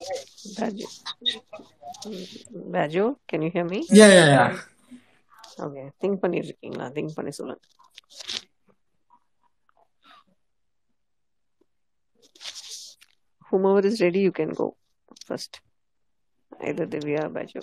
Raju. Mm, Raju, can you hear me? Yeah, yeah, yeah. Okay think பண்ணிட்டு இருக்கீங்களா think பண்ணி சொல்லுங்க whomever is ready you can go first either Divya or Baju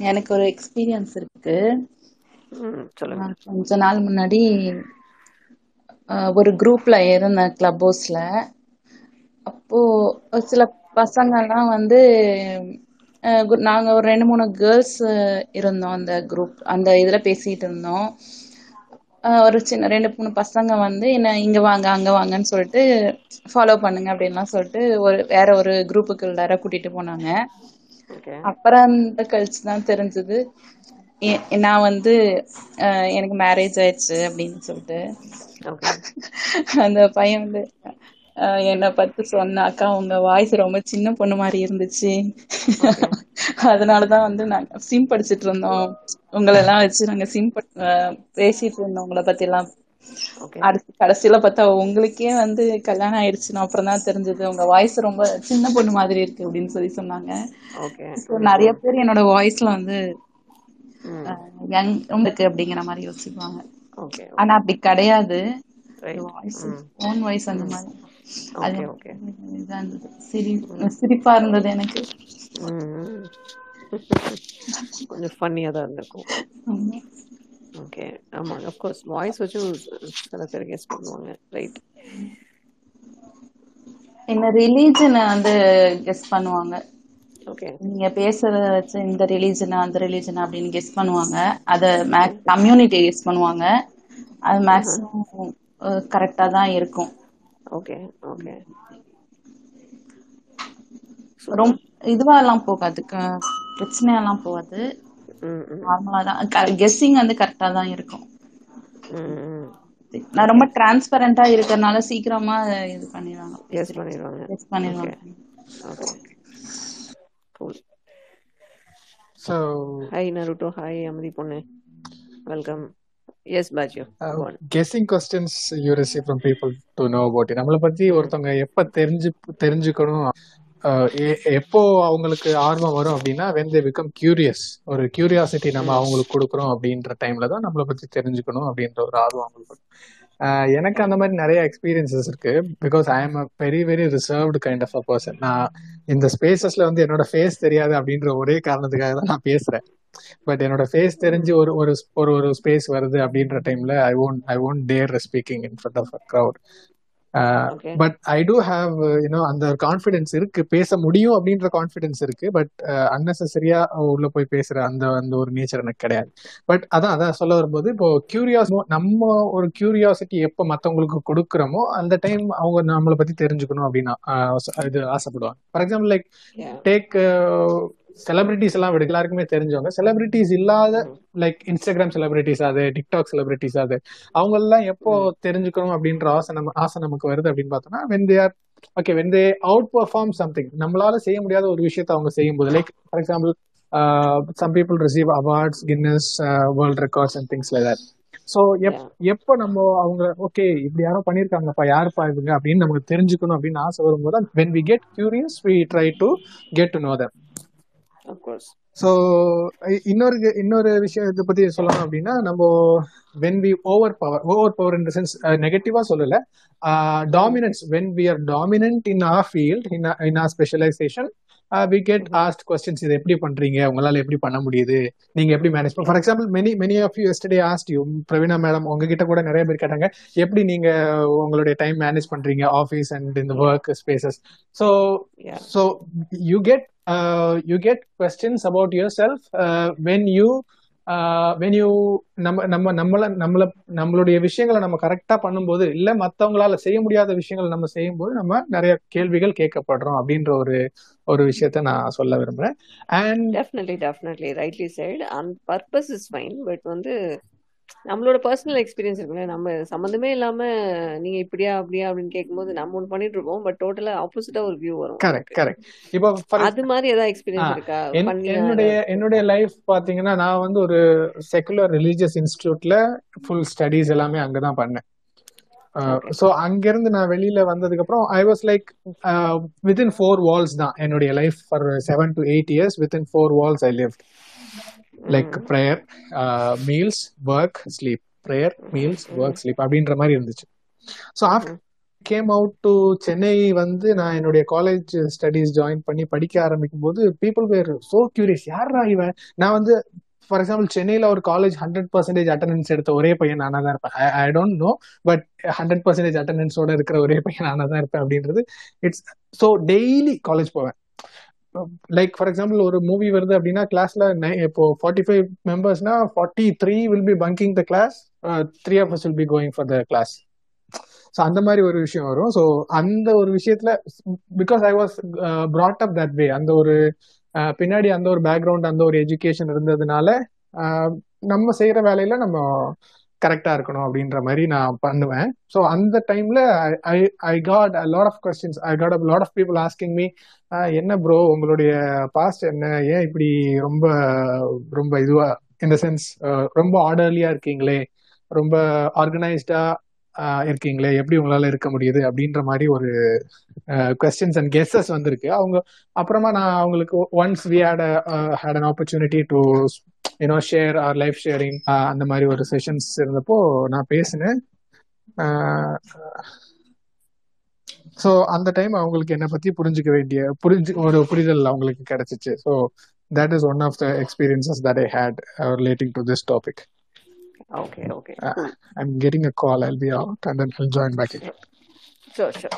எனக்கு ஒரு experience இருக்கு. கொஞ்ச நாள் முன்னாடி ஒரு குரூப்ல இருந்தேன் கிளப் ஹவுஸ்ல அப்போ ஒரு சில பசங்கெல்லாம் வந்து நாங்க ஒரு ரெண்டு மூணு கேர்ள்ஸ் இருந்தோம் அந்த குரூப் அந்த இதுல பேசிட்டு இருந்தோம். ஒரு சின்ன ரெண்டு மூணு பசங்க வந்து என்ன இங்க வாங்க அங்க வாங்கன்னு சொல்லிட்டு ஃபாலோ பண்ணுங்க அப்படின்லாம் சொல்லிட்டு ஒரு வேற ஒரு குரூப்புக்கு உள்ளார கூட்டிட்டு போனாங்க. அப்புறம் அந்த கழிச்சு தான் தெரிஞ்சது. நான் வந்து எனக்கு மேரேஜ் ஆயிடுச்சு அப்படின்னு சொல்லிட்டு. அந்த பையன் வந்து என்னை பத்தி சொன்ன அக்கா உங்க வாய்ஸ் ரொம்ப சின்ன பொண்ணு மாதிரி இருந்துச்சு. அதனாலதான் வந்து நாங்க சிம் படிச்சிட்டு இருந்தோம். உங்களை எல்லாம் வச்சு நாங்க சிம் பேசிட்டு இருந்தோம். உங்களை பத்தி எல்லாம் அடுத்து கடைசியில பார்த்தா உங்களுக்கே வந்து கல்யாணம் ஆயிடுச்சுன்னு அப்புறம் தான் தெரிஞ்சது. உங்க வாய்ஸ் ரொம்ப சின்ன பொண்ணு மாதிரி இருக்கு அப்படின்னு சொல்லி சொன்னாங்க. நிறைய பேர் என்னோட வாய்ஸ்ல வந்து யங் இருக்கு அப்படிங்கிற மாதிரி யோசிப்பாங்க. ஆனா அப்படி கிடையாது. ரைட் வாய்ஸ் அந்த மாதிரி. சிரிப்பா இருந்தது எனக்கு. கொஞ்சம் ஃபன்னியாக தான் இருந்திருக்கும். ஆமா. ஓகே ஆமாம் அஃப்கோர்ஸ் வாய்ஸ் வச்சு சில பேர் கெஸ் பண்ணுவாங்க. ரைட் என்ன ரிலீஜனை வந்து கெஸ் பண்ணுவாங்க. ஓகே நீங்க பேசுறத வச்சு இந்த ரிலீஜனா அந்த ரிலீஜனா அப்படின்னு கெஸ் பண்ணுவாங்க. அத கம்யூனிட்டி கெஸ் பண்ணுவாங்க. அது மேக்ஸிமம் கரெக்டா தான் இருக்கும். ஓகே ஓகே ரொம்ப இதுவாலாம் போகாது. க- பிரச்சனையெல்லாம் போகாது. நார்மலா தான் கெஸ்ஸிங் வந்து கரெக்டா தான் இருக்கும். நான் ரொம்ப டிரான்ஸ்பரண்டா இருக்கறனால சீக்கிரமா இது பண்ணிடுவாங்க. கெஸ் பண்ணிடுவாங்க. ஓகே பண்ணிடுவாங்க. Okay cool hi Naruto hi அமதி பொண்ணு வெல்கம் எஸ் Baaju one guessing questions you receive from people to know about it. நம்மளை பத்தி ம் ஒருத்தவங்க எப்ப தெரிஞ்சு தெரிஞ்சுக்கணும் எப்போ அவங்களுக்கு ஆர்வம் வரும் அப்படின்னா when they become curious. ஒரு கியூரியாசிட்டி நம்ம அவங்களுக்கு கொடுக்குறோம் அப்படின்ற டைம்ல தான் நம்மளை பத்தி தெரிஞ்சுக்கணும் அப்படின்ற ஒரு ஆர்வம் அவங்களுக்கு எனக்கு அந்த மாதிரி நிறைய எக்ஸ்பீரியன்சஸ் இருக்கு. Because I am a very very reserved kind of a person நான் இந்த ஸ்பேசஸ்ல வந்து என்னோட ஃபேஸ் தெரியாது அப்படின்ற ஒரே காரணத்துக்காக தான் நான் பேசுறேன். பட் என்னோட ஃபேஸ் தெரிஞ்சு ஒரு ஒரு ஒரு ஸ்பேஸ் வருது அப்படின்ற டைம்ல I won't I won't dare speaking in front of a crowd but I do have you know அந்த கான்ஃபிடென்ஸ் இருக்கு. பேச முடியும் அப்படின்ற கான்ஃபிடென்ஸ் இருக்கு. பட் அன்னெசரியா உள்ள போய் பேசுற அந்த அந்த ஒரு நேச்சர் எனக்கு கிடையாது. பட் அதான் அதான் சொல்ல வரும்போது இப்போ கியூரியாஸ் நம்ம ஒரு கியூரியாசிட்டி எப்போ மத்தவங்களுக்கு கொடுக்குறோமோ அந்த டைம் அவங்க நம்மளை பத்தி தெரிஞ்சுக்கணும் அப்படின்னு இது ஆசைப்படுவாங்க. For example like take celebrities எல்லாம் விட எல்லாருக்குமே தெரிஞ்சவங்க. செலிபிரிட்டிஸ் இல்லாத லைக் இன்ஸ்டாகிராம் செலிபிரிட்டிஸ் அது டிக்டாக் செலிபிரிட்டிஸ் அது அவங்க எல்லாம் எப்போ தெரிஞ்சுக்கணும் அப்படின்ற ஆசை நம்ம ஆசை நமக்கு வருது அப்படின்னு பார்த்தோம்னா when they are okay when they outperform something நம்மளால செய்ய முடியாத ஒரு விஷயத்தை அவங்க செய்யும்போது like for example some people receive awards Guinness world records and things like so எப் எப்போ நம்ம அவங்க ஓகே இப்படி யாரோ பண்ணியிருக்காங்கப்பா யாருப்பா இவங்க அப்படின்னு நமக்கு தெரிஞ்சுக்கணும் அப்படின்னு ஆசை வரும்போது when we get curious we try to get to know them so இன்னொரு இன்னொரு விஷயத்தை பத்தி சொல்லணும் அப்படின்னா நம்ம when we overpower overpower in sense நெகட்டிவா சொல்லல. Dominance when we are dominant in our field in in our specialization we get. Asked questions இதை எப்படி பண்றீங்க? உங்களால எப்படி பண்ண முடியுது? நீங்க எப்படி manage for example many many of you asked asked you Praveena madam உங்ககிட்ட கூட நிறைய பேர் கேட்டாங்க எப்படி நீங்க உங்களுடைய டைம் மேனேஜ் பண்றீங்க? ஆஃபீஸ் அண்ட் இந்த yeah work spaces so yeah so you get uh, you get questions about yourself when you நம்ம நம்ம நம்மள நம்மள நம்மளுடைய விஷயங்களை நம்ம கரெக்டா பண்ணும்போது இல்ல மத்தவங்களால செய்ய முடியாத விஷயங்களை நம்ம செய்யும்போது நம்ம நிறைய கேள்விகள் கேட்கப்படுறோம் அப்படின்ற ஒரு ஒரு விஷயத்த நான் சொல்ல விரும்புறேன். And definitely definitely rightly side and purpose is fine but வந்து நம்மளோட பர்சனல் எக்ஸ்பீரியன்ஸ் இருக்குல்ல நம்ம சம்மந்தமே இல்லாம நீங்க இப்படியா அப்படியா அப்படின்னு கேட்கும்போது நம்ம ஒன்று பண்ணிட்டு இருப்போம். பட் டோட்டலா ஆப்போசிட்டா ஒரு வியூ வரும். கரெக்ட் கரெக்ட் இப்போ அது மாதிரி ஏதாவது எக்ஸ்பீரியன்ஸ் இருக்கா? என்னுடைய என்னுடைய லைஃப் பாத்தீங்கன்னா நான் வந்து ஒரு செக்குலர் ரிலீஜியஸ் இன்ஸ்டிடியூட்ல ஃபுல் ஸ்டடீஸ் எல்லாமே அங்கதான் பண்ணேன். ஸோ அங்கிருந்து நான் வெளியில வந்ததுக்கு அப்புறம் I was like within four walls தான் என்னுடைய life for seven to eight years within four walls I live like prayer meals work sleep prayer meals work sleep அப்படின்ற மாதிரி இருந்துச்சு. So after came out to Chennai வந்து நான் என்னுடைய college studies join பண்ணி படிக்க ஆரம்பிக்கும் போது பீப்புள் வேர் சோ கியூரியஸ் யாரா இவன் நான் வந்து ஃபார் எக்ஸாம்பிள் சென்னையில ஒரு காலேஜ் ஹண்ட்ரட் பர்சன்டேஜ் அட்டண்டன்ஸ் எடுத்த ஒரே பையன் நானா தான் இருப்பேன். I don't know but hundred percentage அட்டண்டன்ஸோட இருக்கிற ஒரே பையன் நானா தான் இருப்பேன் அப்படின்றது. இட்ஸ் ஸோ டெய்லி காலேஜ் போவேன். லைக் ஃபார் எக்ஸாம்பிள் ஒரு மூவி வருது அப்படின்னா கிளாஸ்ல இப்போ forty five மெம்பர்ஸ்னா forty three will be bunking the class three of us will be going for the class so அந்த மாதிரி ஒரு விஷயம் வரும். ஸோ அந்த ஒரு விஷயத்துல because I was brought up that way அந்த ஒரு uh, பின்னாடி அந்த ஒரு பேக்ரவுண்ட் அந்த ஒரு எஜுகேஷன் இருந்ததுனால uh, நம்ம செய்யற வேலையில நம்ம கரெக்டா இருக்கணும் அப்படின்ற மாதிரி நான் பண்ணுவேன். ஸோ அந்த டைம்ல I I got lot of questions I got a lot of people asking me என்ன ப்ரோ உங்களுடைய பாஸ்ட் என்ன? ஏன் இப்படி ரொம்ப ரொம்ப இதுவா இந்த சென்ஸ் ரொம்ப ஆர்டர்லியா இருக்கீங்களே? ரொம்ப ஆர்கனைஸ்டா இருக்கீங்களே? எப்படி உங்களால இருக்க முடியுது? அப்படின்ற மாதிரி ஒரு கொஸ்டின்ஸ் அண்ட் கெஸ்ஸஸ் வந்திருக்கு. அவங்க அப்புறமா நான் அவங்களுக்கு once we had had an opportunity to you know share our life sharing அந்த மாதிரி ஒரு செஷன்ஸ் இருந்தப்போ நான் பேசினேன் ஸோ அந்த டைம் அவங்களுக்கு என்னை பத்தி புரிஞ்சுக்க வேண்டிய புரிஞ்சு ஒரு புரிதல் அவங்களுக்கு கிடைச்சிச்சு so that is one of the experiences that I had relating to this topic Okay, okay. Uh, Cool. I'm getting a call. I'll be out and then I'll join back again. Sure, sure.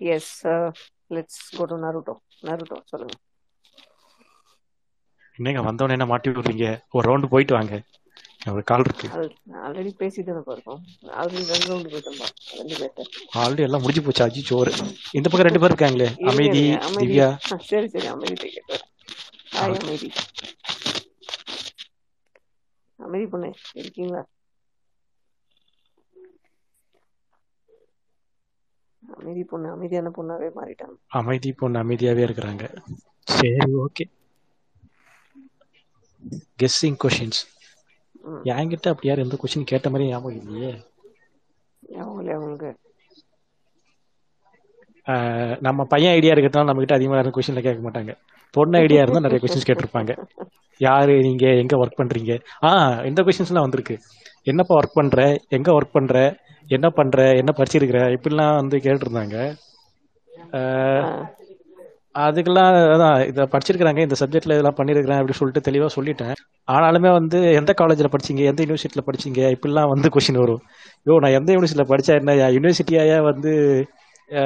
Yes, uh, let's go to Naruto. Naruto, சொல்லுங்க என்னங்க வந்தவொடனே என்ன மாட்டி விடுறீங்க? ஒரு round போயிட்டு வாங்க. ஒரு கால் இருக்கு. ஆல்ரெடி பேசிட்டு இருக்கோம் ஆல்ரெடி ரெண்டு ரவுண்டு போயிட்டோம்பா ரெண்டு பேர்ட்ட ஆல்ரெடி எல்லாம் முடிஞ்சு போச்சு அஜி சோறு. இந்த பக்கம் ரெண்டு பேர் இருக்காங்களே? அமைதி திவ்யா. சரி சரி அமைதி ஹாய் அமைதி. அமைதி பொண்ணு இருக்கீங்களா? அமைதி பொண்ணு அமைதியான பொண்ணாவே மாறிட்டாங்க. அமைதி பொண்ணு அமைதியாவே இருக்கிறாங்க. சரி ஓகே. கெஸ்ஸிங் கொஷின்ஸ் என்கிட்ட அப்படி யாரும் எந்த கொஸ்டின் கேட்ட மாதிரி ஞாபகம் இல்லையே. நம்ம பையன் ஐடியா இருக்கிறதுனால நம்ம கிட்ட அதிகமா யாரும் கொஸ்டின்ல கேட்க மாட்டாங்க. பொண்ணு ஐடியா இருந்தா நிறைய கொஸ்டின்ஸ் கேட்டிருப்பாங்க. யாரு நீங்க எங்க ஒர்க் பண்றீங்க? ஆ இந்த கொஸ்டின்ஸ் எல்லாம் வந்திருக்கு. என்னப்பா ஒர்க் பண்ற? எங்க ஒர்க் பண்ற? என்ன பண்ற? என்ன படிச்சிருக்கிற? இப்படிலாம் வந்து கேட்டிருந்தாங்க. அதுக்கெல்லாம் அதான் இதை படிச்சிருக்கிறாங்க இந்த சப்ஜெக்ட்ல இதெல்லாம் பண்ணிருக்கிறேன் அப்படின்னு சொல்லிட்டு தெளிவா சொல்லிட்டேன். ஆனாலுமே வந்து எந்த காலேஜ்ல படிச்சீங்க எந்த யூனிவர்சிட்டியில படிச்சீங்க இப்படிலாம் வந்து கொஸ்டின் வரும். யோ நான் எந்த யூனிவர்சிட்டியில படிச்சா என்ன யூனிவர்சிட்டியாயே வந்து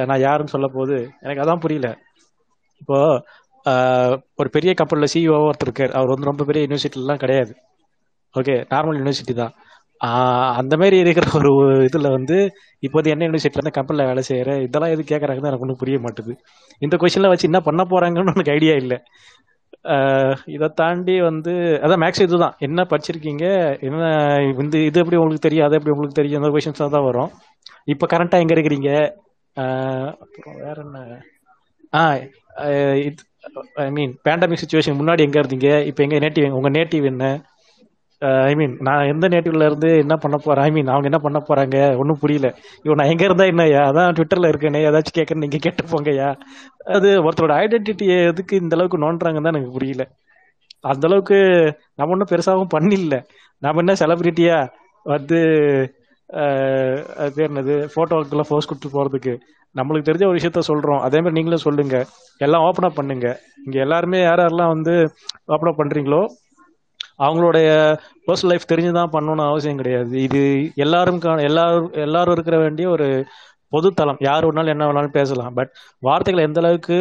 நான் யாருன்னு சொல்ல போகுது எனக்கு அதான் புரியல. இப்போ ஒரு பெரிய கப்பலில் சிஇஓ ஒருத்தர் இருக்கார். அவர் வந்து ரொம்ப பெரிய யூனிவர்சிட்டிலாம் கிடையாது. ஓகே நார்மல் யூனிவர்சிட்டி தான். அந்த மாதிரி இருக்கிற ஒரு இதில் வந்து இப்போது என்ன யூனிவர்சிட்டில கம்பெனியில் வேலை செய்கிற இதெல்லாம் எது கேட்கறாங்கன்னு எனக்கு ஒன்றும் புரிய மாட்டுது. இந்த கொஷினில் வச்சு என்ன பண்ண போகிறாங்கன்னு எனக்கு ஐடியா இல்லை. இதை தாண்டி வந்து அதான் மேக்ஸ் இதுதான். என்ன படிச்சிருக்கீங்க? என்ன இந்த இது எப்படி உங்களுக்கு தெரியும்? அதை எப்படி உங்களுக்கு தெரியும்? அந்த கொஷின்ஸ் தான் வரும். இப்போ கரண்ட்டாக எங்கே இருக்கிறீங்க? அப்புறம் வேற என்ன? ஆ இது ஐ மீன் பேண்டமிக் சுச்சுவேஷன் முன்னாடி எங்கே இருந்தீங்க? இப்போ எங்கே நேட்டிவ் உங்கள் நேட்டிவ் என்ன? Uh, ஐ மீன் நான் எந்த நேட்டிவ்ல இருந்து என்ன பண்ண போறேன் ஐ மீன் அவங்க என்ன பண்ண போறாங்க ஒன்றும் புரியல. இவன் நான் எங்க இருந்தா என்னய்யா? அதான் ட்விட்டர்ல இருக்கேனே ஏதாச்சும் கேட்கறேன் நீங்க கேட்டு போங்கய்யா. அது ஒருத்தரோட ஐடென்டிட்டியை எதுக்கு இந்த அளவுக்கு நோண்டுறாங்கன்னு தான் எனக்கு புரியல. அந்த அளவுக்கு நம்ம ஒன்றும் பெருசாகவும் பண்ணில்ல. நம்ம என்ன செலிபிரிட்டியா வந்து uh, அது என்னது போட்டோக்கெல்லாம் ஃபோர்ஸ் கொடுத்து போறதுக்கு. நம்மளுக்கு தெரிஞ்ச ஒரு விஷயத்த சொல்றோம். அதே மாதிரி நீங்களும் சொல்லுங்க. எல்லாம் ஓப்பன் அப் பண்ணுங்க. இங்க எல்லாருமே யார் யாரெல்லாம் வந்து ஓப்பன் அப் பண்றீங்களோ அவங்களுடைய பர்சனல் லைஃப் தெரிஞ்சு தான் பண்ணணும்னு அவசியம் கிடையாது. இது எல்லாரும் எல்லாரும் எல்லாரும் இருக்கிற வேண்டிய ஒரு பொதுத்தளம். யார் வேணாலும் என்ன வேணாலும் பேசலாம். பட் வார்த்தைகளை எந்த அளவுக்கு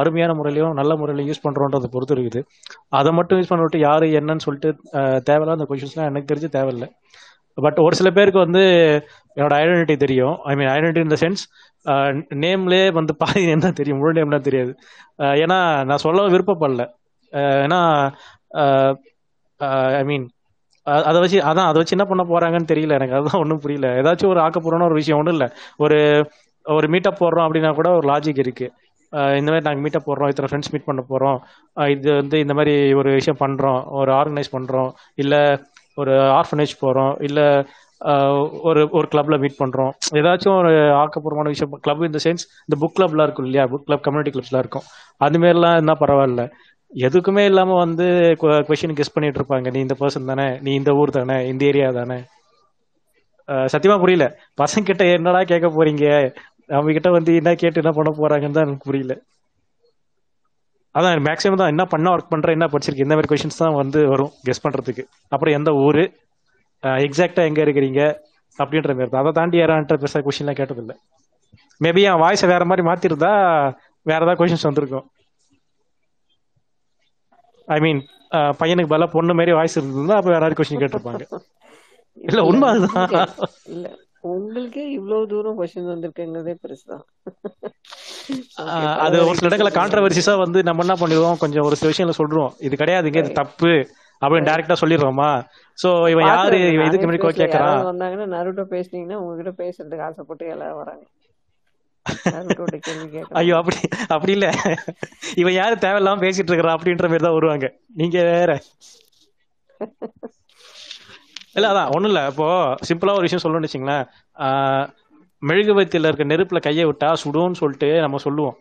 அருமையான முறையிலையும் நல்ல முறையில யூஸ் பண்றோன்றதை பொறுத்து இருக்குது. அதை மட்டும் யூஸ் பண்ணிவிட்டு யாரு என்னன்னு சொல்லிட்டு தேவையில்ல அந்த கொஷின்ஸ்லாம் எனக்கு தெரிஞ்சு தேவையில்லை. பட் ஒரு சில பேருக்கு வந்து என்னோட ஐடென்டிட்டி தெரியும். ஐ மீன் ஐடென்டிட்டி இன் த சென்ஸ் நேம்லே வந்து பாதி என்ன தெரியும். முழு நேம்லாம் தெரியாது. ஏன்னா நான் சொல்ல விருப்பப்படல. ஏன்னா ஐ மீன் அதை வச்சு அதான் அதை வச்சு என்ன பண்ண போறாங்கன்னு தெரியல எனக்கு. அதுதான் ஒன்றும் புரியல. ஏதாச்சும் ஒரு ஆக்கப்பூர்வமான ஒரு விஷயம் ஒன்றும் இல்லை. ஒரு ஒரு மீட்டப் போடுறோம் அப்படின்னா கூட ஒரு லாஜிக் இருக்கு. இந்த மாதிரி நாங்கள் மீட்டப் போடுறோம் இத்தனை ஃப்ரெண்ட்ஸ் மீட் பண்ண போகிறோம் இது வந்து இந்த மாதிரி ஒரு விஷயம் பண்ணுறோம் ஒரு ஆர்கனைஸ் பண்ணுறோம் இல்லை ஒரு ஆர்ஃபனேஜ் போகிறோம் இல்லை ஒரு ஒரு கிளப்ல மீட் பண்ணுறோம் ஏதாச்சும் ஒரு ஆக்கப்பூர்வமான விஷயம். கிளப் இந்த சென்ஸ் இந்த புக் கிளப்லாம் இருக்கும் இல்லையா? புக் கிளப் கம்யூனிட்டி கிளப்ஸ்லாம் இருக்கும். அது மாதிரிலாம் இருந்தால் பரவாயில்ல. எதுக்குமே இல்லாம வந்து கொஸ்டின் கெஸ் பண்ணிட்டு இருப்பாங்க. நீ இந்த பர்சன் தானே நீ இந்த ஊர் தானே இந்த ஏரியா தானே. சத்தியமா புரியல. பசங்க கிட்ட என்னடா கேட்க போறீங்க? அவங்க கிட்ட வந்து என்ன கேட்டு என்ன பண்ண போறாங்கன்னு தான் எனக்கு புரியல. அதான் மேக்ஸிமம் தான் என்ன பண்ண ஒர்க் பண்ற என்ன படிச்சிருக்கு இந்த மாதிரி கொஸ்டின்ஸ் தான் வந்து வரும் கெஸ் பண்றதுக்கு. அப்புறம் எந்த ஊரு? எக்ஸாக்டா எங்க இருக்கிறீங்க? அப்படின்ற மாதிரி தான். அதை தாண்டி யாரான்ற பெருசா கொஸ்டின்லாம் கேட்டதில்லை. மேபி என் வாய்ஸை வேற மாதிரி மாத்திருந்தா வேற ஏதாவது கொஸ்டின்ஸ் வந்திருக்கும். ஐ மீன் பையனுக்கு பதிலா பொண்ணு மாதிரி வாய்ஸ் இருந்ததுன்னா அப்ப வேற கொஸ்டின் கேட்டிருப்பாங்க. இல்ல உண்மை அதுதான். இல்ல உங்களுக்கே இவ்வளவு தூரம் கொஸ்டின் வந்திருக்குங்கிறதே பெருசுதான். அது ஒரு சில இடங்களில் கான்ட்ரவர்சிஸா வந்து நம்ம என்ன பண்ணிடுவோம்? கொஞ்சம் ஒரு சில விஷயங்களை சொல்றோம். இது கிடையாதுங்க இது தப்பு அப்படின்னு டைரக்டா சொல்லிடுறோமா? சோ இவன் யாரு? இவன் இதுக்கு முன்னாடி யாராவது வந்தாங்கன்னா நருட்டோ பேசுனீங்கன்னா உங்ககிட்ட பேசுறதுக்கு ஆசைப்பட்டு எல்லாரும் வராங்க. ஐயோ அப்படி அப்படி இல்ல. இவன் யாரு தேவையில்லாம பேசிட்டு இருக்கிறா அப்படின்ற மாதிரி தான் வருவாங்க. நீங்க வேற. இல்ல அதான் ஒண்ணும் இல்ல. இப்போ சிம்பிளா ஒரு விஷயம் சொல்லணும்னு வச்சுங்களேன். மெழுகுவத்தில இருக்க நெருப்புல கையை விட்டா சுடும்னு சொல்லிட்டு நம்ம சொல்லுவோம்.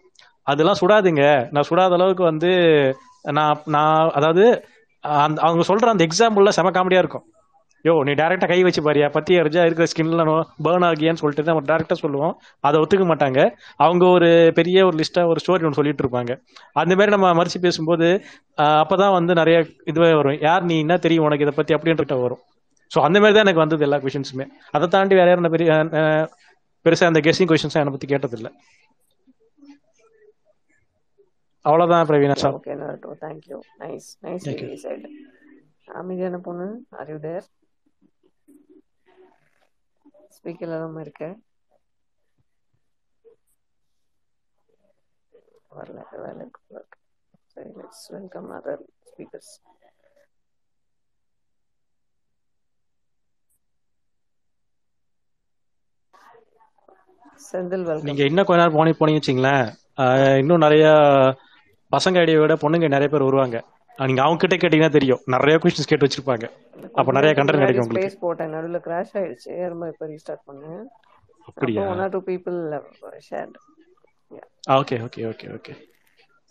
அதெல்லாம் சுடாதுங்க. நான் சுடாத அளவுக்கு வந்து நான் நான் அதாவது அந்த அவங்க சொல்ற அந்த எக்ஸாம்பிள்ல செம காமெடியா இருக்கும். யோ நீ டேரக்டா கை வச்சு பாரியா. பத்தி எரிஞ்சா இருக்கிற ஸ்கின்ல பேர்ன் ஆகியான்னு சொல்லிட்டு நம்ம டேரக்டா சொல்லுவோம். அதை ஒத்துக்க மாட்டாங்க. அவங்க ஒரு பெரிய ஒரு லிஸ்டா ஒரு ஸ்டோரி ஒன்று சொல்லிட்டு இருப்பாங்க. அந்த மாதிரி நம்ம மறுச்சு பேசும்போது அப்பதான் வந்து நிறைய இதுவே வரும். யார் நீ என்ன தெரியும் உனக்கு இதை பத்தி அப்படின்ற வரும். ஸோ அந்த மாதிரி தான் எனக்கு வந்தது எல்லா கொஷின்ஸுமே அதை தாண்டி வேற யாரும் பெரிய பெருசா அந்த கெஸ்டிங் கொஷின்ஸ் என்னை பத்தி கேட்டதில்லை. அவ்வளவுதான் Praveena sir. Okay thank you nice nice side அமைதியான பொண்ணு. யூ தேர் ஸ்பீக்கர் தான் இருக்க. வரல வரல சரி let's welcome other speakers Senthil நீங்க இன்னும் கொஞ்ச நேரம் போனி போனீங்க வச்சுங்களேன். இன்னும் நிறைய பசங்க ஐடியை விட பொண்ணுங்க நிறைய பேர் வருவாங்க. நீங்க அவங்க கிட்ட கேட்டீங்கன்னா தெரியும். நிறைய கொஸ்டின்ஸ் கேட்டு வச்சிருப்பாங்க. அப்ப நிறைய கண்டென்ட் கிடைக்கும் உங்களுக்கு. ஸ்பேஸ் போட்டேன். நடுவில் கிராஷ் ஆயிடுச்சு. ரொம்ப இப்போ ரீஸ்டார்ட் பண்ணேன். அப்போ அப்படியா one or two people shared okay okay okay okay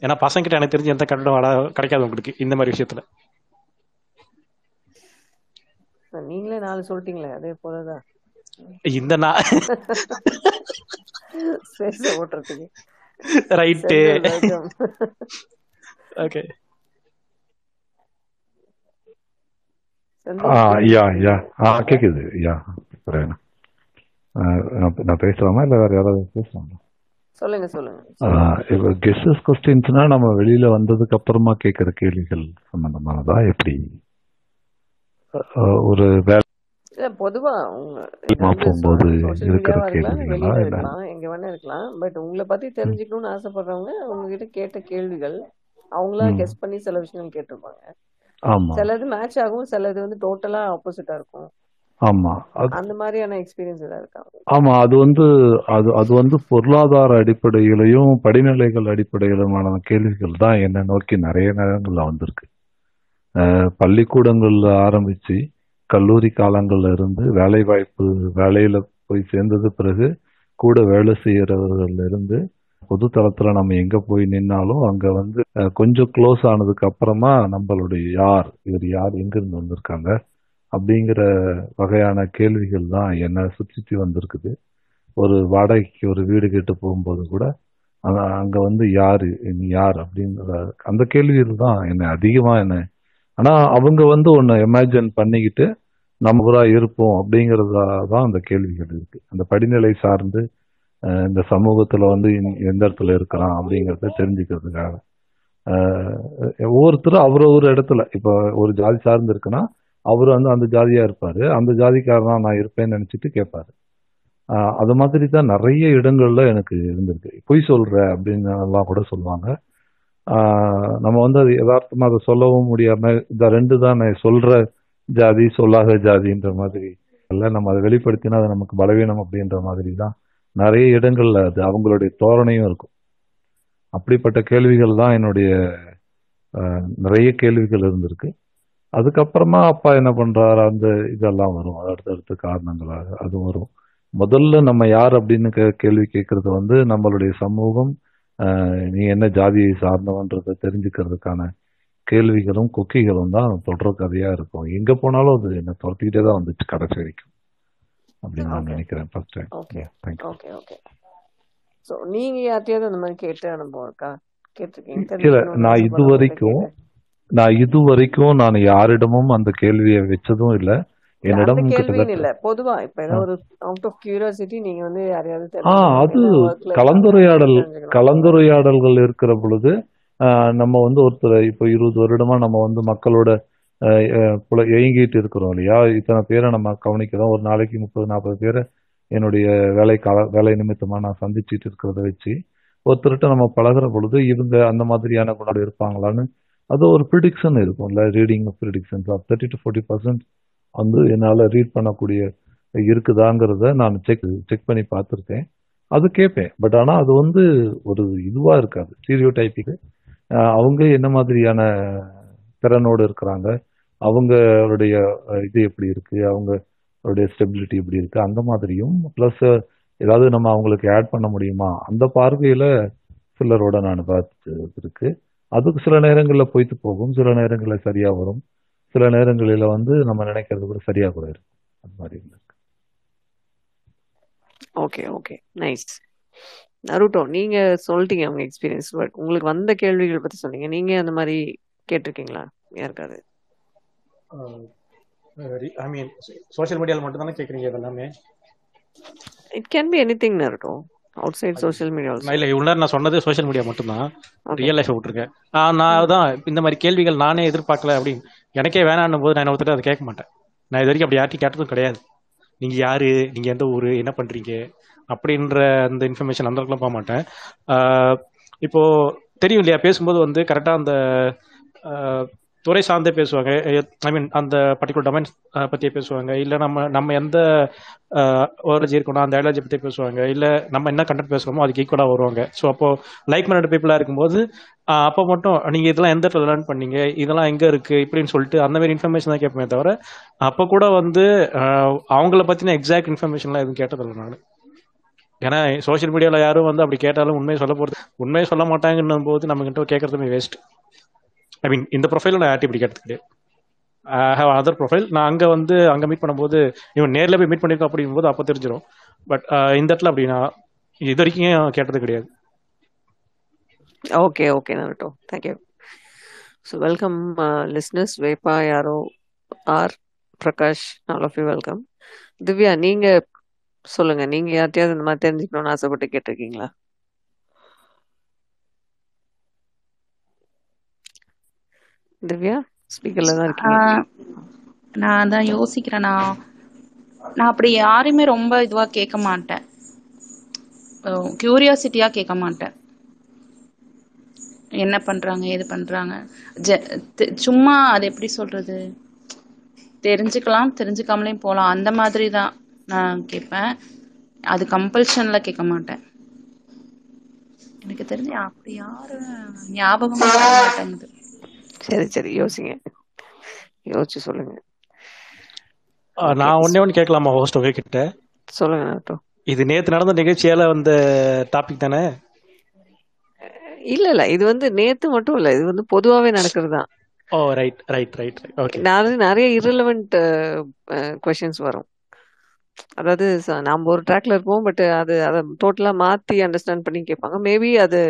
ஏன்னா பசங்க கிட்ட எனக்கு தெரிஞ்சு எந்த கண்டென்ட் கிடைக்காது உங்களுக்கு இந்த மாதிரி விஷயத்துல. நீங்களே நாலு சொல்லிட்டீங்களே அதே போலதான். இந்த நான் ஸ்பேஸ் ஓட்டுறதுக்கு ரைட்டு ஓகே செந்தில் ஆ கேக்குது யா யா ஆ கேக்குது யா நான் பேசலாமா இல்லை வேற யாராவது பேசலாமா சொல்லுங்க சொல்லுங்க கெஸ்ஸஸ் கொஸ்டின்ஸ்னா நம்ம வெளியில வந்ததுக்கு அப்புறமா கேட்கிற கேள்விகள் சம்பந்தமானதா எப்படி ஒரு வேலை பொதுவா போகும்போது இருக்கிற கேள்விகளா எங்க வேணா இருக்கலாம் பட் உங்களை பத்தி தெரிஞ்சுக்கணும்னு ஆசைப்படுறவங்க உங்ககிட்ட கேட்ட கேள்விகள் அவங்களா கெஸ் பண்ணி சில விஷயங்கள் கேட்டிருப்பாங்க சிலது மேட்ச் ஆகும் சிலது வந்து டோட்டலா ஆப்போசிட்டா இருக்கும். ஆமா. அந்த மாதிரியான எக்ஸ்பீரியன்ஸ் ஏதாவது இருக்கா? ஆமா அது வந்து அது அது வந்து பொருளாதார அடிப்படையிலையும் படிநிலைகள் அடிப்படையிலுமான கேள்விகள் தான் என்ன நோக்கி நிறைய நேரங்கள்ல வந்திருக்கு. பள்ளிக்கூடங்கள்ல ஆரம்பிச்சு கல்லூரி காலங்கள்ல இருந்து வேலை வாய்ப்பு வேலையில போய் சேர்ந்தது பிறகு கூட வேலை செய்யறவர்கள்ல இருந்து பொது தளத்துல நம்ம எங்க போய் நின்னாலும் அங்க வந்து கொஞ்சம் க்ளோஸ் ஆனதுக்கு அப்புறமா நம்மளுடைய யார் இவர் யார் எங்கிருந்து வந்திருக்காங்க அப்படிங்கிற வகையான கேள்விகள் தான் என்ன சுற்றி வந்திருக்குது. ஒரு வாடகைக்கு ஒரு வீடு கேட்டு போகும்போது கூட அங்க வந்து யாரு நீ யார் அப்படின்ற அந்த கேள்விகள் தான் என்ன அதிகமா என்ன ஆனா அவங்க வந்து ஒன்னு இமேஜின் பண்ணிக்கிட்டு நம்ம இருப்போம் அப்படிங்கிறதா தான் அந்த கேள்விகள் இருக்கு. அந்த படிநிலை சார்ந்து இந்த சமூகத்துல வந்து இந்- எந்த இடத்துல இருக்கிறான் அப்படிங்கறத தெரிஞ்சுக்கிறதுக்காக. ஒவ்வொருத்தரும் அவர் ஒரு இடத்துல இப்ப ஒரு ஜாதி சார்ந்து இருக்குன்னா அவர் வந்து அந்த ஜாதியா இருப்பாரு. அந்த ஜாதிக்காரனா நான் இருப்பேன்னு நினைச்சிட்டு கேட்பாரு அது மாதிரி தான் நிறைய இடங்கள்ல எனக்கு இருந்திருக்கு. பொய் சொல்ற அப்படின்னு எல்லாம் கூட சொல்லுவாங்க. நம்ம வந்து அது யதார்த்தமா அதை சொல்லவும் முடியாம இந்த ரெண்டு தான் நான் சொல்ற ஜாதி சொல்லாத ஜாதின்ற மாதிரி இல்லை நம்ம அதை வெளிப்படுத்தினா அது நமக்கு பலவீனம் அப்படின்ற மாதிரி தான் நிறைய இடங்கள்ல அது அவங்களுடைய தோரணையும் இருக்கும். அப்படிப்பட்ட கேள்விகள் தான் என்னுடைய நிறைய கேள்விகள் இருந்திருக்கு. அதுக்கப்புறமா அப்பா என்ன பண்றாரு அந்த இதெல்லாம் வரும். அடுத்தடுத்த காரணங்களாக அது வரும். முதல்ல நம்ம யார் அப்படின்னு கே- கேள்வி கேட்கறது வந்து நம்மளுடைய சமூகம் நீ என்ன ஜாதியை சார்ந்தவன்றதை தெரிஞ்சுக்கிறதுக்கான கேள்விகளும் கொக்கிகளும் தான் தொடர் கதையா இருக்கும். எங்க போனாலும் அது என்ன துரத்திக்கிட்டே தான் வந்துச்சு கடைசி வரைக்கும். அப்படின்னு நான் நினைக்கிறேன். First time okay okay okay so நீங்க யார்ட்டையாவது அந்த மாதிரி கேட்ட அனுபவம் இருக்கா? கேட்டிருக்கீங்க. நான் இது வரைக்கும் நான் இது வரைக்கும் நான் யாரிடமும் அந்த கேள்வியை வச்சதும் இல்ல. என்னிடம் இல்ல. பொதுவா இப்ப ஆ. ஏதாவது ஒரு அவுட் ஆஃப் கியூரியாசிட்டி நீங்க வந்து யாரையாவது ஆ தெரிஞ்சுக்கணும். அது கலந்துரையாடல் கலந்துரையாடல்கள் இருக்கிற பொழுது நம்ம வந்து ஒருத்தர் இப்போ இருபது வருடமா நம்ம வந்து மக்களோட இயங்கிட்டு இருக்கிறோம் இல்லையா? இத்தனை பேரை நம்ம கவனிக்கிறோம். ஒரு நாளைக்கு முப்பது நாற்பது பேரை என்னுடைய வேலை கால வேலை நிமித்தமாக நான் சந்திச்சுட்டு இருக்கிறத வச்சு ஒருத்தர்கிட்ட நம்ம பழகுற பொழுது இவங்க அந்த மாதிரியான குணம் இருப்பாங்களான்னு அது ஒரு ப்ரிடிக்ஷன் இருக்கும்ல. Reading predictions thirty to forty percent வந்து என்னால் ரீட் பண்ணக்கூடிய இருக்குதாங்கிறத நான் செக் செக் பண்ணி பார்த்துருக்கேன். அது கேட்பேன். பட் ஆனால் அது வந்து ஒரு இதுவாக இருக்காது. ஸ்டீரியோ டைப்பிக்கு அவங்க என்ன மாதிரியான திறனோடு இருக்கிறாங்க? அவங்களுடைய இது எப்படி இருக்கு? அவங்களுடைய ஸ்டெபிலிட்டி எப்படி இருக்கு? அந்த மாதிரியும் ப்ளஸ் ஏதாவது நம்ம அவங்களுக்கு ஆட் பண்ண முடியுமா? அந்த பார்வையில சிலரோட நான் பார்த்து இருக்கு அதுக்கு சில நேரங்களில் பொய்த்து போகும். சில நேரங்களில் சரியா வரும். சில நேரங்களில் வந்து நம்ம நினைக்கிறது கூட சரியா கூட இருக்கும். அது மாதிரி இருக்கு. ஓகே ஓகே நைஸ் நருட்டோ நீங்க சொல்லிட்டீங்க அவங்க எக்ஸ்பீரியன்ஸ் பட் உங்களுக்கு வந்த கேள்விகள் பத்தி சொன்னீங்க. நீங்க அந்த மாதிரி கேட்டிருக்கீங்களா? யாருக்காவது? ஐ மீன் சோஷியல் மீடியாவில் மட்டும் தானே கேட்குறீங்க இதெல்லாமே? It can be anything Naruto outside social media இல்லை இவ்வளோ நேரம் நான் சொன்னது சோஷியல் மீடியா மட்டும்தான். ஓகே ரியல் லைஃப்பை விட்டுருக்கேன். நான் தான் இந்த மாதிரி கேள்விகள் நானே எதிர்பார்க்கல அப்படின்னு. எனக்கே வேணான்னும் போது நான் ஒருத்தர் அதை கேட்க மாட்டேன். நான் இது வரைக்கும் அப்படி யார்ட்டையும் கேட்டதும் கிடையாது. நீங்க யாரு? நீங்க எந்த ஊரு? என்ன பண்றீங்க? அப்படின்ற அந்த இன்ஃபர்மேஷன் அந்த அளவுக்குலாம் போக மாட்டேன். இப்போ தெரியும் இல்லையா? பேசும்போது வந்து கரெக்டா அந்த துறை சார்ந்தே பேசுவாங்க. ஐ மீன் அந்த பர்டிகுலர் டொமைன் பத்தியே பேசுவாங்க. இல்ல நம்ம நம்ம எந்த ஓரஜி இருக்கணும் அந்த ஐடியாலஜி பத்தி பேசுவாங்க. இல்ல நம்ம என்ன கண்டென்ட் பேசுறோமோ அதுக்கு ஈக்குவலா வருவாங்க. ஸோ அப்போ லைக் மைண்டட் பீப்புளா இருக்கும்போது அப்போ மட்டும் நீங்க இதெல்லாம் எந்த இடத்துல லேர்ன் பண்ணீங்க? இதெல்லாம் எங்க இருக்கு? இப்படின்னு சொல்லிட்டு அந்த மாதிரி இன்ஃபர்மேஷன் தான் கேட்போமே தவிர அப்போ கூட வந்து அவங்கள பத்தின எக்ஸாக்ட் இன்ஃபர்மேஷன்லாம் எதுவும் கேட்டதில்லை நான். ஏன்னா சோஷியல் மீடியாவில் யாரும் வந்து அப்படி கேட்டாலும் உண்மையை சொல்ல போகிறது உண்மையை சொல்ல மாட்டாங்கன்னும் போது நம்மகிட்ட கேட்குறதுமே கேட்கறதுமே வேஸ்ட் ஐ மீன் இந்த ப்ரொஃபைல நான் யார்ட்டி இப்படி கிடையாது. ஐ ஹவ் அதர் ப்ரொஃபைல் நான் அங்கே வந்து அங்கே மீட் பண்ணும்போது இவன் நேரில் போய் மீட் பண்ணியிருக்கோம் அப்படிங்கும்போது அப்போ தெரிஞ்சிடும் பட் uh, இந்த இடத்துல அப்படி நான் இது வரைக்கும் கேட்டது கிடையாது. Okay okay Naruto thank you so welcome listeners vapour யாரோ R Prakash all of you welcome Divya நீங்கள் சொல்லுங்கள் நீங்கள் யார்ட்டையாவது இந்த மாதிரி தெரிஞ்சுக்கணும்னு ஆசைப்பட்டு கேட்டிருக்கீங்களா? திவ்யா ஸ்பீக்கர்ல தான் இருக்கீங்க. நான் தான் யோசிக்கிறேன். நான் நான் அப்படி யாரையுமே ரொம்ப இதுவா கேட்க மாட்டேன். கியூரியாசிட்டியா கேட்க மாட்டேன். என்ன பண்றாங்க ஏது பண்றாங்க. சும்மா அது எப்படி சொல்றது? தெரிஞ்சுக்கலாம் தெரிஞ்சுக்காமலேயும் போகலாம். அந்த மாதிரி தான் நான் கேட்பேன். அது கம்பல்ஷன்ல கேட்க மாட்டேன். எனக்கு தெரிஞ்சு அப்படி யாரும் ஞாபகம் மாட்டேங்குது. சரி சரி. யோசிங்க. யோசிச்சு சொல்லுங்க. நான் ஒன்னே ஒன்று கேட்கலாமா ஹோஸ்ட் உங்ககிட்ட? சொல்லுங்க நருட்டோ இது நேற்று நடந்த நிகழ்ச்சியால வந்த டாபிக் தானே? இல்ல இல்ல. இது வந்து நேத்து மட்டும் இல்ல. இது வந்து பொதுவாவே நடக்கிறது தான். Oh right right right okay நிறைய நிறைய irrelevant கொஷின்ஸ் வரும். அதாவது நாம ஒரு ட்ராக்ல இருப்போம் பட் அது அதை டோட்டலா மாத்தி அண்டர்ஸ்டாண்ட் பண்ணி கேட்பாங்க. மேபி அது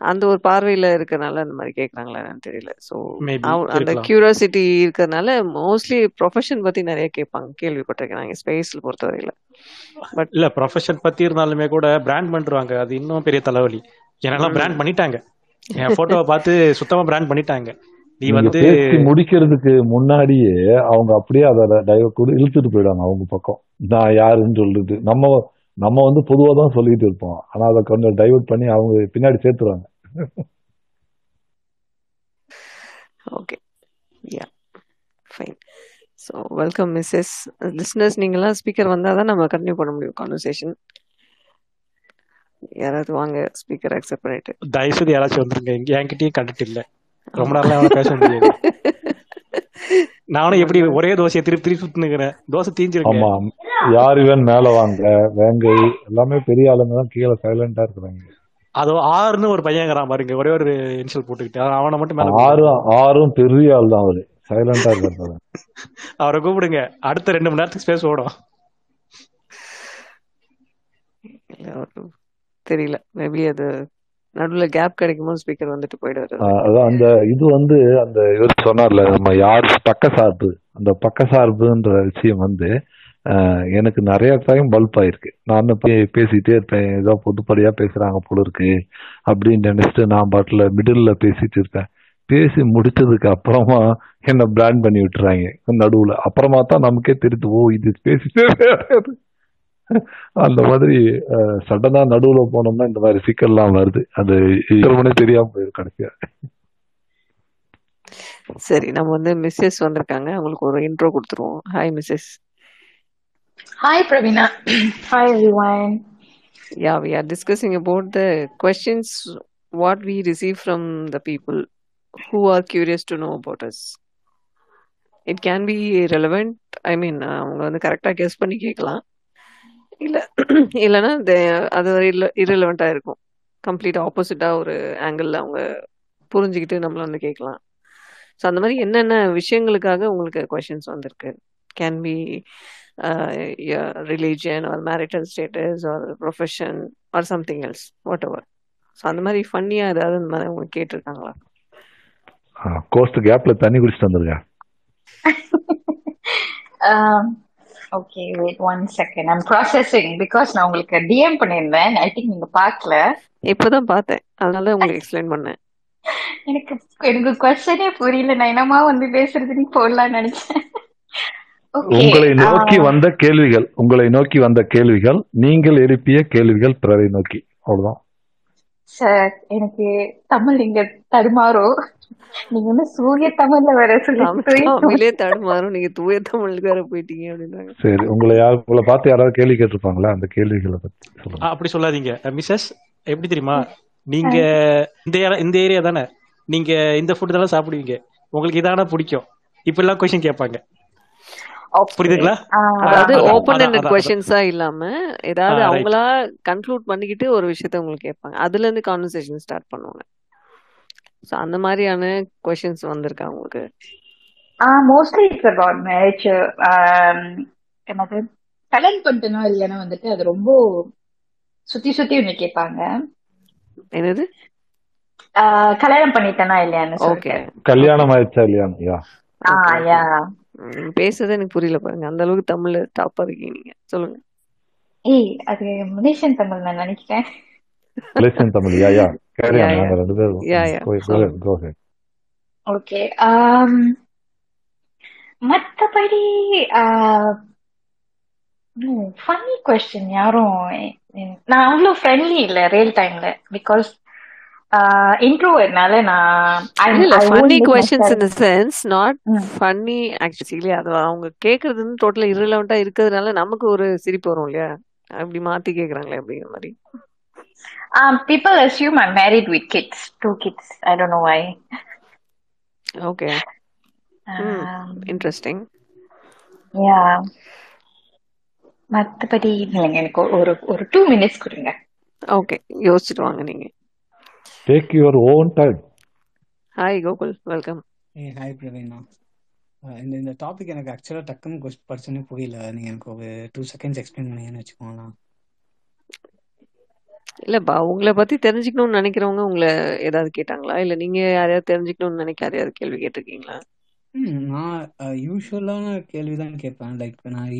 அந்த ஒரு பார்வையில இருக்கறனால அந்த மாதிரி கேக்குறாங்களா என்னன்னு தெரியல. ஸோ மேபி அந்த கியூரியாசிட்டி இருக்கறனால மோஸ்ட்லி ப்ரொஃபஷன் பத்தி நிறைய கேட்பாங்க கேள்விப்பட்டிருக்கேன் நாங்க ஸ்பேஸ்ல பொறுத்தவரையில. பட் இல்ல ப்ரொஃபஷன் பத்தி இருந்தாலுமே கூட பிராண்ட் பண்ணிருவாங்க அது இன்னும் பெரிய தலைவலி. என்னெல்லாம் பிராண்ட் பண்ணிட்டாங்க. என் போட்டோவை பார்த்து சுத்தமா பிராண்ட் பண்ணிட்டாங்க. நீ வந்து முடிக்கிறதுக்கு முன்னாடியே அவங்க அப்படியே அதை டைவர்ட் கூட இழுத்துட்டு போயிடுவாங்க அவங்க பக்கம். நான் யாருன்னு சொல்லிட்டு நம்ம நம்ம வந்து பொதுவா தான் சொல்லிட்டு இருப்போம். ஆனா அதை கொஞ்சம் டைவர்ட் பண்ணி அவங்க பின்னாடி சேர்த்துருவாங்க okay ya fine so welcome Mrs listeners நீங்களாம் ஸ்பீக்கர் வந்தால் தான் நம்ம கண்டினியூ பண்ண முடியும் கான்வர்சேஷன் யாராவது வாங்க ஸ்பீக்கர் அக்செப்ட் பண்ணிட்டு. தயவுசெய்து யாராச்சும் வந்துருங்க. இங்க என்கிட்டயும் கண்டக்ட் இல்ல. ரொம்ப நாளா அவனை பேச முடியாது. நானும் எப்படி ஒரே தோசையை திருப்பி திருப்பி சுத்துனுக்கிறேன். தோசை தீஞ்சிருக்கு. ஆமா. யார் இவன் மேல வாங்க வேங்கை எல்லாமே பெரிய ஆளுங்க தான் கீழே சைலண்டா இருக்கிறாங்க. அதோ ஆறுன்னு ஒரு பையன்ங்கிறான் பாருங்க. ஒரே ஒரு இனிஷியல் போட்டுக்கிட்டு. அவன் அவனை மட்டும் மேல கூப்பிடுங்க. ஆறும் ஆறும் பெரிய ஆள் தான் அவரு. சைலண்டா இருக்கிறது அவரை கூப்பிடுங்க. அடுத்த ரெண்டு மணி நேரத்துக்கு ஸ்பேஸ் ஓடும். தெரியல. மேபி அது நடுவில் கேப் கிடைக்கும் போது ஸ்பீக்கர் வந்துட்டு போயிடுவாரு. அதான் அந்த இது வந்து அந்த இவர் சொன்னார்ல நம்ம யார் பக்க சார்பு அந்த பக்க சார்புன்ற விஷயம் வந்து எனக்கு நிறைய டைம் பல்ப் ஆயிருக்கு. நான் போய் பேசிட்டே இருப்பேன் ஏதோ பொதுப்படியா பேசுறாங்க போல இருக்கு அப்படின்னு நினைச்சிட்டு நான் பாட்டில் மிடில் பேசிட்டு இருப்பேன். பேசி முடிச்சதுக்கு அப்புறமா என்ன பிளான் பண்ணி விட்டுறாங்க நடுவுல. அப்புறமா தான் நமக்கே தெரிஞ்சு ஓ இது பேசிட்டே அந்த மாதிரி சடனா நடுவுல போனோம்னா இந்த மாதிரி சிக்கல்லாம் வருது அது இருக்கிறவனே தெரியாம போயிடும் கடைசியா சரி நம்ம வந்து மிஸ்ஸஸ் வந்திருக்காங்க அவங்களுக்கு ஒரு இன்ட்ரோ கொடுத்துருவோம் hi Mrs Hi, Pravina. Hi, everyone. Yeah, we are discussing about the questions what we receive from the people who are curious to know about us. It can be relevant. I mean, அவங்க வந்து கரெக்டாக guess பண்ணி கேட்கலாம் இல்லை. இல்லைன்னா அது irrelevant-ஆ இருக்கும். Complete ஆப்போசிட்டாக ஒரு ஆங்கிளில் அவங்க புரிஞ்சுக்கிட்டு நம்மள வந்து கேட்கலாம் ஸோ அந்த மாதிரி என்னென்ன விஷயங்களுக்காக உங்களுக்கு கொஷின்ஸ் வந்திருக்கு? Can be religion or marital status or profession or something else whatever so அந்த மாதிரி ஃபன்னியாக ஏதாவது இந்த மாதிரி உங்களுக்கு கேட்டிருக்காங்களா? கோஸ்ட் கேப்ல தண்ணி குடிச்சிட்டு வந்திருக்கேன். okay, wait one second. I'm processing because நான் உங்களுக்கு DM பண்ணியிருந்தேன். I think நீங்க பார்க்கல. இப்போதான் பார்த்தேன் அதனால உங்களுக்கு எக்ஸ்பிளைன் பண்ணேன் எனக்கு எனக்கு கொஸ்டனே புரியல. நான் என்னமா வந்து பேசுறதுன்னு போடலாம்னு நினைச்சேன். உங்களை நோக்கி வந்த கேள்விகள் உங்களை நோக்கி வந்த கேள்விகள் நீங்கள் எழுப்பிய கேள்விகள் பிறரை நோக்கி அவ்வளவுதான் சார் எனக்கு தமிழ் இங்க தடுமாறும். நீங்க வந்து சூரிய தமிழ்ல வேற தமிழ். தடுமாறும் நீங்க தூய தமிழுக்கு வேற போயிட்டீங்க அப்படின்றாங்க. சரி உங்களை யார் உங்களை பார்த்து யாராவது கேள்வி கேட்டிருப்பாங்களா? அந்த கேள்விகளை பத்தி சொல்லுங்க. அப்படி சொல்லாதீங்க. மிஸ்ஸஸ் எப்படி தெரியுமா? நீங்க இந்த ஏரியா இந்த ஏரியா தானே. நீங்க இந்த ஃபுட் தானே சாப்பிடுவீங்க. உங்களுக்கு இதான பிடிக்கும்? இப்ப எல்லாம் கொஸ்டின் கேட்பாங்க. புரியுதுங்களா? அதாவது அதான், எண்டட் கொஸ்டின்ஸா இல்லாம ஏதாவது. அவங்களா கன்க்ளூட் பண்ணிக்கிட்டு ஒரு விஷயத்த உங்களுக்கு கேட்பாங்க. அதுல இருந்து கான்வர்சேஷன் ஸ்டார்ட் பண்ணுவாங்க. ஸோ அந்த மாதிரியான கொஸ்டின்ஸ் வந்திருக்கா உங்களுக்கு? mostly it's about marriage. Um, என்னது? கல்யாணம் பண்ணிட்டனோ இல்லைன்னா வந்துட்டு அது ரொம்ப சுத்தி சுத்தி ஒண்ணு கேட்பாங்க. என்னது? Uh, கல்யாணம் பண்ணிட்டனா இல்லையான்னு ஓகே கல்யாணம் ஆயிடுச்சா இல்லையா யா. பேசுறது எனக்கு புரியல பாருங்க. அந்த அளவுக்கு தமிழ்ல டாப்பா இருக்கீங்க. நீங்க சொல்லுங்க. ஏய் அது மலேசியன் தமிழ் நான் நினைக்கிறேன். தமிழ் யா யா கேரியா யா யா நாங்க ரெண்டு பேரும் யா யா கோ சொல்லுங்க கோ ஓகே மத்தபடி ஃபன்னி கொஸ்டின் யாரும் நான் அவ்வளோ ஃப்ரெண்ட்லி இல்லை ரியல் டைம்ல பிகாஸ் இன்ட்ரோவர்னால நான் funny questions in sense not funny actually அது அவங்க கேக்குறது வந்து டோட்டலா irrelevant-ஆ இருக்கிறதுனால நமக்கு ஒரு சிரிப்பு வரும் இல்லையா? அப்படி மாத்தி கேக்குறாங்களே அப்படிங்கிற மாதிரி. Um, people assume I'm married with kids, two kids. I don't know why. Okay hmm Um, interesting yeah. மத்தபடி இல்லைங்க. எனக்கு ஒரு ஒரு டூ மினிட்ஸ் கொடுங்க. ஓகே யோசிச்சுட்டு வாங்க நீங்க. Take your own time hi Gokul welcome hey hi Praveena இந்த இந்த டாபிக் எனக்கு ஆக்சுவலாக டக்குன்னு கொஸ்ட் படிச்சோன்னே புரியல. நீங்கள் எனக்கு ஒரு டூ செகண்ட்ஸ் எக்ஸ்பிளைன் பண்ணீங்கன்னு வச்சுக்கோங்களேன். இல்லப்பா உங்களை பத்தி தெரிஞ்சுக்கணும்னு நினைக்கிறவங்க உங்களை ஏதாவது கேட்டாங்களா? இல்ல நீங்க யாரையாவது தெரிஞ்சுக்கணும்னு நினைக்க யாரையாவது கேள்வி கேட்டிருக்கீங்களா? ம் நான் யூஸ்வலான கேள்வி தான் கேட்பேன். லைக் நான்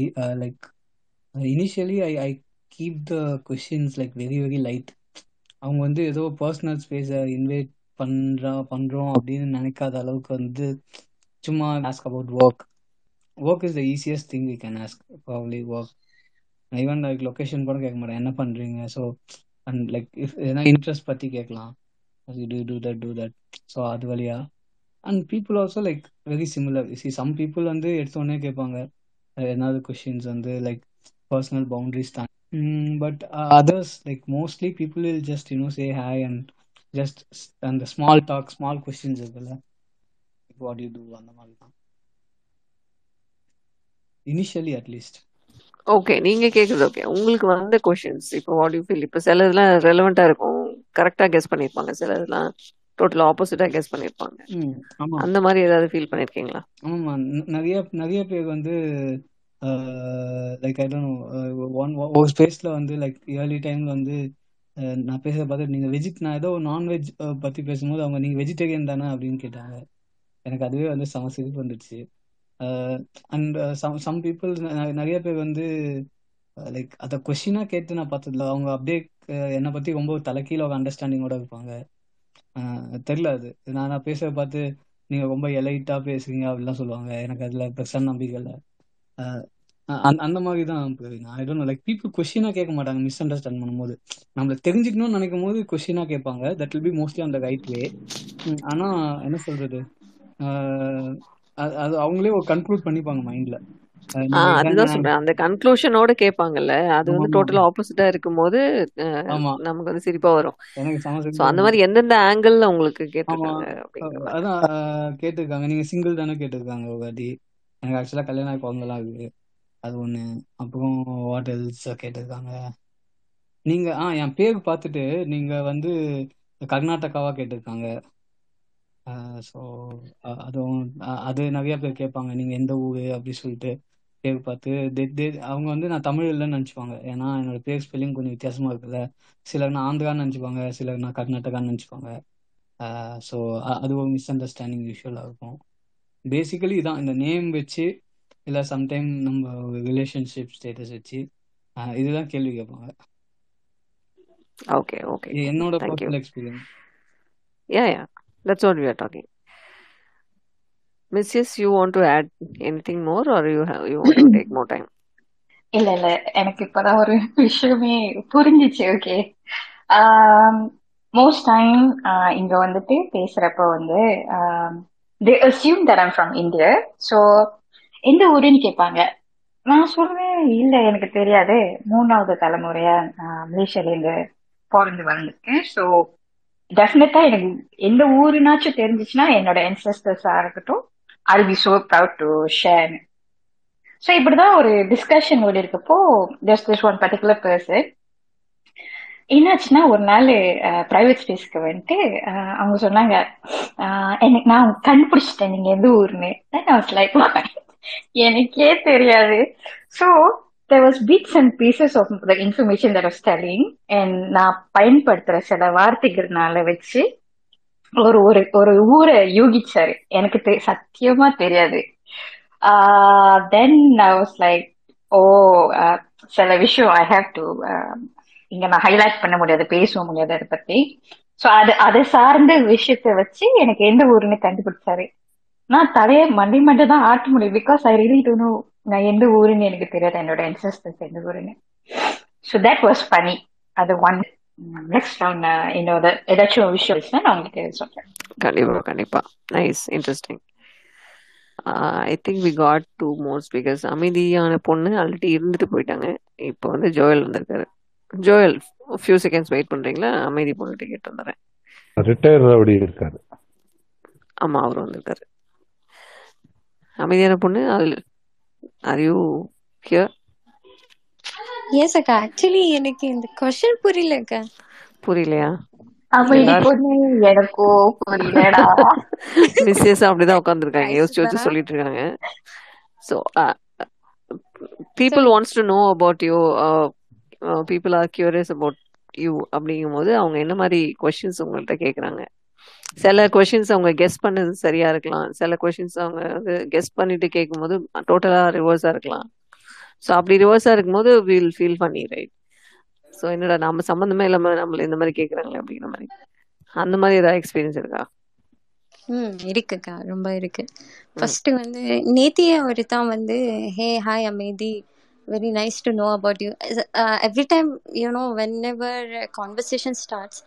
like initially I I keep the questions like very very light அவங்க வந்து ஏதோ பர்சனல் ஸ்பேஸை இன்வைட் பண்ணுறா பண்ணுறோம் அப்படின்னு நினைக்காத அளவுக்கு வந்து சும்மா ask about work work is the easiest thing we can ask probably work even like location கூட கேட்க மாட்டேன். என்ன பண்ணுறீங்க ஸோ அண்ட் லைக் இஃப் எதனா இன்ட்ரெஸ்ட் பற்றி கேட்கலாம். To do that do that so அது வழியா. And people also like very similar C some people வந்து எடுத்தோடனே கேட்பாங்க. என்னது கொஷின்ஸ் வந்து லைக் பர்சனல் பவுண்ட்ரிஸ் தான். But others like mostly people will just you know say hi and just அந்த small talk small questions இருக்குல்ல வாட் யூ டூ அந்த மாதிரி தான். இனிஷியலி அட்லீஸ்ட் ஓகே நீங்க கேக்குறது ஓகே உங்களுக்கு வந்த கொஷின்ஸ் இப்போ வாட் யூ ஃபீல் இப்போ சில இதெல்லாம் ரெலவெண்டா இருக்கும். கரெக்டா கெஸ் பண்ணிருப்பாங்க. சில இதெல்லாம் டோட்டல் ஆப்போசிட்டா கெஸ் பண்ணிருப்பாங்க ஆமா. அந்த மாதிரி ஏதாவது ஃபீல் பண்ணிருக்கீங்களா? ந- நிறைய நிறைய பேர் வந்து லைக் ஐ டோன் ஒன் ஒரு ஸ்பேஸ்ல வந்து லைக் ஏர்லி டைம்ல வந்து நான் பேச பார்த்து நீங்க வெஜிட் நான் ஏதோ நான்வெஜ் பத்தி பேசும்போது அவங்க நீங்க வெஜிடேரியன் தானே? அப்படின்னு கேட்டாங்க. எனக்கு அதுவே வந்து செம சிரிப்பு வந்துடுச்சு. அண்ட் சம் சம் பீப்புள் நிறைய பேர் வந்து லைக் அதை கொஷினா கேட்டு நான் பார்த்ததில்ல. அவங்க அப்படியே என்னை பத்தி ரொம்ப தலைக்கீழ ஒரு அண்டர்ஸ்டாண்டிங்கோட இருப்பாங்க. அஹ், தெரியல அது. நான் நான் பேச பார்த்து நீங்க ரொம்ப எலைட்டா பேசுறீங்க அப்படிலாம் சொல்லுவாங்க. எனக்கு அதுல பெருசா நம்பிக்கை இல்லை. அஹ் அந்த அந்த மாதிரி தான் ஐ டோன்ட் லைக் பீப்புள் கொஸ்டினா கேட்க மாட்டாங்க மிஸ் அண்டர்ஸ்டாண்ட் பண்ணும்போது. நம்மள தெரிஞ்சுக்கணும்னு நினைக்கும் போது கொஸ்டினா கேட்பாங்க. தட் வில் பி மோஸ்ட்லி அந்த ரைட் வே ஆனா என்ன சொல்றது? அது அவங்களே ஒரு கன்க்ளூட் பண்ணிப்பாங்க மைண்ட்ல அதுதான் சொல்றேன். அந்த கன்க்ளூஷனோட கேட்பாங்கல்ல அது வந்து டோட்டலா ஆப்போசிட்டா இருக்கும்போது நமக்கு வந்து சிரிப்பா வரும். அந்த மாதிரி எந்தெந்த ஆங்கிள் உங்களுக்கு கேட்டிருக்காங்க அதான் கேட்டிருக்காங்க. நீங்க சிங்கிள் தானே கேட்டிருக்காங்க வாட்டி. எனக்கு ஆக்சுவலா கல்யாணம் ஆகி குழந்தைலாம் இருக்கு அது ஒண்ணு. அப்புறம் வாட் எல்ஸ் கேட்டிருக்காங்க? நீங்க ஆ என் பேர் பார்த்துட்டு நீங்க வந்து கர்நாடகாவா கேட்டிருக்காங்க. ஸோ அதுவும் அது நிறைய பேர் கேட்பாங்க நீங்க எந்த ஊரு? அப்படி சொல்லிட்டு பேர் பார்த்து they- they- அவங்க வந்து நான் தமிழ் இல்லைன்னு நினச்சிப்பாங்க. ஏன்னா என்னோட பேர் ஸ்பெல்லிங் கொஞ்சம் வித்தியாசமா இருக்குல்ல. சிலர் நான் ஆந்திரான்னு நினச்சிப்பாங்க சிலர் நான் கர்நாடகான்னு நினச்சிப்பாங்க. ஸோ அது ஒரு மிஸ் அண்டர்ஸ்டாண்டிங் யூஸ்வலாக இருக்கும். பேசிக்கலி இதான் இந்த நேம் வச்சு இல்லை சம்டைம் நம்ம ரிலேஷன்ஷிப் ஸ்டேட்டஸ் வச்சு இதுதான் கேள்வி கேட்பாங்க. ஓகே ஓகே என்னோட personal experience ya ya that's what we are talking Mrs you want to add anything more or you you want to take more time இல்ல இல்ல. எனக்கு இப்பதான் ஒரு விஷயமே புரிஞ்சிச்சு ஓகே மோஸ்ட் டைம் இங்க வந்துட்டு பேசுறப்ப வந்து they assume that I'm from India so எந்த ஊருன்னு கேட்பாங்க நான் சொல்றேன் இல்ல எனக்கு தெரியாது. மூணாவது தலைமுறையா மலேசியால இருந்து பிறந்து வளர்ந்துருக்கேன். ஸோ டெஃபினட்டா எனக்கு எந்த ஊருனாச்சும் தெரிஞ்சிச்சுன்னா என்னோட ancestors-ஆ இருக்கட்டும் I be so proud to share so இப்படிதான் ஒரு டிஸ்கஷன் ஓடி இருக்கப்போ just this one particular person என்னாச்சுன்னா ஒரு நாள் பிரைவேட் ஸ்பேஸ்க்கு வந்துட்டு அவங்க சொன்னாங்க எனக்கு நான் கண்டுபிடிச்சிட்டேன் நீங்க எந்த ஊர்னு லைக் எனக்கே தெரியாது. So there was bits and pieces of the information that I was telling and நான் பயன்படுத்துற சில வார்த்தைகள்னால வச்சு ஒரு ஒரு ஒரு ஊரை யூகிச்சாரு. எனக்கு தெ- சத்தியமா தெரியாது. தென் ஐ வாஸ் லைக் ஓ சில விஷயம் ஐ ஹாவ் டு இங்க நான் ஹைலைட் பண்ண முடியாது பேச முடியாது அதை பத்தி. ஸோ அது அதை சார்ந்த விஷயத்தை வச்சு எனக்கு எந்த ஊருன்னு கண்டுபிடிச்சாரு. நான் தலையை மண்டி மண்டை தான் ஆட்ட முடியும் because I really don't know நான் எந்த ஊருன்னு எனக்கு தெரியாது. என்னோட ancestors எந்த ஊருன்னு. So that was funny. அது ஒன் நெக்ஸ்ட் ரவுண்ட் என்னோட ஏதாச்சும் விஷயம் இருந்துச்சுன்னா நான் உங்களுக்கு சொல்றேன். கண்டிப்பா கண்டிப்பா. Nice interesting I think we got two more speakers அமைதியான பொண்ணு ஆல்ரெடி இருந்துட்டு போயிட்டாங்க. இப்போ வந்து ஜோயல் வந்திருக்காரு. ஜோயல் ஃபியூ செகண்ட்ஸ் வெயிட் பண்றீங்களா? அமைதி பொண்ணு டிக்கெட் வந்துடுறேன் ரிட்டையர் அப்படி இருக்காரு. ஆமா அவர் வந்திருக்காரு. அமைதியான பொண்ணு அதில் ஆர் யூ ஹியர் எஸ் அக்கா. ஆக்சுவலி எனக்கு இந்த கொஸ்டின் புரியல அக்கா. புரியலையா? மிஸ்ஸஸ் அப்படிதான் உட்காந்துருக்காங்க யோசிச்சு யோசிச்சு சொல்லிட்டு இருக்காங்க so people wants to know about you people are curious about you அப்படிங்கும்போது அவங்க என்ன மாதிரி கொஷின்ஸ் உங்கள்கிட்ட கேட்குறாங்க சில கொஷின்ஸ் அவங்க கெஸ் பண்ணது சரியா இருக்கலாம். சில கொஷின்ஸ் அவங்க வந்து கெஸ் பண்ணிட்டு கேட்கும்போது டோட்டலா ரிவர்ஸா இருக்கலாம். ஸோ அப்படி ரிவர்ஸா இருக்கும்போது வில் ஃபீல் பண்ணி ரைட் ஸோ என்னடா நம்ம சம்மந்தமே இல்லாம நம்மள இந்த மாதிரி கேட்குறாங்களே அப்படிங்கிற மாதிரி. அந்த மாதிரி ஏதாவது எக்ஸ்பீரியன்ஸ் இருக்கா? ம் இருக்குக்கா. ரொம்ப இருக்கு. ஃபர்ஸ்ட் வந்து நேத்தியே ஒருத்தன் வந்து ஹே ஹாய் அமைதி. Very nice to know about you every time you know whenever conversation starts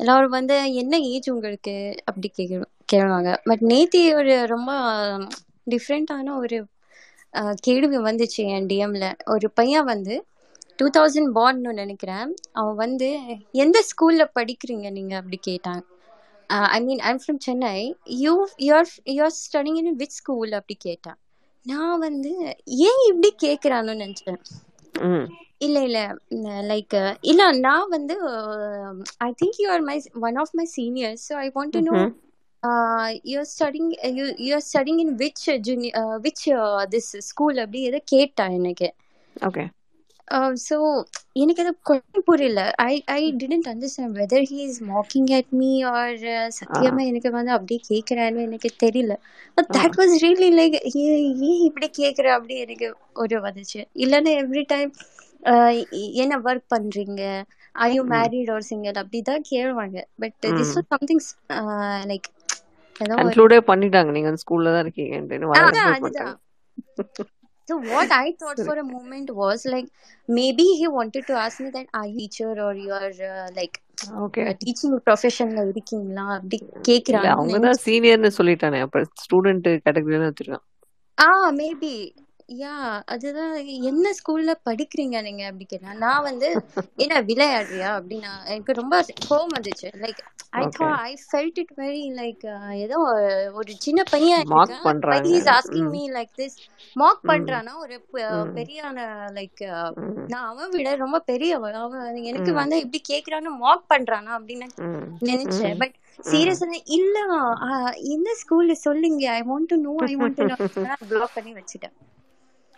எல்லாரும் வந்து என்ன ஏஜ் உங்களுக்கு? அப்படி கேட்கணும் கேளுவாங்க. பட் நேத்தி ஒரு ரொம்ப டிஃப்ரெண்ட்டான ஒரு கேள்வி வந்துச்சு என் டிஎம்ல ஒரு பையன் வந்து டூ தௌசண்ட் பார்ன்னு நினைக்கிறேன். அவன் வந்து எந்த ஸ்கூல்ல படிக்கிறீங்க நீங்க? அப்படி கேட்டான். I mean I'm from Chennai you you're you're studying in which school அப்படி கேட்டான். நான் வந்து ஏன் இப்படி கேட்குறான்னு நினச்சேன். ம். இல்ல இல்ல. லைக் இல்ல நான் வந்து I think you are my one of my seniors so I want to know. You're studying you you're studying in which junior which this school அப்படி ஏதோ கேட்டான் எனக்கு? ஓகே ஸோ எனக்கு அது கொஞ்சம் புரியல. I I didn't understand whether he is mocking at me or சத்தியமா எனக்கு வந்து அப்படியே கேட்குறான்னு எனக்கு தெரியல. But that was really like ஏன் இப்படி கேட்குற அப்படி எனக்கு ஒரு வந்துச்சு. இல்லைன்னா எவ்ரி டைம் என்ன ஒர்க் பண்றீங்க? I you married or single அப்படிதான் கேளுவாங்க. But this was something like conclude பண்ணிட்டாங்க. நீங்க ஸ்கூல்ல தான் பண்ணிட்டாங்க So what I thought for a moment was like maybe he wanted to ask me that are you teacher or you are uh, like okay teaching professionல இருக்கீங்களா? அப்படி கேக்குறான்னு அவங்க தான் சீனியர்னு சொல்லிட்டானே. அப்ப ஸ்டூடெண்ட் கேட்டகரியில வச்சிருக்கான். ஆ மேபி யா அதுதான். என்ன ஸ்கூல்ல படிக்கிறீங்க நீங்க அப்படி கேட்டேன் நான் வந்து என்ன விளையாடுறியா? அப்படின்னா எனக்கு ரொம்ப கோவம் வந்துச்சு. Like I thought I felt it very like ஏதோ ஒரு சின்ன பையன் மார்க் இருக்கேன் பை பண்றாங்க. Is asking hmm. Like this mark பண்றானா? ஒரு பெரியான லைக் நான் அவன் விட ரொம்ப பெரியவன். அவன் எனக்கு வந்து இப்படி கேக்குறான்னு மார்க் பண்றானா? அப்படின்னு நினைச்சேன். பட் சீரியஸா இல்ல எந்த ஸ்கூல்ல சொல்லுங்க. I want to know I want to know block பண்ணி வச்சுட்டேன்.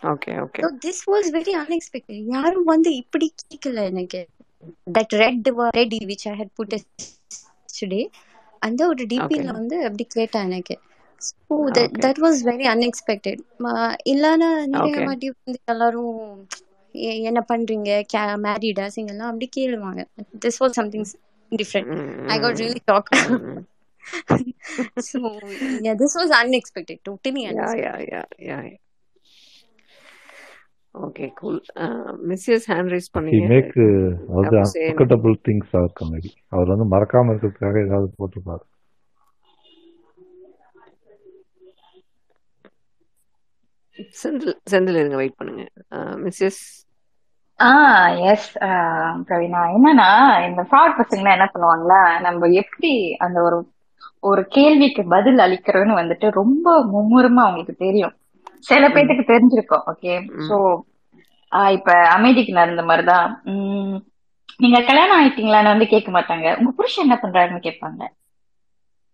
Okay okay this was very unexpected யாரும் வந்து இப்படி கேட்கல எனக்கு. That red red which I had put today அந்த ஒரு ஓகே டிபியில் வந்து அப்படி கேட்டேன் எனக்கு. So that was very unexpected இல்லைன்னா நிறைய வாட்டி வந்து எல்லாரும் என்ன பண்றீங்க? மேரிடா சிங்கெல்லாம் அப்படி கேளுவாங்க. This was something different I got really hmm so this was unexpected totally ya unexpected ya ya ya okay cool Mrs hand raise பண்ணீங்க மேக் அதாவது அன்ஃபர்கட்டபிள் திங்ஸ் ஆர் கமெடி அவர் வந்து மறக்காம இருக்கிறதுக்காக ஏதாவது போட்டிருப்பாரு. செந்தில் செந்தில் இருங்க வெயிட் பண்ணுங்க. Mrs ah yes Praveena. என்னன்னா இந்த ஃப்ராட் பசங்க என்ன பண்ணுவாங்களா நம்ம எப்படி அந்த ஒரு ஒரு கேள்விக்கு பதில் அளிக்கிறோம்னு வந்துட்டு ரொம்ப மும்முரமா அவங்களுக்கு தெரியும். சில பேத்துக்கு தெரிஞ்சிருக்கும் ஓகே சோ இப்ப அமைதிக்கு நடந்த மாதிரிதான் நீங்க கல்யாணம் ஆயிட்டீங்களான்னு வந்து கேட்க மாட்டாங்க. உங்க புருஷன் என்ன பண்றாருன்னு கேட்பாங்க.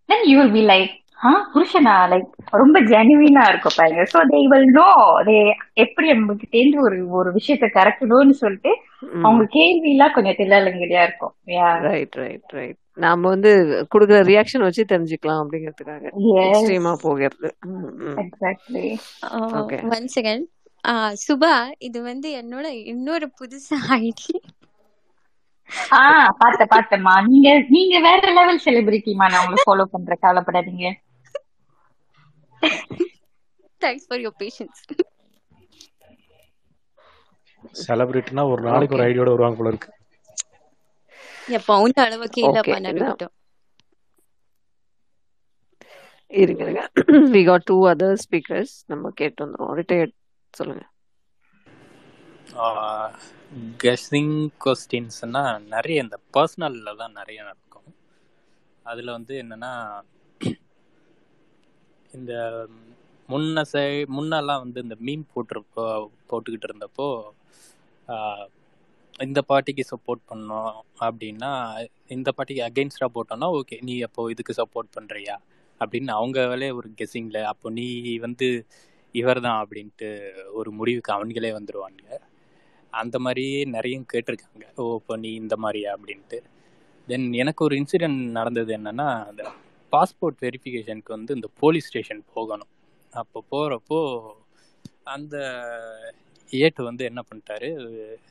Then you will be like ah புருஷனா? லைக் ரொம்ப ஜெனுவினா இருக்கும் பாருங்க. So they will know they எப்படி நமக்கு தேர்ந்து ஒரு ஒரு விஷயத்த கறக்கணும்னு சொல்லிட்டு அவங்க கேள்வி எல்லாம் கொஞ்சம் தில்லாலங்கடியா இருக்கும். ரைட் ரைட் ரைட் நாம வந்து கொடுக்குற ரியாக்ஷன் வச்சு தெரிஞ்சுக்கலாம் அப்படிங்கிறதுக்காக எக்ஸ்ட்ரீமா போகிறது. ஒன் செகண்ட் சுபா இது வந்து என்னோட இன்னொரு புதுசு ஐடி. ஆ பார்த்த பார்த்தேம்மா நீங்க நீங்க வேற லெவல் செலிபிரிட்டிமா நான் உங்களை ஃபாலோ பண்றேன். கவலைப்படாதீங்க. தேங்க்ஸ் ஃபார் யோர் பேஷன்ஸ் செலிபிரிட்டினா ஒரு நாளைக்கு ஒரு ஐடியோட வருவாங்க போல இருக்கு. ஓகே இல்லப்பா என்ன? நடக்கட்டும் இருங்க இருங்க. We got two other speakers நம்ம கேட்டு வந்துடும் ரிட்டையர்ட் சொல்லுங்க. கெஸ்ஸிங் கொஸ்டின்ஸ்னா நிறைய இந்த பர்சனலில் தான் நிறைய நடக்கும். அதில் வந்து என்னென்னா இந்த முன்ன சை முன்னெல்லாம் வந்து இந்த மீன் போட்டிருப்போ போட்டுக்கிட்டு இருந்தப்போ இந்த பார்ட்டிக்கு சப்போர்ட் பண்ணோம் அப்படின்னா இந்த பார்ட்டிக்கு அகெயின்ஸ்டாக போட்டோம்னா ஓகே நீ அப்போ இதுக்கு சப்போர்ட் பண்ணுறியா அப்படின்னு அவங்க ஒரு கெஸ்ஸிங்கில் அப்போ நீ வந்து இவர் தான் அப்படின்ட்டு ஒரு முடிவுக்கு அவன்களே வந்துடுவாங்க அந்த மாதிரியே நிறைய கேட்டிருக்காங்க. ஓ இப்போ நீ இந்த மாதிரியா அப்படின்ட்டு. தென் எனக்கு ஒரு இன்சிடென்ட் நடந்தது என்னென்னா அந்த பாஸ்போர்ட் வெரிஃபிகேஷனுக்கு வந்து இந்த போலீஸ் ஸ்டேஷன் போகணும். அப்போ போகிறப்போ அந்த ஏட்டு வந்து என்ன பண்ணிட்டாரு?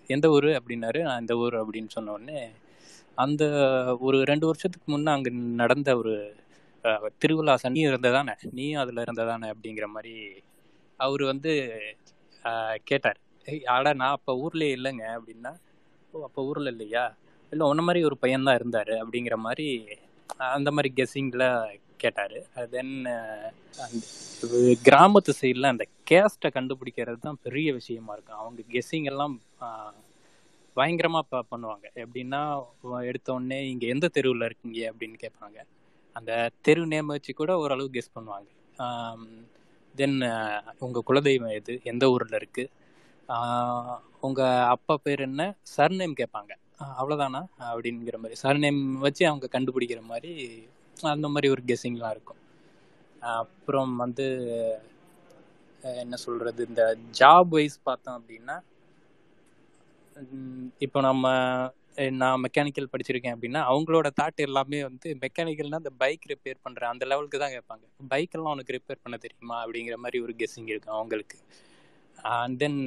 எந்த ஊர் அப்படின்னாரு? நான் இந்த ஊர் அப்படின்னு சொன்ன உடனே அந்த ஒரு ரெண்டு வருஷத்துக்கு முன்னே அங்கே நடந்த ஒரு திருவிழா சனி இருந்ததானே நீயும் அதில் இருந்ததானே அப்படிங்கிற மாதிரி அவர் வந்து கேட்டார். ஆடா அட நான் அப்போ ஊர்லேயே இல்லைங்க அப்படின்னா ஓ அப்போ ஊரில் இல்லையா? இல்லை உன்ன மாதிரி ஒரு பையன்தான் இருந்தார் அப்படிங்கிற மாதிரி அந்த மாதிரி கெஸ்ஸிங்கில் கேட்டார். Uh, தென் கிராமத்து சைடில் அந்த கேஸ்ட்டை கண்டுபிடிக்கிறது தான் பெரிய விஷயமா இருக்கும். அவங்க கெஸ்ஸிங் எல்லாம் பயங்கரமாக ப பண்ணுவாங்க. எப்படின்னா எடுத்தோடனே இங்கே எந்த தெருவில் இருக்கீங்க? அப்படின்னு கேட்பாங்க. அந்த தெரு நேம் வச்சு கூட ஓரளவு கெஸ் பண்ணுவாங்க. தென் உங்கள் குலதெய்வம் எது? எந்த ஊரில் இருக்குது உங்கள் அப்பா பேர் என்ன? சர்நேம் கேட்பாங்க. அவ்வளோதானா அப்படிங்கிற மாதிரி. சர்நேம் வச்சு அவங்க கண்டுபிடிக்கிற மாதிரி அந்த மாதிரி ஒரு கெஸ்ஸிங்லாம் இருக்கும். அப்புறம் வந்து என்ன சொல்கிறது இந்த ஜாப் வைஸ் பார்த்தோம் அப்படின்னா இப்போ நம்ம நான் மெக்கானிக்கல் படிச்சிருக்கேன் அப்படின்னா அவங்களோட தாட் எல்லாமே வந்து மெக்கானிக்கல்னா இந்த பைக் ரிப்பேர் பண்ணுறேன் அந்த லெவலுக்கு தான் கேட்பாங்க. பைக்கெல்லாம் உனக்கு ரிப்பேர் பண்ண தெரியுமா? அப்படிங்கிற மாதிரி ஒரு கெஸ்ஸிங் இருக்கும் அவங்களுக்கு. அண்ட் தென்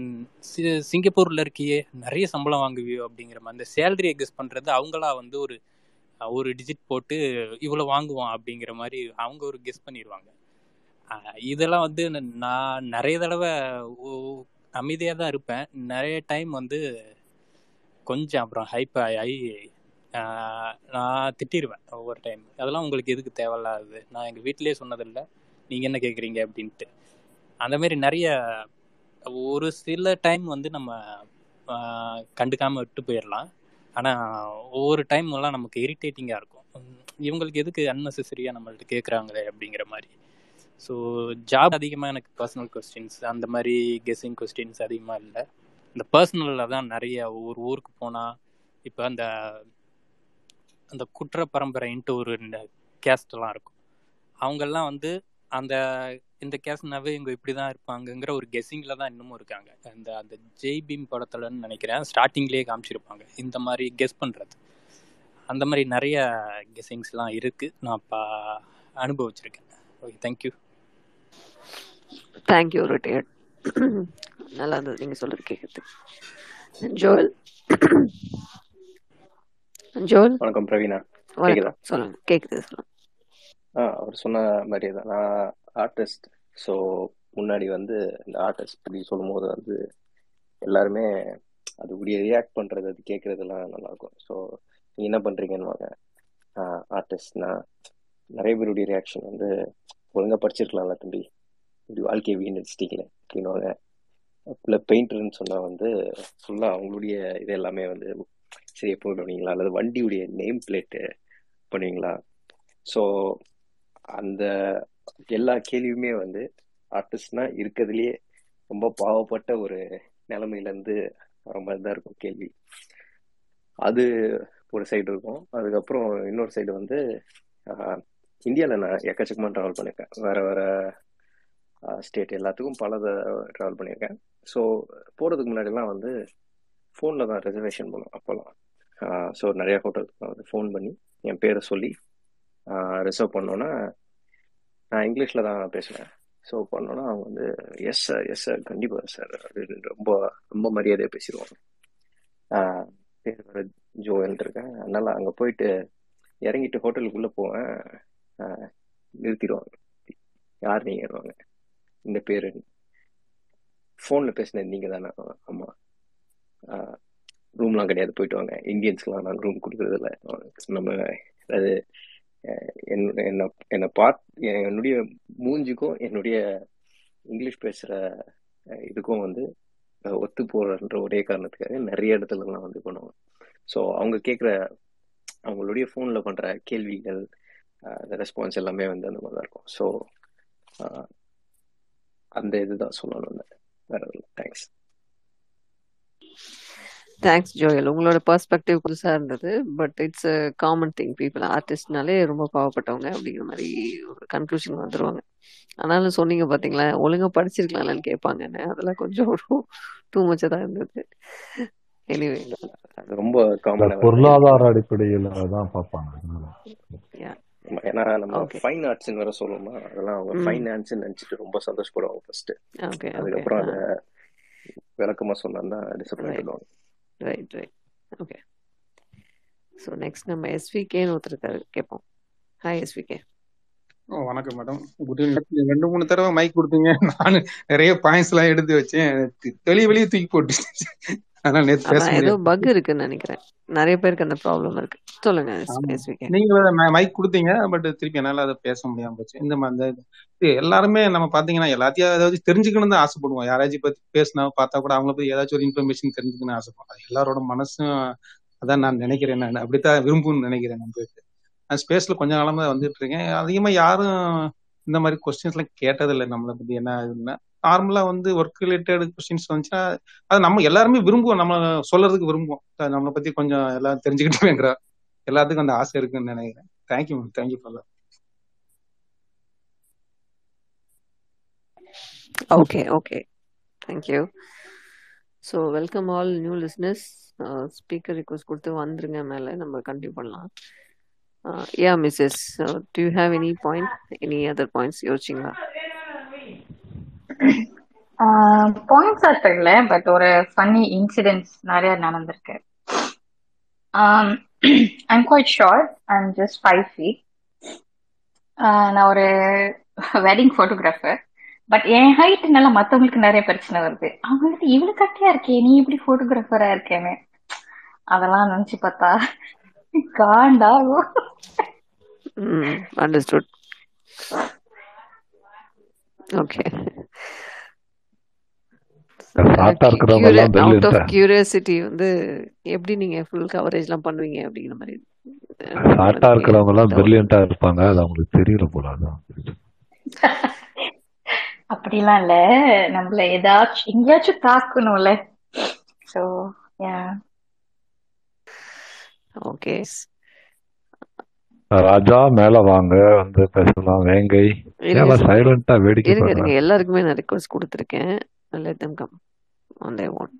சி சிங்கப்பூரில் இருக்கியே நிறைய சம்பளம் வாங்குவியோ அப்படிங்கிற மாதிரி அந்த சேலரியை கெஸ் பண்ணுறது அவங்களா வந்து ஒரு ஒரு டிஜிட் போட்டு இவ்வளோ வாங்குவோம் அப்படிங்கிற மாதிரி அவங்க ஒரு கெஸ் பண்ணிடுவாங்க இதெல்லாம் வந்து நான் நிறைய தடவை அமைதியாக தான் இருப்பேன். நிறைய டைம் வந்து கொஞ்சம் அப்புறம் ஹைப் ஆகி நான் திட்டிடுவேன் ஒவ்வொரு டைம் அதெல்லாம் உங்களுக்கு எதுக்கு தேவையில்லாது நான் எங்கள் வீட்டிலே சொன்னதில்லை. நீங்கள் என்ன கேட்குறீங்க அப்படின்ட்டு. அந்த மாதிரி நிறைய ஒரு சில டைம் வந்து நம்ம கண்டுக்காமல் விட்டு போயிடலாம். ஆனால் ஒவ்வொரு டைம் எல்லாம் நமக்கு இரிட்டேட்டிங்காக இருக்கும். இவங்களுக்கு எதுக்கு அன்னெசரியாக நம்மள்ட்ட கேட்குறாங்களே அப்படிங்கிற மாதிரி. ஸோ ஜாப் அதிகமாக எனக்கு பர்சனல் கொஸ்டின்ஸ் அந்த மாதிரி கெஸ்ஸிங் கொஸ்டின்ஸ் அதிகமாக இல்லை. இந்த பர்சனலில் தான் நிறைய ஒவ்வொரு ஊருக்கு போனால் இப்போ அந்த அந்த குற்ற பரம்பரைன்ட்டு ஒரு கேஸ்டெல்லாம் இருக்கும். அவங்கெல்லாம் வந்து அந்த இந்த கேஸ்ட்னாவே இவங்க இப்படி தான் இருப்பாங்கங்கிற ஒரு கெஸ்ஸிங்கில் தான் இன்னமும் இருக்காங்க. அந்த அந்த ஜெய் பீம் படத்துலன்னு நினைக்கிறேன் ஸ்டார்டிங்லேயே காமிச்சிருப்பாங்க. இந்த மாதிரி கெஸ் பண்ணுறது அந்த மாதிரி நிறைய கெஸ்ஸிங்ஸ்லாம் இருக்குது நான் இப்போ அனுபவிச்சிருக்கேன். ஓகே தேங்க்யூ தேங்க்யூ ரிட்டையர்ட் நல்லா இருந்தது நீங்கள் சொல்கிறது கேட்குறது ஜோல் ஜோல் வணக்கம் பிரவீனா. சொல்லுங்க. கேட்குது சொல்லுங்க. அவர் சொன்ன மாதிரியே தான். நான் ஆர்டிஸ்ட் ஸோ முன்னாடி வந்து இந்த ஆர்டிஸ்ட் பற்றி சொல்லும்போது வந்து எல்லாருமே அது இப்படியே ரியாக்ட் பண்ணுறது அது கேட்குறதுலாம் நல்லாயிருக்கும் ஸோ நீங்கள் என்ன பண்ணுறீங்கன்னு ஆர்டிஸ்ட்னா நிறைய பேருடைய ரியாக்ஷன் வந்து ஒழுங்காக படிச்சிருக்கலாம்ல தம்பி. இப்படி வாழ்க்கையை வீணடிச்சிட்டீங்களே அப்படின்னுவாங்க. இல்லை பெயிண்டர்னு சொன்னால் வந்து ஃபுல்லாக அவங்களுடைய இது எல்லாமே வந்து சரியாக போயிடுவீங்களா அல்லது வண்டியுடைய நேம் பிளேட்டு பண்ணுவீங்களா? ஸோ அந்த எல்லா கேள்வியுமே வந்து ஆர்டிஸ்ட்னா இருக்கிறதுலயே ரொம்ப பாவப்பட்ட ஒரு நிலைமையிலேருந்து வர மாதிரி தான் இருக்கும் கேள்வி. அது ஒரு சைடு இருக்கும். அதுக்கப்புறம் இன்னொரு சைடு வந்து இந்தியாவில் நான் எக்கச்சக்கமாக ட்ராவல் பண்ணியிருக்கேன் வேற வேற ஸ்டேட் எல்லாத்துக்கும் பல ட்ராவல் பண்ணியிருக்கேன் ஸோ போகிறதுக்கு முன்னாடிலாம் வந்து ஃபோனில் தான் ரிசர்வேஷன் பண்ணும் அப்போல்லாம் ஸோ நிறையா ஹோட்டலுக்கு வந்து ஃபோன் பண்ணி என் பேரை சொல்லி ரிசர்வ் பண்ணோன்னா நான் இங்கிலீஷில் தான் பேசுவேன் ஸோ பண்ணோன்னா அவங்க வந்து எஸ் சார் எஸ் சார் கண்டிப்பாக சார் அப்படின்னு ரொம்ப ரொம்ப மரியாதையாக பேசிடுவாங்க. பேர் வர ஜோயல் இருக்கேன் அதனால் அங்கே போயிட்டு இறங்கிட்டு ஹோட்டலுக்குள்ளே போவேன். நிறுத்திடுவாங்க. யார் நீங்கன்னுவாங்க. இந்த பேர். ஃபோனில் பேசினது நீங்கள் தானே ஆமாம் ரூம்லாம் கிடையாது. போயிட்டு வாங்க. இந்தியன்ஸ்க்குலாம் நாங்கள் ரூம் கொடுக்குறதில்ல. நம்ம அதாவது என்னுடைய என்ன என்னை பார்ட் என்னுடைய மூஞ்சிக்கும் என்னுடைய இங்கிலீஷ் பேசுகிற இதுக்கும் வந்து ஒத்து போகிறன்ற ஒரே காரணத்துக்காக நிறைய இடத்துலலாம் வந்து பண்ணுவாங்க. ஸோ அவங்க கேட்குற அவங்களுடைய ஃபோனில் பண்ணுற கேள்விகள் ரெஸ்பான்ஸ் எல்லாமே வந்து அந்த மாதிரி தான் இருக்கும் ஸோ அந்த இதுதான் சொல்லணும் வேற தேங்க்ஸ் தேங்க்ஸ் ஜோயல் உங்களோட பர்ஸ்பெக்டிவ் புதுசாக இருந்தது but it's a common thing people ஆர்டிஸ்ட்னாலே ரொம்ப பாவப்பட்டவங்க அப்படிங்கிற மாதிரி ஒரு கன்க்ளூஷன் வந்துருவாங்க. ஆனாலும் சொன்னீங்க பார்த்தீங்களா ஒழுங்காக படிச்சிருக்கலாம்னு கேட்பாங்கன்னு அதெல்லாம் கொஞ்சம் டூ மச்சாக தான் இருந்தது. எனிவே ரொம்ப காமன் பொருளாதார அடிப்படையில் தான் பார்ப்பாங்க. ஏன்னா நம்ம ஃபைன் ஆர்ட்ஸ் வேற சொல்லணுமா அதெல்லாம் அவங்க ஃபைன் ஆர்ட்ஸ் நினைச்சிட்டு ரொம்ப சந்தோஷப்படுவாங்க ஃபர்ஸ்ட் அதுக்கப்புறம் அதை விளக்கமா சொன்னா டிசப்பாயிண்ட் பண்ணுவாங்க right right okay so next நம்ம எஸ்விகேன்னு ஒருத்தர் கேட்போம் ஹாய் எஸ்விகே ஓ வணக்கம் மேடம் குட் ஈவினிங் ரெண்டு மூணு தடவை மைக் கொடுத்தீங்க. நான் நிறைய பாயிண்ட்ஸ் எல்லாம் எடுத்து வச்சேன். தெளிய வெளியே தூக்கி போட்டு அதனால நேத்து பேச ஏதோ பக் இருக்குன்னு நினைக்கிறேன். நிறைய பேருக்கு அந்த ப்ராப்ளம் இருக்கு. சொல்லுங்க நீங்க மைக் கொடுத்தீங்க பட் திருப்பி என்னால அதை பேச முடியாம போச்சு. இந்த மாதிரி எல்லாருமே நம்ம பாத்தீங்கன்னா எல்லாத்தையும் ஏதாவது தெரிஞ்சுக்கணும் தான் ஆசைப்படுவோம். யாராச்சும் பத்தி பேசினா பார்த்தா கூட அவங்கள பத்தி ஏதாச்சும் ஒரு இன்ஃபர்மேஷன் தெரிஞ்சுக்கணும்னு ஆசைப்படுவோம். அது எல்லாரோட மனசும் அதான் நான் நினைக்கிறேன். நான் அப்படித்தான் விரும்பும்னு நினைக்கிறேன் நம்மளுக்கு நான் ஸ்பேஸ்ல கொஞ்ச காலமா வந்துட்டு இருக்கேன். அதிகமா யாரும் இந்த மாதிரி கொஸ்டின்ஸ் எல்லாம் கேட்டதில்லை நம்மளை பத்தி. என்ன இதுன்னா நார்மலா வந்து ஒர்க் ரிலேட்டட் கொஸ்டின்ஸ் வந்துச்சுன்னா அது நம்ம எல்லாருமே விரும்புவோம். நம்ம சொல்றதுக்கு விரும்புவோம். நம்மளை பத்தி கொஞ்சம் எல்லாம் தெரிஞ்சுக்கிட்டுங்கிற எல்லாத்துக்கும் அந்த ஆசை இருக்குன்னு நினைக்கிறேன். Thank you ma'am thank you for okay okay thank you so welcome all new listeners speaker request கொடுத்து வந்துருங்க மேலே. நம்ம கண்டினியூ பண்ணலாம். Ya Mrs to have have any point any other points யோசிச்சிங்களா? பாயிண்ட்ஸா தெரியல பட் ஒரு ஃபன்னி இன்சிடென்ட்ஸ் நிறைய நடந்திருக்கு. I'm quite short I'm just five feet நான் ஒரு வெட்டிங் ஃபோட்டோகிராஃபர் பட் என் ஹைட்னால மத்தவங்களுக்கு நிறைய பிரச்சனை வருது. அவங்களுக்கு இவ்வளவு கட்டியா இருக்கே நீ இப்படி போட்டோகிராஃபரா இருக்கேன்னு. அதெல்லாம் நினைச்சு பார்த்தா காண்டாகும் அண்டர்ஸ்டுட் ஓகே ஷார்ட்டா இருக்கிறவங்க எல்லாம் அவுட் ஆஃப் கியூரியாசிட்டி வந்து எப்படி நீங்க ஃபுல் கவரேஜ்லாம் பண்ணுவீங்க அப்படிங்கிற மாதிரி ஷார்ட்டா இருக்கிறவங்க எல்லாம் பிரில்லியண்டா இருப்பாங்க. அது அவங்களுக்கு தெரியல போல அதான். அப்படிலாம் இல்ல. நம்மள ஏதாச்சும் எங்கேயாச்சும் தாக்கணும்ல. சோ ஓகே ராஜா மேல வாங்க. வந்து பேசலாம். வேங்கை. சைலண்டா வேடிக்கை இருங்க எல்லாருக்குமே நான் ரெக்வஸ்ட் கொடுத்துருக்கேன். And let them come on their own.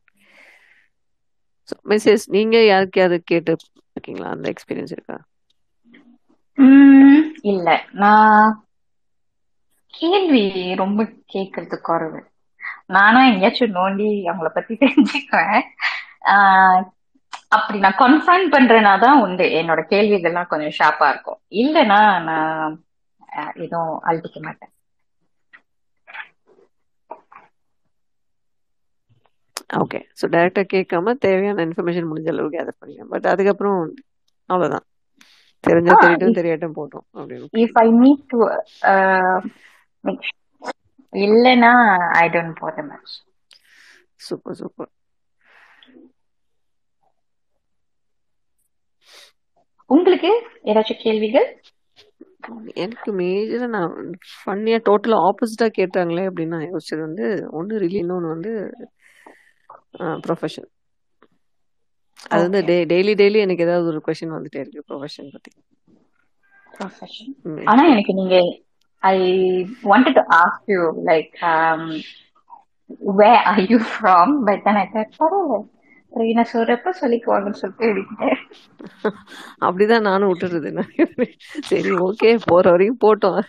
So message நீங்க யாருக்கையாவது கேட்டு இருக்கீங்களா அந்த எக்ஸ்பீரியன்ஸ் இருக்கா? உம் இல்ல. நான் கேள்வி ரொம்ப கேட்கறது குறைவு நானும் எங்கேயாச்சும் நோண்டி அவங்கள பத்தி தெரிஞ்சுக்குவேன். ஆஹ் அப்படி நான் கன்ஃபர்ம் பண்றேன்னா தான் உண்டு. என்னோட கேள்விகள்லாம் கொஞ்சம் ஷார்ப்பா இருக்கும். இல்லைன்னா நான் எதுவும் அழுத்திக்க மாட்டேன். ஓகே ஸோ டைரக்டா கேட்காம தேவையான இன்ஃபர்மேஷன் முடிஞ்ச அளவு கேதர் பண்ணிக்கலாம். பட் அதுக்கப்புறம் அவ்வளவுதான். தெரிஞ்சா ஆ தெரியட்டும் தெரியாட்டும் போட்டோம். அப்படின்னு இஃப் ஐ நீட் டு இல்லைன்னா I don't bother much super super உங்களுக்கு ஏதாச்சும் கேள்விகள்? எனக்கு மேஜரா நான் ஃபன்னியா டோட்டலா ஆப்போசிட்டா கேட்டாங்களே அப்படின்னு நான் யோசிச்சது வந்து ஒன்னு ரிலி இன்னொன்னு வந்து ப்ரொஃபஷன் அது வந்து டெய்லி டெய்லி எனக்கு ஏதாவது ஒரு கொஸ்டின் வந்துட்டே இருக்கு ப்ரொஃபஷன் பத்தி. ப்ரொஃபஷன் ஆனா எனக்கு நீங்க I wanted to ask you like where are you from but then I thought பரவாயில்ல. ரீனா சொல்றப்ப சொல்லிக்குவாங்கன்னு சொல்லிட்டு விட்டேன் அப்படிதான் நானும் விட்டுறது சரி ஓகே போற வரைக்கும் போட்டோம்.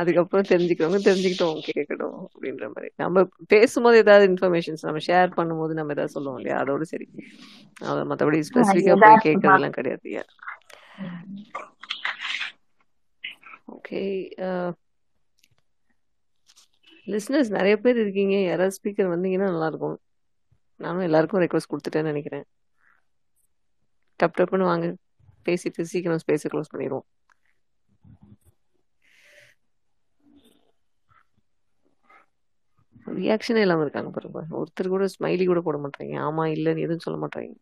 அதுக்கப்புறம் தெரிஞ்சுக்கிறவங்க தெரிஞ்சுக்கிட்டோம் கேட்கட்டும் அப்படின்ற மாதிரி. நம்ம பேசும்போது ஏதாவது இன்ஃபர்மேஷன்ஸ் நம்ம ஷேர் பண்ணும்போது நம்ம ஏதாவது சொல்லுவோம் இல்லையா? அதோட சரி. அதை மற்றபடி ஸ்பெசிஃபிக்கா போய் கேட்கறதெல்லாம் கிடையாது ஓகே லிஸ்னர்ஸ் நிறைய பேர் இருக்கீங்க. யாராவது ஸ்பீக்கர் வந்தீங்கன்னா நல்லா இருக்கும். நானும் எல்லாருக்கும் ரெக்வஸ்ட் கொடுத்துட்டேன்னு நினைக்கிறேன். டப் டப்புன்னு வாங்க. பேசிட்டு சீக்கிரம் ஸ்பேஸை க்ளோஸ் பண்ணிடுவோம். ரியாக்ஷனே இல்லாம இருக்காங்க பாருங்க ஒருத்தர் கூட ஸ்மைலி கூட போட மாட்டாங்க. ஆமா இல்லன்னு எதுவும் சொல்ல மாட்டாங்க.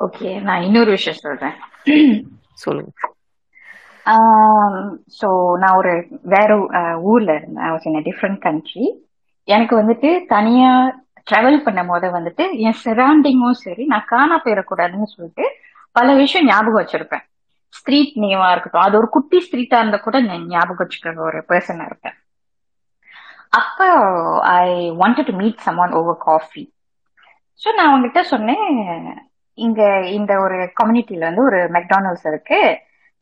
ஓகே நான் இன்னொரு விஷயம் சொல்றேன். சொல்லுங்க. ஸோ நான் ஒரு வேற ஊர்ல இருந்தேன். டிஃப்ரெண்ட் கண்ட்ரி எனக்கு வந்துட்டு தனியா ட்ராவல் பண்ணும் போது வந்துட்டு என் சரௌண்டிங்கும் சரி நான் காணா போயிடக்கூடாதுன்னு சொல்லிட்டு பல விஷயம் ஞாபகம் வச்சிருப்பேன். ஸ்ட்ரீட் நேமா இருக்கட்டும் அது ஒரு குட்டி ஸ்ட்ரீட்டா இருந்தா கூட நான் ஞாபகம் வச்சுக்கிற ஒரு பர்சனா இருப்பேன். அப்போ I wanted to meet someone over coffee so நான் அவங்ககிட்ட சொன்னேன் இங்க இந்த ஒரு கம்யூனிட்டியில வந்து ஒரு மெக்டானல்ஸ் இருக்கு.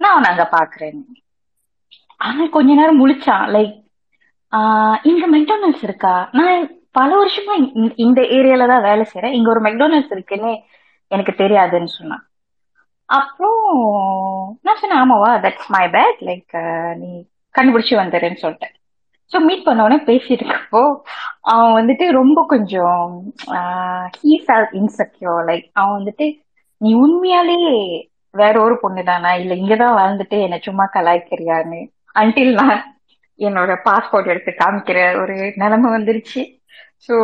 நான் அவனை அங்க பாக்குறேன். அவன் கொஞ்ச நேரம் முழிச்சான் லைக் இங்க மெக்டானல்ஸ் இருக்கா? நான் பல வருஷமா இந்த- இந்த ஏரியால தான் வேலை செய்யறேன் இங்க ஒரு மெக்டானல்ட்ஸ் இருக்குன்னு எனக்கு தெரியாதுன்னு சொன்னான். அப்புறம் நான் சொன்னேன் ஆமாவா தட்ஸ் மை பேட் லைக் நீ கண்டுபிடிச்சு வந்துடுறேன்னு சொல்லிட்டேன். ஸோ மீட் பண்ணோடனே பேசியிருக்கப்போ அவன் வந்துட்டு ரொம்ப கொஞ்சம் ஹீ ஃபெல் இன்செக்யூர் லைக் அவன் வந்துட்டு நீ உண்மையாலே வேற ஒரு பொண்ணு தானா இல்ல இங்கதான் வாழ்ந்துட்டு என்னை சும்மா கலாய்க்கிறியான்னு? அன்டில் நான் என்னோட பாஸ்போர்ட் எடுத்து காமிக்கிற ஒரு நிலைமை வந்துருச்சு. So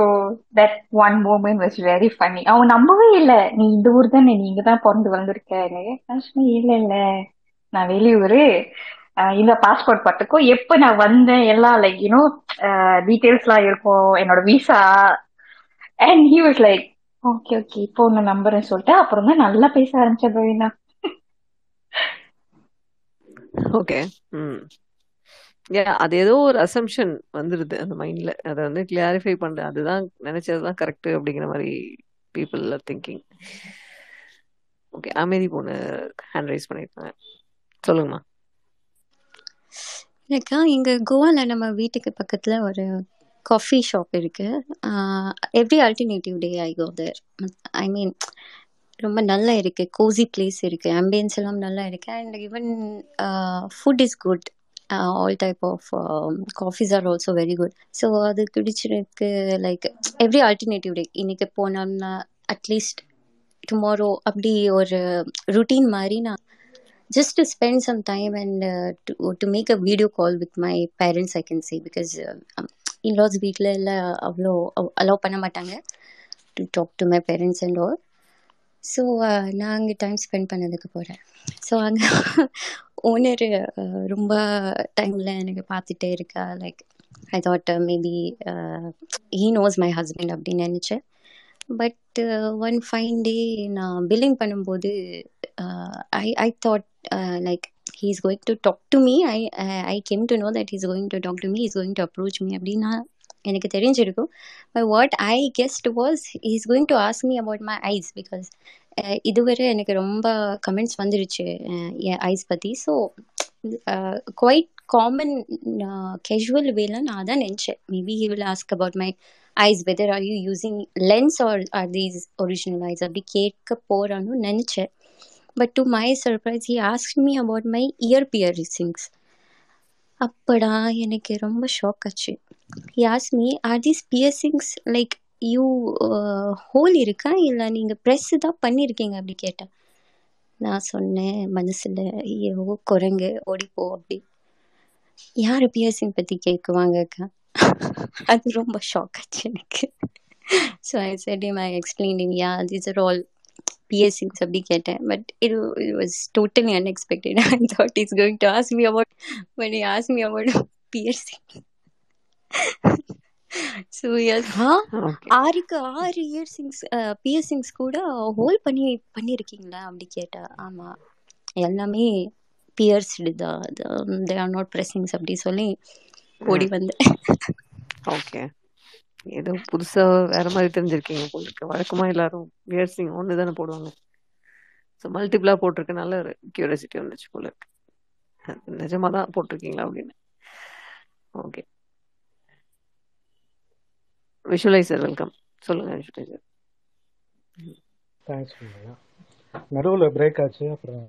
that one moment was very funny அவன் நம்பவே இல்லை. நீ இந்த ஊர் தானே நீ இங்க தான் பிறந்து வந்திருக்கேன்னு நான் சொன்னேன் இல்ல இல்ல. நான் வெளியூரு. இந்த பாஸ்போர்ட் பட்டுக்கும் எப்ப நான் வந்தேன் எல்லாம் லைக் யூனோ டீட்டெயில்ஸ்லாம் இருக்கும். என்னோட visa and he was like okay okay இப்போ ஒன்னு நம்புறேன்னு சொல்லிட்டு அப்புறம் தான் நல்லா பேச ஆரம்பிச்சேன் பவினா ஓகே ம். அது ஏதோ ஒரு அசம்ஷன் வந்துடுது அந்த மைண்ட்ல அதை வந்து கிளாரிஃபை பண்ற அதுதான் நினைச்சதுதான் கரெக்ட் அப்படிங்கிற மாதிரி பீப்புள் ஆர் திங்கிங் ஓகே அமைதி பொண்ணு ஹேண்ட் ரைஸ் பண்ணியிருக்காங்க சொல்லுங்கம்மா. எனக்கா இங்க கோவால நம்ம வீட்டுக்கு பக்கத்துல ஒரு காஃபி ஷாப் இருக்கு. Every alternative day I go there I mean ரொம்ப நல்லா இருக்கு. கோசி பிளேஸ் இருக்கு. ஆம்பியன்ஸ் எல்லாம் நல்லா இருக்கு. And even food is good all type of coffees are also very good so அது குடிச்சிருக்கு லைக் எவ்ரி ஆல்டர்னேட்டிவ் டே இன்னைக்கு போனோம்னா அட்லீஸ்ட் டுமாரோ அப்படி ஒரு ருட்டீன் மாதிரி நான் just to spend some time and uh, to, to make a video call with my parents i can say because uh, um, in-laws வீட்டில் எல்லாம் அவ்வளோ அலோவ் பண்ண மாட்டாங்க. To talk to my parents and all so நான் அங்கே time spend பண்ணதுக்கு போகிறேன் so அங்கே ஓனர் ரொம்ப டைமில் எனக்கு பார்த்துட்டே இருக்கா. Like I thought maybe he knows my husband அப்படின்னு நினச்சேன். பட் ஒன் ஃபைன் டே நான் பில்லிங் பண்ணும்போது I I thought like he is going to talk to me I I came to know that he's going to talk to me is going to approach me அப்படின்னா எனக்கு தெரிஞ்சிருக்கும். But what I guessed was is going to ask me about my eyes because இதுவரை எனக்கு ரொம்ப comments வந்துருச்சு என் eyes பற்றி so quite common casual வேல நான் தான் நினச்சேன். Maybe he will ask about my eyes whether are you using lens are are these original eyes அப்படி கேட்க போகிறான்னு நினச்சேன். But to my surprise he ask me about my ear piercings அப்படா எனக்கு ரொம்ப ஷாக் ஆச்சு. Yasmi are these piercings like you hole இருக்கா? இல்லை நீங்கள் ப்ரெஸ் தான் பண்ணியிருக்கீங்க அப்படி கேட்டேன் நான் சொன்னேன் மனசில் ஐயோ குரங்கு ஓடிப்போ அப்படி. யார் பியர்சிங் பற்றி கேட்குவாங்கக்கா அது ரொம்ப ஷாக் ஆச்சு எனக்கு. So I said I'm I explaining yeah these are all piercings அப்படி கேட்டேன். But it it was totally unexpected I thought is going to ask me about but I ask me about piercing so ah ஆறுக்கு ஆறு இயர்சிங்ஸ் பிஎஸ்சிங்ஸ் கூட whole பண்ணி பண்ணியிருக்கீங்களா அப்படி கேட்டா ஆமாம் எல்லாமே பியர்ஸ்டு தான் தே ஆர் நாட் ப்ரெஸ்ஸிங்ஸ் அப்படி சொல்லி ஓடி வந்தேன். ஓகே ஏதோ புதுசா வேற மாதிரி தெரிஞ்சிருக்கீங்க போல இருக்கு. வழக்கமா எல்லாரும் பியர்சிங் ஒன்று தானே போடுவாங்க. ஸோ மல்டிபிளா போட்டிருக்கனால ஒரு கியூரியாசிட்டி வந்துச்சு போல இருக்கு. நிஜமா தான் போட்டிருக்கீங்களா அப்படின்னு. ஓகே விஷுவலைசர் வெல்கம் சொல்லுங்க விஷுவலைசர் தேங்க்ஸ் நடுவில் பிரேக் ஆச்சு. அப்புறம்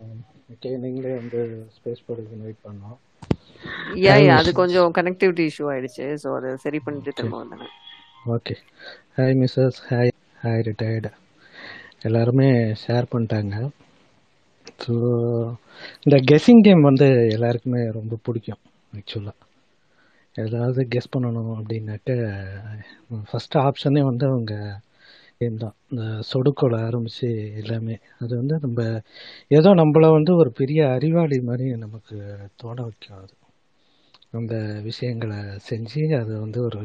நீங்களே வந்து ஸ்பேஸ் போடுறதுக்கு வெயிட் பண்ணோம் யா அது கொஞ்சம் கனெக்டிவிட்டி இஷ்யூ ஆயிடுச்சு. ஸோ அதை சரி பண்ணிட்டு திரும்ப வந்தேன். Okay hi Mrs hi hi retired எல்லாருமே ஷேர் பண்ணிட்டாங்க. ஸோ இந்த கெஸ்ஸிங் கேம் வந்து எல்லாருக்குமே ரொம்ப பிடிக்கும் ஆக்சுவலாக ஏதாவது கெஸ் பண்ணணும் அப்படின்னாக்க ஃபஸ்ட்டு ஆப்ஷனே வந்து அவங்க கேம் தான். இந்த சொடுக்கோல ஆரம்பித்து எல்லாமே. அது வந்து நம்ம ஏதோ நம்மளை வந்து ஒரு பெரிய அறிவாளி மாதிரி நமக்கு தோண வைக்கும் அது. அந்த விஷயங்களை செஞ்சு அதை வந்து ஒரு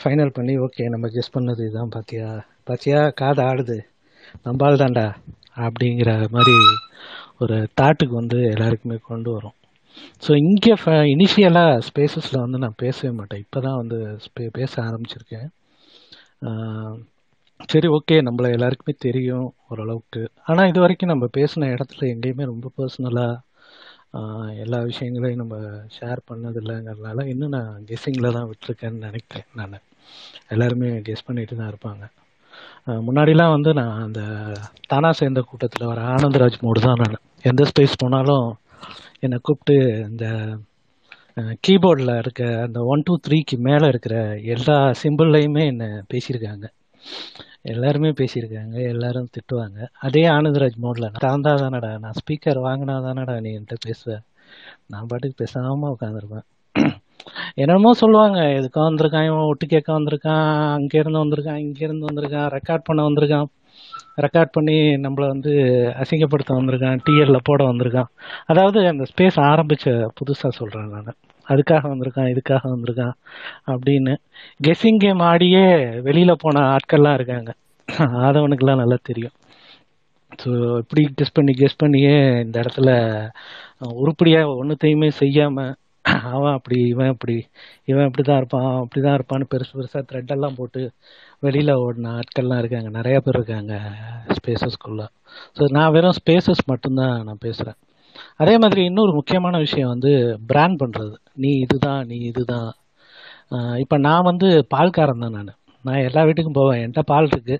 ஃபைனல் பண்ணி ஓகே நம்ம கெஸ் பண்ணது இதுதான் பார்த்தியா பார்த்தியா காது ஆடுது. நம்பால் தாண்டா அப்படிங்கிற மாதிரி ஒரு தாட்டுக்கு வந்து எல்லாருக்குமே கொண்டு வரும். ஸோ இங்கே ஃப இனிஷியலாக ஸ்பேசஸில் வந்து நான் பேசவே மாட்டேன். இப்போ தான் வந்து ஸ்பே பேச ஆரம்பிச்சிருக்கேன். சரி ஓகே நம்மளை எல்லாருக்குமே தெரியும் ஓரளவுக்கு. ஆனால் இது வரைக்கும் நம்ம பேசின இடத்துல எங்கேயுமே ரொம்ப பர்சனலாக எல்லா விஷயங்களையும் நம்ம ஷேர் பண்ணதில்லைங்கிறதுனால இன்னும் நான் கெஸ்ஸிங்கில் தான் விட்டுருக்கேன்னு நினைக்கிறேன் நான். எல்லாருமே கெஸ் பண்ணிட்டு தான் இருப்பாங்க. முன்னாடிலாம் வந்து நான் அந்த தானா சேர்ந்த கூட்டத்தில் வர ஆனந்தராஜ் மோடு தான் நான். எந்த ஸ்பேஸ் போனாலும் என்னை கூப்பிட்டு இந்த கீபோர்டில் இருக்க அந்த ஒன் டூ த்ரீக்கு மேலே இருக்கிற எல்லா சிம்பிள்லையுமே என்னை பேசியிருக்காங்க. எல்லாருமே பேசியிருக்காங்க எல்லாரும் திட்டுவாங்க. அதே ஆனந்தராஜ் மோடில் தான் தானடா நான் ஸ்பீக்கர் வாங்கினா தானடா நீ என்கிட்ட பேசுவேன் நான் பாட்டுக்கு பேசாமல் உட்காந்துருப்பேன் என்னமோ சொல்லுவாங்க எதுக்கோ வந்திருக்கான் இவன் ஒட்டு கேட்க வந்திருக்கான் அங்கேருந்து வந்திருக்கான் இங்கேருந்து வந்திருக்கான் ரெக்கார்ட் பண்ண வந்திருக்கான். ரெக்கார்ட் பண்ணி நம்மளை வந்து அசிங்கப்படுத்த வந்திருக்கான் டிஎல்ல போட வந்திருக்கான். அதாவது அந்த ஸ்பேஸ் ஆரம்பிச்ச புதுசாக சொல்கிறேன் நான். அதுக்காக வந்திருக்கான் இதுக்காக வந்திருக்கான் அப்படின்னு கெஸ்ஸிங் கேம் ஆடியே வெளியில் போன ஆட்கள்லாம் இருக்காங்க. ஆதவனுக்கெல்லாம் நல்லா தெரியும். ஸோ இப்படி கெஸ் பண்ணி கெஸ் பண்ணியே இந்த இடத்துல உருப்படியாக ஒன்றுத்தையுமே செய்யாமல் அவன் அப்படி இவன் இப்படி இவன் இப்படி தான் இருப்பான் அப்படி தான் இருப்பான்னு பெருசு பெருசாக த்ரெட்டெல்லாம் போட்டு வெளியில் ஓடின ஆட்கள்லாம் இருக்காங்க. நிறையா பேர் இருக்காங்க ஸ்பேசஸ்குள்ளே ஸோ நான் வெறும் ஸ்பேசஸ் மட்டும்தான் நான் பேசுகிறேன் அதே மாதிரி இன்னொரு முக்கியமான விஷயம் வந்து பிராண்ட் பண்ணுறது நீ இதுதான் நீ இதுதான். இப்போ நான் வந்து பால்காரன் தான் நான். நான் எல்லா வீட்டுக்கும் போவேன். என்கிட்ட பால் இருக்குது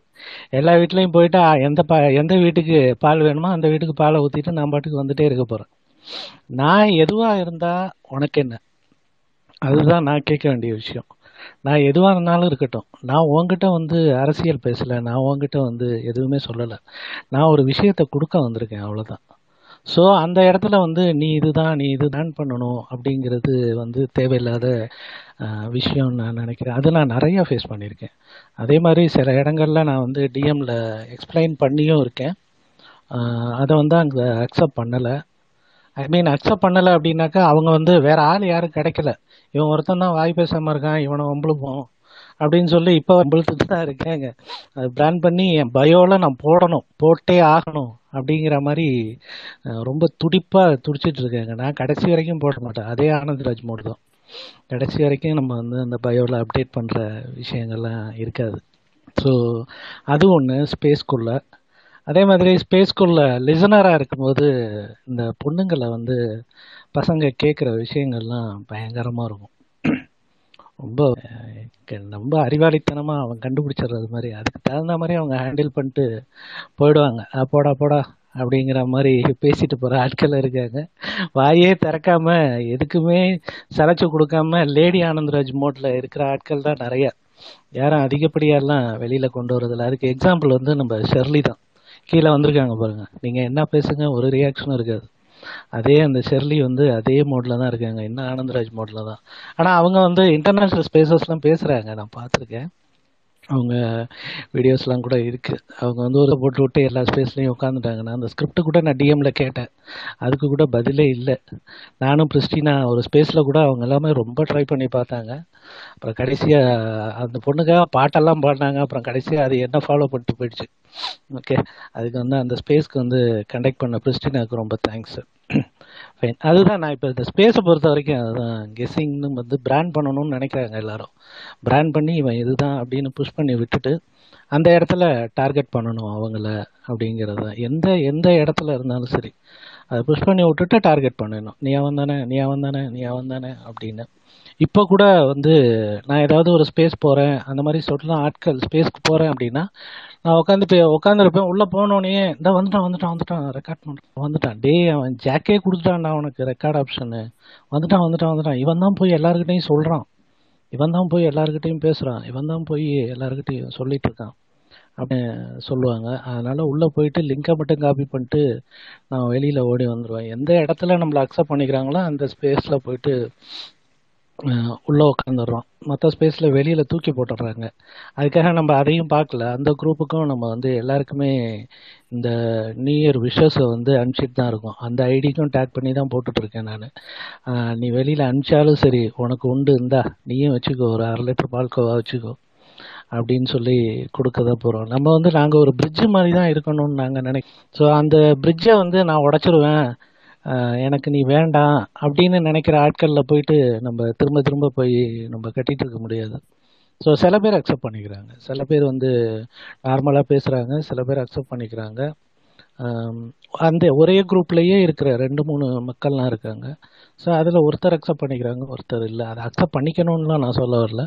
எல்லா வீட்லேயும் போயிட்டு எந்த பா எந்த வீட்டுக்கு பால் வேணுமோ அந்த வீட்டுக்கு பாலை ஊற்றிட்டு நான் பாட்டுக்கு வந்துட்டே இருக்க போகிறேன் நான் எதுவாக இருந்தால் உனக்கு என்ன? அதுதான் நான் கேட்க வேண்டிய விஷயம். நான் எதுவாக இருந்தாலும் இருக்கட்டும். நான் உங்ககிட்ட வந்து அரசியல் பேசலை. நான் உங்ககிட்ட வந்து எதுவுமே சொல்லலை. நான் ஒரு விஷயத்தை கொடுக்க வந்திருக்கேன் அவ்வளோதான் ஸோ அந்த இடத்துல வந்து நீ இதுதான் நீ இதுதான் பண்ணணும் அப்படிங்கிறது வந்து தேவையில்லாத விஷயம் நான் நினைக்கிறேன். அது நான் நிறையா ஃபேஸ் பண்ணியிருக்கேன். அதே மாதிரி சில இடங்கள்ல நான் வந்து டிஎம்ல எக்ஸ்பிளைன் பண்ணியும் இருக்கேன். அதை வந்து அங்கே அக்செப்ட் பண்ணலை. ஐ மீன் அக்செப்ட் பண்ணலை அப்படின்னாக்கா அவங்க வந்து வேற ஆள் யாரும் கிடைக்கல. இவன் ஒருத்தன் தான் வாய் பேசாமல் இருக்கான் இவனை வம்பளுப்போம் அப்படின்னு சொல்லி இப்போ வம்பளுத்துட்டு தான் இருக்கேங்க. அது பிளான் பண்ணி என் பயோவில் நான் போடணும் போட்டே ஆகணும். அப்படிங்கிற மாதிரி ரொம்ப துடிப்பாக துடிச்சிட்டு இருக்காங்க. நான் கடைசி வரைக்கும் போட மாட்டேன். அதே ஆனந்த்ராஜ் மோடு தான். கடைசி வரைக்கும் நம்ம வந்து அந்த பயோவில் அப்டேட் பண்ணுற விஷயங்கள்லாம் இருக்காது. ஸோ அது ஒன்று ஸ்பேஸ்குள்ளே அதே மாதிரி ஸ்பேஸ்குள்ளே லிசனராக இருக்கும்போது இந்த பொண்ணுங்களை வந்து பசங்க கேட்குற விஷயங்கள்லாம் பயங்கரமாக இருக்கும். ரொம்ப ரொம்ப அறிவாளித்தனமாக அவன் கண்டுபிடிச்சிடுறது மாதிரி அதுக்கு தகுந்த மாதிரி அவங்க ஹேண்டில் பண்ணிட்டு போயிடுவாங்க. போடா போடா அப்படிங்கிற மாதிரி பேசிட்டு போகிற ஆட்கள் இருக்காங்க. வாயே திறக்காம எதுக்குமே சளைச்சு கொடுக்காம லேடி ஆனந்தராஜ் மோட்டில் இருக்கிற ஆட்கள் தான் நிறையா. யாரும் அதிகப்படியாலாம் வெளியில் கொண்டு வரதில்ல. அதுக்கு எக்ஸாம்பிள் வந்து நம்ம ஷெர்லி தான். கீழே வந்திருக்காங்க பாருங்க. நீங்கள் என்ன பேசுங்க ஒரு ரியாக்ஷனும் இருக்காது. அதே அந்த ஷெர்லி வந்து அதே மோட்ல தான் இருக்காங்க. இன்னும் ஆனந்தராஜ் மோட்ல தான். ஆனால் அவங்க வந்து இன்டர்நேஷ்னல் ஸ்பேசஸ்லாம் பேசுகிறாங்க நான் பார்த்துருக்கேன். அவங்க வீடியோஸ்லாம் கூட இருக்குது அவங்க வந்து ஒரு போட்டு விட்டு எல்லா ஸ்பேஸ்லையும் உட்காந்துட்டாங்க நான் அந்த ஸ்கிரிப்ட் கூட நான் டிஎம்ல கேட்டேன். அதுக்கு கூட பதிலே இல்லை. நானும் பிரிஸ்டினா ஒரு ஸ்பேஸில் கூட அவங்க எல்லாமே ரொம்ப ட்ரை பண்ணி பார்த்தாங்க. அப்புறம் கடைசியாக அந்த பொண்ணுக்காக பாட்டெல்லாம் பாடினாங்க. அப்புறம் கடைசியாக அது என்ன ஃபாலோ பண்ணிட்டு போயிடுச்சு. ஓகே அதுக்கு வந்து அந்த ஸ்பேஸ்க்கு வந்து கண்டக்ட் பண்ண பிரிஸ்டினாவுக்கு ரொம்ப தேங்க்ஸ் ஃபைன் அதுதான் நான் இப்போ இந்த ஸ்பேஸை பொறுத்த வரைக்கும் அதுதான் கெஸ்ஸிங்னு வந்து பிராண்ட் பண்ணணும்னு நினைக்கிறாங்க எல்லாரும். பிராண்ட் பண்ணி இவன் இதுதான் அப்படின்னு புஷ் பண்ணி விட்டுட்டு அந்த இடத்துல டார்கெட் பண்ணணும் அவங்கள அப்படிங்கிறத. எந்த எந்த இடத்துல இருந்தாலும் சரி. அதை புஷ் பண்ணி விட்டுட்டு டார்கெட் பண்ணணும் நீ அவன் தானே நீ அவன் தானே நீ அவன் தானே அப்படின்னு. இப்போ கூட வந்து நான் ஏதாவது ஒரு ஸ்பேஸ் போகிறேன் அந்த மாதிரி சொல்லலாம் ஆட்கள் ஸ்பேஸ்க்கு போகிறேன் அப்படின்னா நான் உட்காந்து போய் உட்காந்துருப்பேன் உள்ளே போனோடனே இந்த வந்துட்டான் வந்துட்டான் வந்துட்டான் ரெக்கார்ட் பண்ணுறான் வந்துட்டான். டே அவன் ஜாக்கே கொடுத்துட்டான்டா அவனுக்கு ரெக்கார்ட் ஆப்ஷனு வந்துட்டான் வந்துட்டான் வந்துட்டான். இவன் தான் போய் எல்லாருக்கிட்டையும் சொல்கிறான் இவன் தான் போய் எல்லாருக்கிட்டையும் பேசுகிறான் இவன் தான் போய் எல்லாருக்கிட்டையும் சொல்லிட்டு இருக்கான். அப்படின்னு சொல்லுவாங்க. அதனால் உள்ளே போயிட்டு லிங்கை மட்டும் காப்பி பண்ணிட்டு நான் வெளியில் ஓடி வந்துடுவேன் எந்த இடத்துல நம்மளை அக்செப்ட் பண்ணிக்கிறாங்களோ அந்த ஸ்பேஸில் போயிட்டு உள்ளே உட்காந்துடுறோம் மற்ற ஸ்பேஸில் வெளியில் தூக்கி போட்டுடுறாங்க. அதுக்காக நம்ம அதையும் பார்க்கல. அந்த குரூப்புக்கும் நம்ம வந்து எல்லாருக்குமே இந்த நியூ இயர் விஷஸை வந்து அனுப்பிச்சிட்டு தான் இருக்கும். அந்த ஐடிக்கும் டேக் பண்ணி தான் போட்டுட்ருக்கேன் நான். நீ வெளியில் அனுப்பிச்சாலும் சரி உனக்கு உண்டு இருந்தா நீயும் வச்சுக்கோ ஒரு அரை லிட்டர் பால்கோவா வச்சுக்கோ அப்படின்னு சொல்லி கொடுக்க தான் போகிறோம் நம்ம வந்து நாங்கள் ஒரு பிரிட்ஜு மாதிரி தான் இருக்கணும்னு நாங்கள் நினைக்கிறோம் ஸோ அந்த பிரிட்ஜை வந்து நான் உடச்சிருவேன். எனக்கு நீ வேண்டாம் அப்படின்னு நினைக்கிற ஆட்களில் போயிட்டு நம்ம திரும்ப திரும்ப போய் நம்ம கட்டிகிட்டு இருக்க முடியாது. ஸோ சில பேர் அக்செப்ட் பண்ணிக்கிறாங்க. சில பேர் வந்து நார்மலாக பேசுகிறாங்க சில பேர் அக்செப்ட் பண்ணிக்கிறாங்க. அந்த ஒரே குரூப்லேயே இருக்கிற ரெண்டு மூணு மக்கள்லாம் இருக்காங்க. ஸோ அதில் ஒருத்தர் அக்செப்ட் பண்ணிக்கிறாங்க ஒருத்தர் இல்லை. அதை அக்செப்ட் பண்ணிக்கணும்லாம் நான் சொல்ல வரல.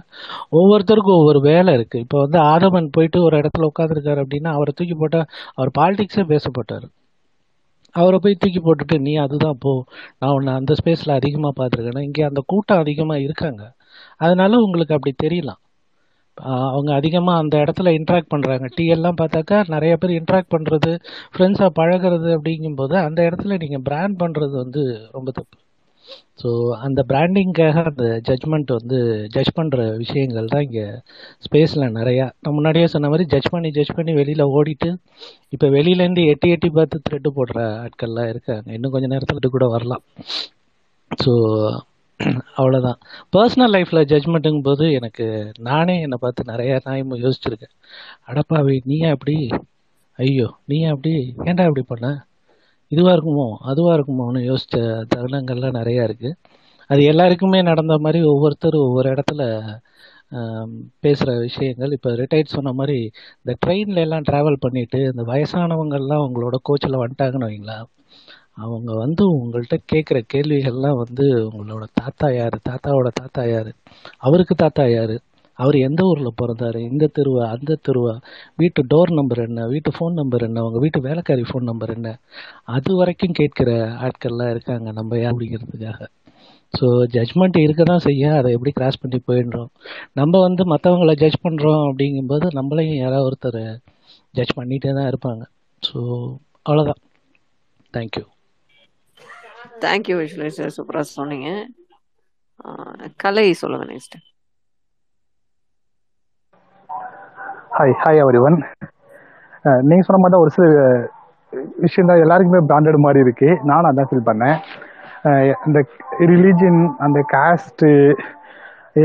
ஒவ்வொருத்தருக்கும் ஒவ்வொரு வேலை இருக்குது இப்போ வந்து ஆதமன் போயிட்டு ஒரு இடத்துல உட்காந்துருக்காரு அப்படின்னா அவரை தூக்கி போட்டால் அவர் பாலிடிக்ஸே பேசப்பட்டார். அவரை போய் தூக்கி போட்டுட்டு நீ அதுதான் போ. நான் உன்னை அந்த ஸ்பேஸில் அதிகமாக பார்த்துருக்கேன்னா இங்கே அந்த கூட்டம் அதிகமாக இருக்காங்க. அதனால உங்களுக்கு அப்படி தெரியலாம். அவங்க அதிகமாக அந்த இடத்துல இன்ட்ராக்ட் பண்ணுறாங்க டீஎல்லாம் பார்த்தாக்கா நிறைய பேர் இன்ட்ராக்ட் பண்ணுறது ஃப்ரெண்ட்ஸாக பழகுறது அப்படிங்கும்போது அந்த இடத்துல நீங்கள் பிராண்ட் பண்ணுறது வந்து ரொம்ப தப்பு. ஸோ அந்த பிராண்டிங்காக அந்த ஜட்ஜ்மெண்ட் வந்து ஜட்ஜ் பண்ணுற விஷயங்கள் தான் இங்கே ஸ்பேஸில் நிறையா. நான் முன்னாடியே சொன்ன மாதிரி ஜட்ஜ் பண்ணி ஜட்ஜ் பண்ணி வெளியில் ஓடிட்டு இப்போ வெளியிலேருந்து எட்டி எட்டி பார்த்து த்ரெட்டு போடுற ஆட்கள்லாம் இருக்காங்க. இன்னும் கொஞ்சம் நேரத்தில் கூட வரலாம். ஸோ அவ்வளோதான் பர்சனல் லைஃப்பில் ஜட்ஜ்மெண்ட்டுங்கும் போது எனக்கு நானே என்னை பார்த்து நிறையா டைம் யோசிச்சிருக்கேன். அடப்பாவி நீயா அப்படி ஐயோ நீயா அப்படி? ஏன்டா இப்படி பண்ண? இதுவாக இருக்குமோ? அதுவாக இருக்குமோன்னு யோசித்த தருணங்கள்லாம் நிறையா இருக்குது அது எல்லாருக்குமே நடந்த மாதிரி ஒவ்வொருத்தரும் ஒவ்வொரு இடத்துல பேசுகிற விஷயங்கள். இப்போ ரிட்டையர்ட் சொன்ன மாதிரி இந்த ட்ரெயின்ல எல்லாம் ட்ராவல் பண்ணிட்டு இந்த வயசானவங்கள்லாம் உங்களோட கோச்சில் வந்துட்டாங்கன்னு வைங்களா அவங்க வந்து உங்கள்கிட்ட கேட்குற கேள்விகள்லாம் வந்து உங்களோட தாத்தா யார்? தாத்தாவோட தாத்தா யார்? அவருக்கு தாத்தா யார்? அவர் எந்த ஊரில் பிறந்தாரு? இந்த தெருவா? அந்த தெருவா? வீட்டு டோர் நம்பர் என்ன? வீட்டு ஃபோன் நம்பர் என்ன? உங்கள் வீட்டு வேலைக்காரி ஃபோன் நம்பர் என்ன? அது வரைக்கும் கேட்குற ஆட்கள்லாம் இருக்காங்க நம்ம ஏன் அப்படிங்கிறதுக்காக. ஸோ ஜட்ஜ்மெண்ட் இருக்க தான் செய்ய அதை எப்படி கிராஸ் பண்ணி போயிடுறோம்? நம்ம வந்து மற்றவங்கள ஜட்ஜ் பண்ணுறோம் அப்படிங்கும்போது நம்மளையும் யாராவது ஒருத்தர் ஜட்ஜ் பண்ணிகிட்டே தான் இருப்பாங்க. ஸோ அவ்வளோதான் தேங்க்யூ தேங்க்யூ விஷ்ணு சூப்பராக சொன்னீங்க. கலை சொல்லுங்கள் next hi hi everyone நீங்கள் சொன்ன மாதிரி தான் ஒரு சில விஷயம் தான் எல்லாருக்குமே பிராண்டட் மாதிரி இருக்கு. நானும் அதான் ஃபீல் பண்ணேன். இந்த ரிலீஜன் அந்த காஸ்ட்டு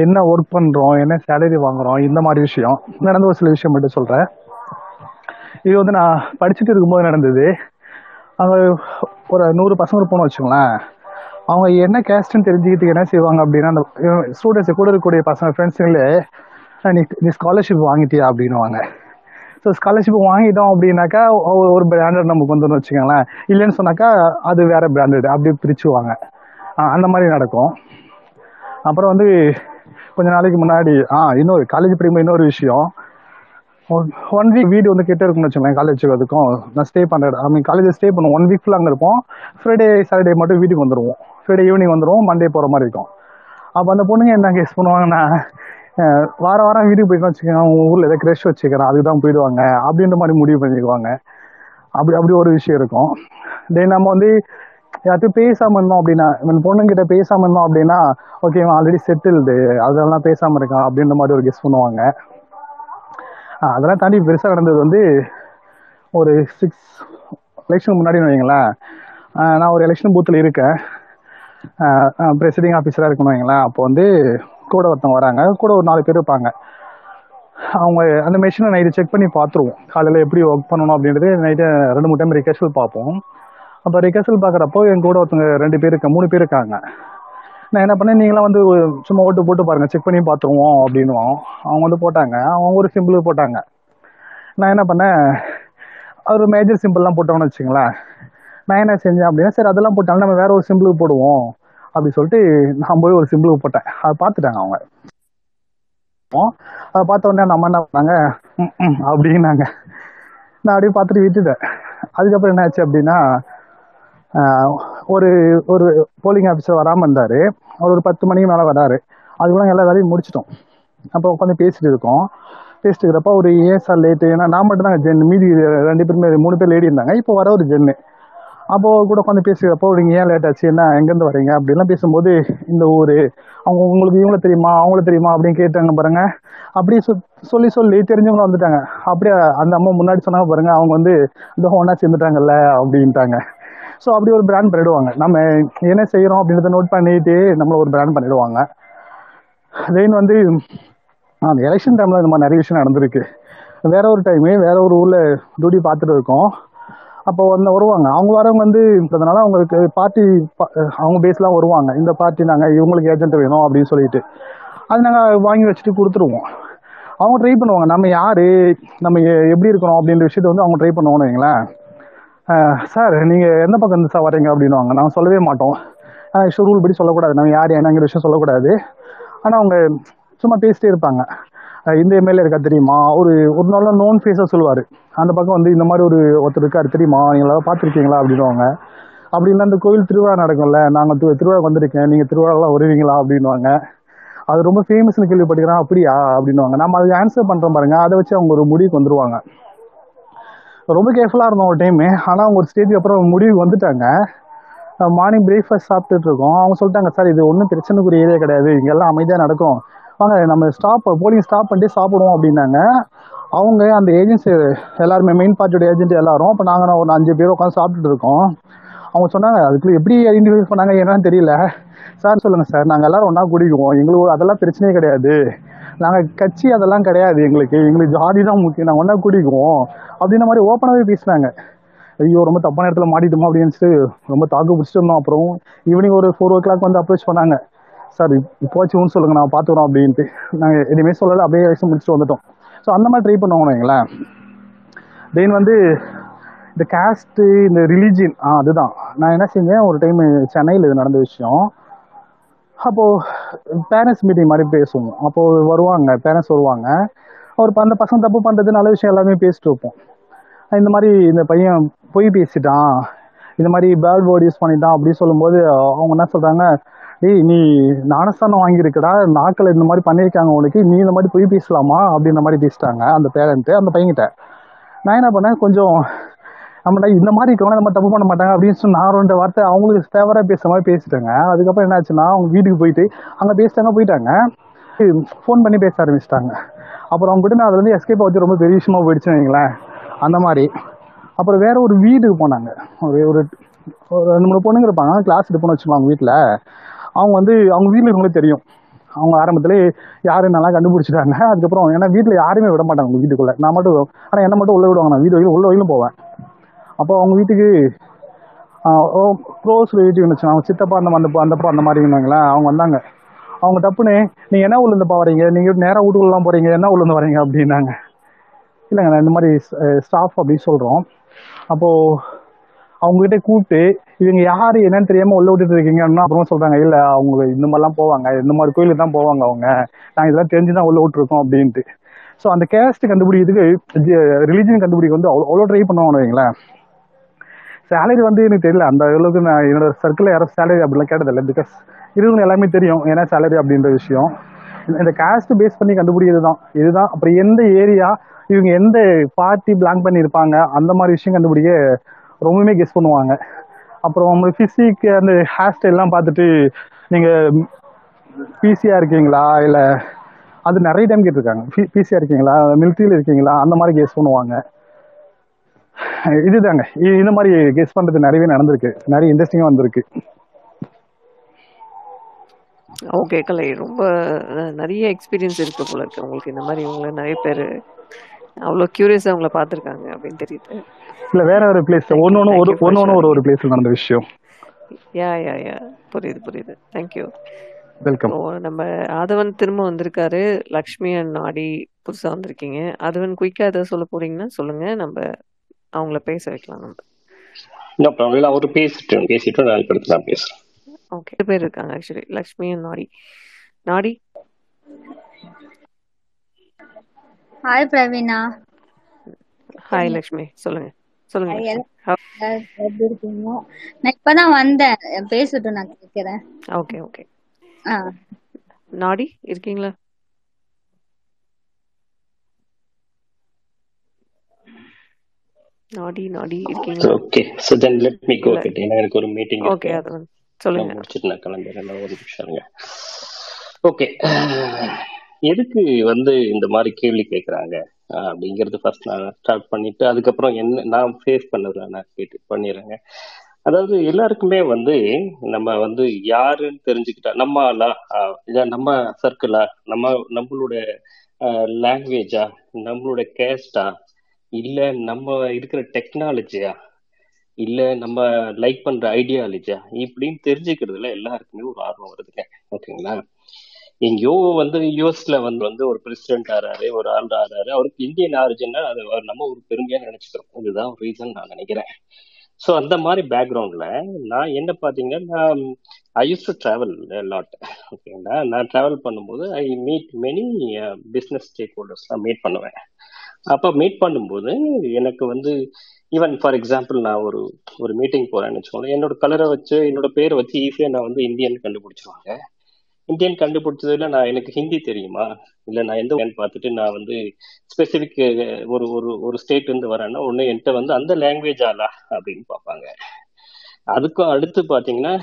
என்ன ஒர்க் பண்ணுறோம் என்ன சேலரி வாங்குறோம் இந்த மாதிரி விஷயம் நடந்த ஒரு சில விஷயம் மட்டும் சொல்கிறேன் இது வந்து நான் படிச்சுட்டு இருக்கும்போது நடந்தது. அங்கே ஒரு நூறு பசங்க இருப்போம்னு வச்சுக்கோங்களேன். அவங்க என்ன கேஸ்ட்னு தெரிஞ்சுக்கிட்டு என்ன செய்வாங்க அப்படின்னா அந்த ஸ்டூடெண்ட்ஸ் கூட இருக்கக்கூடிய பசங்க ஃப்ரெண்ட்ஸுங்களே நீ நீ ஸ்காலர்ஷிப் வாங்கிட்டியா? அப்படின்னுவாங்க. ஸோ ஸ்காலர்ஷிப் வாங்கிட்டோம் அப்படின்னாக்கா ஒரு பிராண்டட் நமக்கு வந்துடும் வச்சுக்கோங்களேன். இல்லைன்னு சொன்னாக்கா அது வேற பிராண்டட் அப்படி பிரிச்சுவாங்க. அந்த மாதிரி நடக்கும். அப்புறம் வந்து கொஞ்ச நாளைக்கு முன்னாடி ஆ இன்னொரு காலேஜ் படிக்கும்போது இன்னொரு விஷயம். ஒன் வீக் வீடு வந்து கிட்ட இருக்கும்னு வச்சுக்கோங்களேன் காலேஜுக்கு அதுக்கும். நான் ஸ்டே பண்ணுறேன் ஐ மீன் காலேஜ் ஸ்டே பண்ணுவோம். ஒன் வீக் ஃபுல்லாக அங்கே இருப்போம். ஃப்ரைடே சாட்டர்டே மட்டும் வீட்டுக்கு வந்துடுவோம் ஃப்ரைடே ஈவினிங் வந்துடுவோம் மண்டே போகிற மாதிரி இருக்கும். அப்போ அந்த பொண்ணுங்க என்ன கேஸ் பண்ணுவாங்கன்னா வார வாரம் வீட்டுக்கு போய்க்கணும் வச்சுக்கோங்க அவங்க ஊரில் ஏதாவது கிரஷ் வச்சுக்கிறேன் அதுக்கு தான் போயிடுவாங்க அப்படின்ற மாதிரி முடிவு பண்ணிக்குவாங்க. அப்படி அப்படி ஒரு விஷயம் இருக்கும். தென் நம்ம வந்து யார்ட்டும் பேசாமல் இருந்தோம் அப்படின்னா பொண்ணுங்கிட்ட பேசாமல் இருந்தோம் அப்படின்னா ஓகே இவன் ஆல்ரெடி செட்டில்டு அதெல்லாம் பேசாமல் இருக்கான் அப்படின்ற மாதிரி ஒரு கெஸ் பண்ணுவாங்க. அதெல்லாம் தாண்டி பெருசாக நடந்தது வந்து ஒரு சிக்ஸ் எலெக்ஷன் முன்னாடி வைங்களேன். நான் ஒரு எலெக்ஷன் பூத்தில் இருக்கேன். ப்ரெசிடிங் ஆஃபீஸராக இருக்கணும் வைங்களேன். அப்போ வந்து கூட ஒருத்தவங்க வராங்க. கூட ஒரு நாலு பேர் இருப்பாங்க. அவங்க அந்த மெஷினை நைட்டு செக் பண்ணி பார்த்துருவோம் காலையில் எப்படி ஒர்க் பண்ணணும் அப்படின்றது நைட்டு ரெண்டு மூணு டைம் ரிகர்சல் பார்ப்போம். அப்போ ரிகர்சல் பார்க்குறப்போ என் கூட ஒருத்தவங்க ரெண்டு பேர் இருக்க மூணு பேர் இருக்காங்க. நான் என்ன பண்ணேன்? நீங்களாம் வந்து சும்மா ஓட்டு போட்டு பாருங்கள் செக் பண்ணி பார்த்துருவோம் அப்படின்னுவோம் அவங்க வந்து போட்டாங்க. அவங்க ஒரு சிம்பிள் போட்டாங்க. நான் என்ன பண்ணேன்? ஒரு மேஜர் சிம்பிள்லாம் போட்டோம்னு வச்சுங்களேன் நான் என்ன செஞ்சேன் அப்படின்னா சரி அதெல்லாம் போட்டாலும் நம்ம வேற ஒரு சிம்பிளுக்கு போடுவோம். அப்படி சொல்லிட்டு நான் போய் ஒரு சிம்பிளுக்கு போட்டேன். அதை பார்த்துட்டாங்க அவங்க. அதை பார்த்த உடனே நம்ம என்ன பண்ணாங்க? அப்படின்னாங்க. நான் அப்படியே பார்த்துட்டு விட்டுட்டேன். அதுக்கப்புறம் என்ன ஆச்சு அப்படின்னா ஒரு ஒரு போலிங் ஆஃபீஸர் வராமல் இருந்தார். அவர் ஒரு பத்து மணிக்கு மேலே வராரு. அதுக்குள்ள எல்லா வேலையும் முடிச்சிட்டோம். அப்போ உட்காந்து பேசிட்டு இருக்கோம். பேசிட்டு இருக்கிறப்ப ஒரு ஏன் சார் லேட்டு ஏன்னா நான் மட்டும் தான் ஜென் மீதி ரெண்டு பேருமே மூணு பேர் லேடி இருந்தாங்க. இப்போ வர ஒரு ஜென்னு அப்போ கூட உட்காந்து பேசுகிறப்போ நீங்கள் ஏன் லேட் ஆச்சு? என்ன? எங்கேருந்து வரீங்க? அப்படிலாம் பேசும்போது இந்த ஊர் அவங்க உங்களுக்கு இவங்கள தெரியுமா? அவங்கள தெரியுமா? அப்படின்னு கேட்டாங்க பாருங்க. அப்படி சொல்லி சொல்லி தெரிஞ்சவங்களும் வந்துட்டாங்க. அப்படியே அந்த அம்மா முன்னாடி சொன்னாங்க பாருங்க அவங்க வந்து இந்த ஒன்றா சேர்ந்துட்டாங்கல்ல? அப்படின்ட்டாங்க. ஸோ அப்படி ஒரு பிராண்ட் பண்ணிடுவாங்க. நம்ம என்ன செய்கிறோம் அப்படின்றத நோட் பண்ணிட்டு நம்மள ஒரு பிராண்ட் பண்ணிடுவாங்க. தென் வந்து அந்த எலெக்ஷன் டைமில் இந்த மாதிரி நிறைய விஷயம் நடந்திருக்கு. வேற ஒரு டைமு வேற ஒரு ஊரில் டியூட்டி பார்த்துட்டு இருக்கோம். அப்போ வந்து வருவாங்க. அவங்க வரவங்க வந்து அதனால அவங்களுக்கு பார்ட்டி அவங்க பேஸ்லாம் வருவாங்க. இந்த பார்ட்டி நாங்கள் இவங்களுக்கு ஏஜென்ட் வேணும் அப்படின்னு சொல்லிட்டு. அது நாங்கள் வாங்கி வச்சுட்டு கொடுத்துருவோம். அவங்க ட்ரை பண்ணுவாங்க. நம்ம யார்? நம்ம எப்படி இருக்கிறோம் அப்படின்ற விஷயத்த வந்து அவங்க ட்ரை பண்ணுவோம்னு வைங்களேன். சார் நீங்கள் எந்த பக்கம் இருந்து சார் வரீங்க அப்படின்வாங்க நாங்கள் சொல்லவே மாட்டோம். ஆனால் ரூல் படி சொல்லக்கூடாது. நம்ம யார் என்னங்கிற விஷயம் சொல்லக்கூடாது. ஆனால் அவங்க சும்மா பேசிட்டே இருப்பாங்க. இந்த எம்எல்ஏ இருக்கா தெரியுமா? ஒரு ஒரு நாள் நோன் ஃபேஸாக சொல்லுவார். அந்த பக்கம் வந்து இந்த மாதிரி ஒரு ஒருத்தர் இருக்காரு தெரியுமா? நீங்களாவது பார்த்துருக்கீங்களா? அப்படின்னுவாங்க. அப்படின்னா அந்த கோயில் திருவிழா நடக்கும்ல நாங்கள் திரு திருவிழா வந்திருக்கேன் நீங்கள் திருவிழாலாம் வருவீங்களா? அப்படின்னுவாங்க. அது ரொம்ப ஃபேமஸ்னு கேள்விப்பட்டுக்கிறேன் அப்படியா? அப்படின்னுவாங்க. நம்ம அதை ஆன்சர் பண்ணுறோம் பாருங்க. அதை வச்சு அவங்க ஒரு முடிவுக்கு வந்துருவாங்க. ரொம்ப கேர்ஃபுல்லாக இருந்தோம் ஒரு டைமு ஆனால் அவங்க ஒரு ஸ்டேஜுக்கு அப்புறம் முடிவுக்கு வந்துட்டாங்க. மார்னிங் பிரேக்ஃபாஸ்ட் சாப்பிட்டுட்டு இருக்கோம். அவங்க சொல்லிட்டாங்க சார் இது ஒன்றும் பிரச்சனைக்குரிய ஏரியா கிடையாது. இங்கெல்லாம் அமைதியாக நடக்கும். வாங்க நம்ம ஸ்டாப் போலிங் ஸ்டாப் பண்ணிட்டு சாப்பிடுவோம் அப்படின்னாங்க. அவங்க அந்த ஏஜென்சி எல்லாருமே மெயின் பார்ட்டியோட ஏஜென்ட் எல்லாரும் இப்போ நாங்கள் ஒரு அஞ்சு பேர் உட்காந்து சாப்பிட்டுட்டு இருக்கோம். அவங்க சொன்னாங்க அதுக்குள்ள எப்படி ஐடென்டிஃபை பண்ணாங்க என்னன்னு தெரியல. சார் சொல்லுங்கள் சார். நாங்கள் எல்லாரும் ஒன்றா குடிக்குவோம். எங்களுக்கு அதெல்லாம் பிரச்சனையே கிடையாது. நாங்கள் கட்சி அதெல்லாம் கிடையாது எங்களுக்கு. எங்களுக்கு ஜாதி தான் முக்கியம். நாங்கள் ஒன்றா குடிக்குவோம். அப்படின்ற மாதிரி ஓப்பனாகவே பேசினாங்க. ஐயோ ரொம்ப தப்பான இடத்துல மாட்டிட்டோமா? அப்படின்னு ரொம்ப தாக்கு பிடிச்சிட்டு இருந்தோம். அப்புறம் ஈவினிங் ஒரு ஃபோர் ஓ கிளாக் வந்து அப்ரோச் பண்ணாங்க. சார் இப்போச்சும் ஒன்று சொல்லுங்க நான் பார்த்துக்குறோம் அப்படின்ட்டு. நாங்கள் எதுவுமே சொல்லலை அப்படியே வயசு முடிச்சுட்டு வந்துட்டோம். ஸோ அந்த மாதிரி ட்ரை பண்ணுவாங்க வைங்களேன். தென் வந்து இந்த காஸ்ட்டு இந்த ரிலீஜியன் ஆ அதுதான். நான் என்ன செஞ்சேன் ஒரு டைம் சென்னையில் இது நடந்த விஷயம். அப்போது பேரண்ட்ஸ் மீட்டிங் மாதிரி பேசுவோம். அப்போது வருவாங்க பேரண்ட்ஸ் வருவாங்க. அவர் அந்த பசங்க தப்பு பண்ணுறது நல்ல விஷயம் எல்லாமே பேசிட்டு இருப்போம். இந்த மாதிரி இந்த பையன் பொய் பேசிட்டான். இந்த மாதிரி பேட் வேர்ட் யூஸ் பண்ணிட்டான் அப்படின்னு சொல்லும்போது அவங்க என்ன சொல்கிறாங்க ஏய் நீ ஞானஸ்தானம் வாங்கியிருக்கடா நாக்கில் இந்த மாதிரி பண்ணியிருக்காங்க உனக்கு நீ இந்த மாதிரி போய் பேசலாமா? அப்படின்ற மாதிரி பேசிட்டாங்க அந்த பேரண்ட்டு அந்த பையன்கிட்ட. நான் என்ன பண்ணேன் கொஞ்சம் நம்மள இந்த மாதிரி இருக்கவங்க நம்ம தப்பு பண்ண மாட்டாங்க அப்படின்னு சொல்லி நான் ரெண்டு வார்த்தை அவங்களுக்கு ஃபேவராக பேசுகிற மாதிரி பேசிட்டாங்க. அதுக்கப்புறம் என்ன ஆச்சுன்னா அவங்க வீட்டுக்கு போயிட்டு அங்கே பேசிட்டாங்க போயிட்டாங்க. ஃபோன் பண்ணி பேச ஆரம்பிச்சிட்டாங்க. அப்புறம் அவங்க கிட்ட நான் அதில் வந்து எஸ்கேப் வச்சு ரொம்ப பெரிய விஷயமா போயிடுச்சுன்னு வைங்களேன். அந்த மாதிரி. அப்புறம் வேற ஒரு வீட்டுக்கு போனாங்க. ஒரு ஒரு ரெண்டு மூணு பொண்ணுங்க இருப்பாங்க. கிளாஸ் எடுப்போன்னு வச்சுக்கலாம் அவங்க வீட்டில் அவங்க வந்து அவங்க வீட்டில் இருக்கவங்களே தெரியும். அவங்க ஆரம்பத்திலே யாரும் நல்லா கண்டுபிடிச்சிட்டாங்க அதுக்கப்புறம் ஏன்னா வீட்டில் யாருமே விட மாட்டாங்க அவங்க வீட்டுக்குள்ளே. நான் மட்டும் ஆனால் என்ன மட்டும் உள்ள விடுவாங்க நான் வீடு வரையும் உள்ள வரையிலும் போவேன். அப்போ அவங்க வீட்டுக்கு க்ளோஸ் ரிலேட்டிவ் இருந்துச்சு அவங்க சித்தப்பா அந்த அந்த அந்தப்பா அந்த மாதிரி இருந்தாங்களேன் அவங்க வந்தாங்க. அவங்க டப்புன்னு நீங்கள் என்ன ஊர்லேருந்துப்பா வரீங்க? நீங்கள் நேராக வீட்டுக்குள்ளலாம் போகிறீங்க என்ன ஊர்லேருந்து வரீங்க? அப்படின்னாங்க. இல்லைங்க நான் இந்த மாதிரி ஸ்டாஃப் அப்படின்னு சொல்கிறோம் அப்போது அவங்ககிட்ட கூப்பிட்டு இவங்க யார்? என்னன்னு தெரியாமல் உள்ள விட்டுட்டு இருக்கீங்க. அப்படின்னா அப்புறமா சொல்கிறாங்க இல்லை அவங்க இந்த மாதிரிலாம் போவாங்க. இந்த மாதிரி கோயிலுக்கு தான் போவாங்க அவங்க. நாங்க இதெல்லாம் தெரிஞ்சு தான் உள்ள விட்டுருக்கோம் அப்படின்ட்டு. ஸோ அந்த கேஸ்ட் கண்டுபிடிக்கிறதுக்கு ரிலீஜன் கண்டுபிடிக்க வந்து அவ்வளோ அவ்வளோ ட்ரை பண்ணுவாங்க வைங்களேன். சேலரி வந்து எனக்கு தெரியல. அந்த அளவுக்கு நான் என்னோட சர்க்கிளில் யாரும் சேலரி அப்படிலாம் கேட்டதில்லை. பிகாஸ் இருக்கிறவங்க எல்லாமே தெரியும் ஏன்னா சேலரி அப்படின்ற விஷயம். இந்த காஸ்ட் பேஸ் பண்ணி கண்டுபிடிக்கிறது தான் இதுதான். அப்புறம் எந்த ஏரியா இவங்க எந்த பார்ட்டி பிளாங்க் பண்ணியிருப்பாங்க அந்த மாதிரி விஷயம் கண்டுபிடிக்க ரொம்பவுமே கெஸ் பண்ணுவாங்க. அப்புறம் உங்களுக்கு ஃபிசிக் அந்த ஹேர் ஸ்டைல்லாம் பார்த்துட்டு நீங்கள் பிசியாக இருக்கீங்களா? இல்லை அது நிறைய டைம் கேட்டிருக்காங்க. பிசியாக இருக்கீங்களா? மிலிட்ரியில் இருக்கீங்களா? அந்த மாதிரி கெஸ் பண்ணுவாங்க. இதுதாங்க. இந்த மாதிரி கெஸ் பண்ணுறது நிறையவே நடந்திருக்கு. நிறைய இன்ட்ரெஸ்டிங்காக வந்திருக்கு. ஓகே கலை ரொம்ப நிறைய எக்ஸ்பீரியன்ஸ் இருக்கு போல இருக்கு. உங்களுக்கு இந்த மாதிரி உங்களை நிறைய பேர் அவ்வளோ கியூரியஸாக உங்களை பார்த்துருக்காங்க அப்படின்னு தெரியுது. இல்லை வேற ஒரு பிளேஸ் ஒன்று ஒன்று ஒரு ஒன்று ஒன்று ஒரு ஒரு பிளேஸில் நடந்த விஷயம். யா யா யா புரியுது புரியுது. தேங்க்யூ வெல்கம் நம்ம ஆதவன் திரும்ப வந்திருக்காரு. லக்ஷ்மி அண்ட் நாடி புதுசாக வந்திருக்கீங்க. ஆதவன் குயிக்காக எதாவது சொல்ல போறீங்கன்னா சொல்லுங்க. நம்ம அவங்கள பேச வைக்கலாம் நம்ம. நோ ப்ராப்ளம் அவர் பேசிட்டு பேசிட்டு நான் இப்போ நான் பேசுகிறேன் ஓகே பேர் இருக்காங்க ஆக்சுவலி லக்ஷ்மி அண்ட் நாடி நாடி ஹாய் பிரவீனா. ஹாய் லக்ஷ்மி. சொல்லுங்க. சொல்லுங்க. எப்படி இருக்கீங்க? நான் இப்பதான் வந்தேன். பேசட்டும் நான் கேட்கிறேன் ஓகே ஓகே. நாடி இருக்கீங்களா? நாடி நாடி இருக்கீங்களா? Okay. So then let me go get எனக்கு ஒரு மீட்டிங் ஓகே அது சொல்லுங்க. முடிச்சிட்டு நான் ஒரு நிமிஷம் ஓகே. எதுக்கு வந்து இந்த மாதிரி கேள்வி கேட்குறாங்க அப்படிங்கிறது ஃபர்ஸ்ட் நான் ஸ்டார்ட் பண்ணிட்டு அதுக்கப்புறம் என்ன நான் ஃபேஸ் பண்ணதுல நான் கேட்டு பண்ணிடுறேங்க. அதாவது எல்லாருக்குமே வந்து நம்ம வந்து யாருன்னு தெரிஞ்சுக்கிட்டா நம்ம ஆளா இல்லை நம்ம சர்க்கிளா நம்ம நம்மளோட லாங்குவேஜா நம்மளோட கேஸ்டா இல்லை நம்ம இருக்கிற டெக்னாலஜியா இல்லை நம்ம லைக் பண்ற ஐடியாலஜியா இப்படின்னு தெரிஞ்சுக்கிறதுல எல்லாருக்குமே ஒரு ஆர்வம் வருதுங்க. ஓகேங்களா? எங்கேயோ வந்து யூஎஸ்ல வந்து வந்து ஒரு பிரசிடென்ட் ஆறாரு ஒரு ஆண்டு ஆறாரு. அவருக்கு இந்தியன் ஆரிஜின்னா அது நம்ம ஒரு பெருமையா நினைச்சுக்கிறோம். இதுதான் ரீசன் நான் நினைக்கிறேன். ஸோ அந்த மாதிரி பேக்ரவுண்ட்ல நான் என்ன பாத்தீங்கன்னா I use to travel lot ஓகேங்களா நான் ட்ராவல் பண்ணும்போது ஐ மீட் மெனி பிஸ்னஸ் ஸ்டேக் ஹோல்டர்ஸ்லாம் மீட் பண்ணுவேன். அப்போ மீட் பண்ணும்போது எனக்கு வந்து ஈவன் ஃபார் எக்ஸாம்பிள் நான் ஒரு ஒரு மீட்டிங் போகிறேன்னு வச்சுக்கோங்களேன். என்னோட கலரை வச்சு என்னோட பேரை வச்சு ஈஸியாக நான் வந்து இந்தியன் கண்டுபிடிச்சிருவாங்க. இந்தியன் கண்டுபிடிச்சதுல நான் எனக்கு ஹிந்தி தெரியுமா? இல்லை நான் எந்த பார்த்துட்டு நான் வந்து ஸ்பெசிஃபிக் ஒரு ஒரு ஒரு ஸ்டேட் இருந்து வரேன்னா ஒன்று என்கிட்ட வந்து அந்த லாங்குவேஜ் ஆளா அப்படின்னு பார்ப்பாங்க. அதுக்கும் அடுத்து பார்த்தீங்கன்னா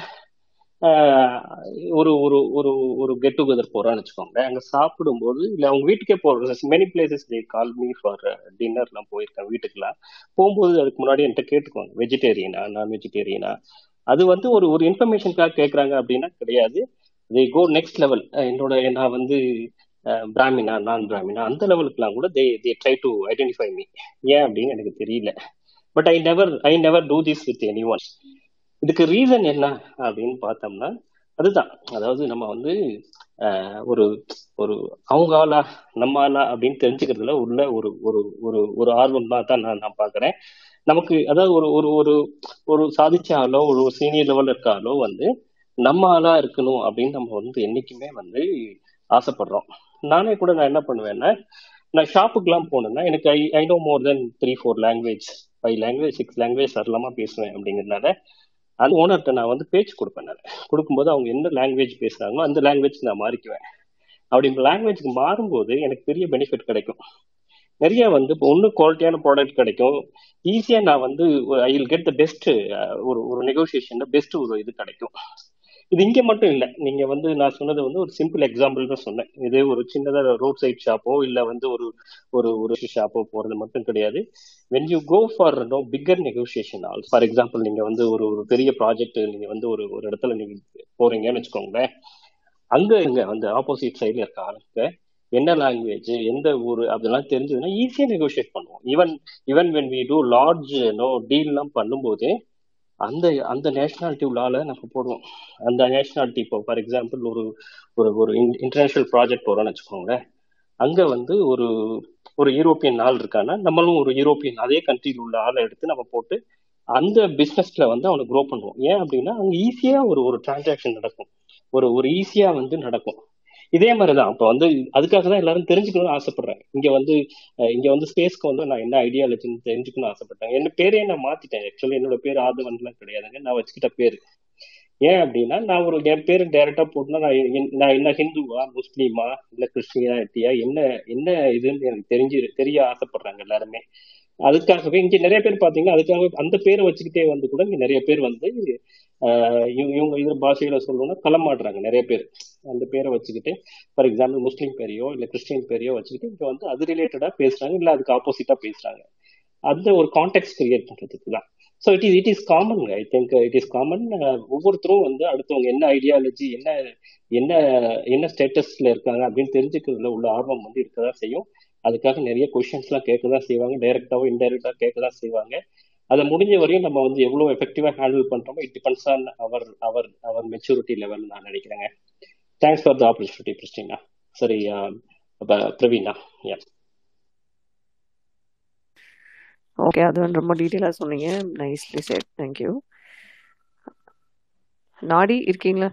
ஒரு ஒரு ஒரு ஒரு கெட் டுகெதர் போறான்னு வச்சுக்கோங்களேன். அங்க சாப்பிடும்போது இல்ல அவங்க வீட்டுக்கே போறது many places they call me for டின்னர்லாம் போயிருக்கேன் வீட்டுக்குலாம் போகும்போது அதுக்கு முன்னாடி என்கிட்ட கேட்டுக்குவாங்க. வெஜிடேரியனா நான் வெஜிடேரியனா அது வந்து ஒரு ஒரு இன்ஃபர்மேஷனுக்காக கேட்குறாங்க அப்படின்னா கிடையாது. தே கோ நெக்ஸ்ட் லெவல் என்னோட நான் வந்து பிராமினா நான் பிராமினா அந்த லெவலுக்குலாம் கூட they they try to identify me ஏன் அப்படின்னு எனக்கு தெரியல. But I never I never do this with anyone இதுக்கு ரீசன் என்ன அப்படின்னு பார்த்தோம்னா அதுதான். அதாவது நம்ம வந்து ஒரு ஒரு அவங்க ஆளா நம்ம ஆளா அப்படின்னு தெரிஞ்சுக்கிறதுல உள்ள ஒரு ஒரு ஒரு ஒரு ஆர்வம் தான் தான் நான் நான் பார்க்குறேன். நமக்கு அதாவது ஒரு ஒரு ஒரு ஒரு சாதிச்சாலோ ஒரு சீனியர் லெவலில் இருக்காலோ வந்து நம்ம ஆளா இருக்கணும் அப்படின்னு நம்ம வந்து என்னைக்குமே வந்து ஆசைப்படுறோம். நானே கூட நான் என்ன பண்ணுவேன்னா நான் ஷாப்புக்கெல்லாம் போனேன்னா எனக்கு I I know more then three four language five language six language சரளமா பேசுவேன் அப்படிங்கிறதுனால அந்த ஓனர்கிட்ட நான் வந்து பேச்சு கொடுப்பேன் நான். கொடுக்கும்போது அவங்க என்ன லாங்குவேஜ் பேசுறாங்களோ அந்த லாங்குவேஜ் நான் மாறிக்குவேன். அப்படி லாங்குவேஜ்க்கு மாறும்போது எனக்கு பெரிய பெனிஃபிட் கிடைக்கும். நிறைய வந்து இப்போ ஒன்றும் குவாலிட்டியான ப்ராடக்ட் கிடைக்கும். ஈஸியாக நான் வந்து I will get the best ஒரு ஒரு நெகோசியேஷன்ல பெஸ்ட் ஒரு இது கிடைக்கும். இது இங்க மட்டும் இல்ல. நீங்க வந்து நான் சொன்னது வந்து ஒரு சிம்பிள் எக்ஸாம்பிள் தான் சொன்னேன். இது ஒரு சின்னதா ரோட் சைட் ஷாப்போ இல்ல வந்து ஒரு ஒரு ஒரு ஷாப்போ போறது மட்டும் கிடையாது. When you go for no bigger negotiation all for example நீங்க வந்து ஒரு ஒரு பெரிய ப்ராஜெக்ட் நீங்க வந்து ஒரு ஒரு இடத்துல நீங்க போறீங்கன்னு வச்சுக்கோங்களேன். அங்க இங்க வந்து ஆப்போசிட் சைடில் இருக்க ஆளுங்க என்ன லாங்குவேஜ் எந்த ஊர் அதெல்லாம் தெரிஞ்சதுன்னா ஈஸியாக நெகோஷியேட் பண்ணுவோம். Even even when we do large no டீல்லாம் பண்ணும்போது அந்த அந்த நேஷனாலிட்டி உள்ளால நம்ம போடுவோம். அந்த நேஷனாலிட்டி இப்போ ஃபார் எக்ஸாம்பிள் ஒரு ஒரு ஒரு இன்டர்நேஷனல் ப்ராஜெக்ட் வரும்னு வச்சுக்கோங்களேன் அங்க வந்து ஒரு ஒரு யூரோப்பியன் ஆள் இருக்கான்னா நம்மளும் ஒரு யூரோப்பியன் அதே கண்ட்ரியில் உள்ள ஆளை எடுத்து நம்ம போட்டு அந்த பிஸ்னஸ்ல வந்து அவனை க்ரோ பண்ணுவோம். ஏன் அப்படின்னா அங்கே ஈஸியா ஒரு ஒரு டிரான்சாக்ஷன் நடக்கும். ஒரு ஒரு ஈஸியா வந்து நடக்கும். இதே மாதிரிதான். இப்போ வந்து அதுக்காக தான் எல்லாரும் தெரிஞ்சுக்கணும்னு ஆசைப்படுறேன். இங்க வந்து இங்க வந்து ஸ்பேஸ்க்கு வந்து நான் என்ன ஐடியா ஐடியாலஜின்னு தெரிஞ்சுக்கணும்னு ஆசைப்பட்டேன். என்ன பேரே நான் மாத்திட்டேன். ஆக்சுவலி என்னோட பேர் ஆதவன்லாம் கிடையாதுங்க. நான் வச்சுக்கிட்ட பேரு. ஏன் அப்படின்னா நான் ஒரு என் பேரு டைரக்டா போட்டுனா நான் நான் என்ன ஹிந்துவா முஸ்லீமா இல்ல கிறிஸ்டியானிட்டியா என்ன என்ன இதுன்னு எனக்கு தெரிஞ்சு தெரிய ஆசைப்படுறாங்க எல்லாருமே. அதுக்காகவே இங்க நிறைய பேர் பாத்தீங்கன்னா அதுக்காக அந்த பேரை வச்சுக்கிட்டே வந்து கூட இங்க நிறைய பேர் வந்து இவங்க இவங்க இது பாஷையில சொல்லணும்னா களமாடுறாங்க நிறைய பேர். அந்த பேரை வச்சுக்கிட்டு ஃபார் எக்ஸாம்பிள் முஸ்லீம் பேரையோ இல்ல கிறிஸ்டியன் பேரையோ வச்சுக்கிட்டு இங்க வந்து அது ரிலேட்டடா பேசுறாங்க இல்ல அதுக்கு ஆப்போசிட்டா பேசுறாங்க. அந்த ஒரு கான்டெக்ட் கிரியேட் பண்றதுக்கு தான் so it is it is common I think it is common ஒவ்வொருத்தரும் வந்து அடுத்தவங்க என்ன ஐடியாலஜி என்ன என்ன என்ன ஸ்டேட்டஸ்ல இருக்காங்க அப்படின்னு தெரிஞ்சுக்கிறதுல உள்ள ஆர்வம் வந்து இருக்கதான் செய்யும். அதுக்காக நிறைய கொஷின்ஸ்லாம் கேட்க கேட்கதான் செய்வாங்க. டைரெக்டாகவும் இன்டைரக்டாக கேட்க கேட்கதான் செய்வாங்க. அதை முடிஞ்ச வரையும் நம்ம வந்து எவ்வளோ எஃபெக்டிவாக ஹேண்டில் பண்ணுறோமோ it depends on our our our maturity level நான் நினைக்கிறேங்க. Thanks for the opportunity Christina சரி பிரவீனா யா ஓகே அது வந்து ரொம்ப டீட்டெயிலாக சொன்னீங்க. நைஸ்லி செட் தேங்க்யூ நாடி இருக்கீங்களா?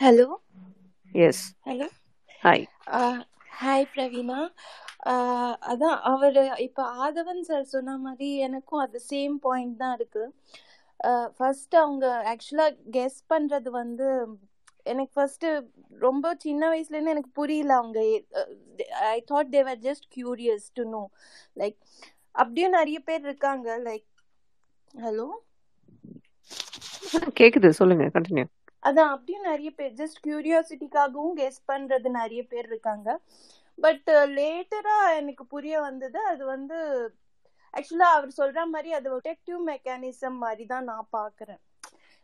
Hello yes hello hi hi Praveena. அதான் அவர் இப்போ ஆதவன் சார் சொன்ன மாதிரி எனக்கும் அது சேம் பாயிண்ட் தான் இருக்கு. ஃபர்ஸ்ட் அவங்க ஆக்சுவலாக கெஸ் பண்றது வந்து எனக்கு ஃபர்ஸ்ட் ரொம்ப சின்ன வயசுலேருந்து எனக்கு புரியல அவங்க I thought they're just curious to know like அப்படியும் நிறைய பேர் இருக்காங்க லைக் ஹலோ கேக்குது சொல்லுங்க கண்டினியூ அதான் அப்படியும் நிறைய பேர் ஜஸ்ட் கியூரியாசிட்டிக்காகவும் கெஸ் பண்றது நிறைய பேர் இருக்காங்க. பட் லேட்டரா எனக்கு புரிய வந்தது அது வந்து ஆக்சுவலா அவர் சொல்ற மாதிரி அது ப்ரொடெக்டிவ் மெக்கானிசம் மாதிரி தான் நான் பாக்குறேன்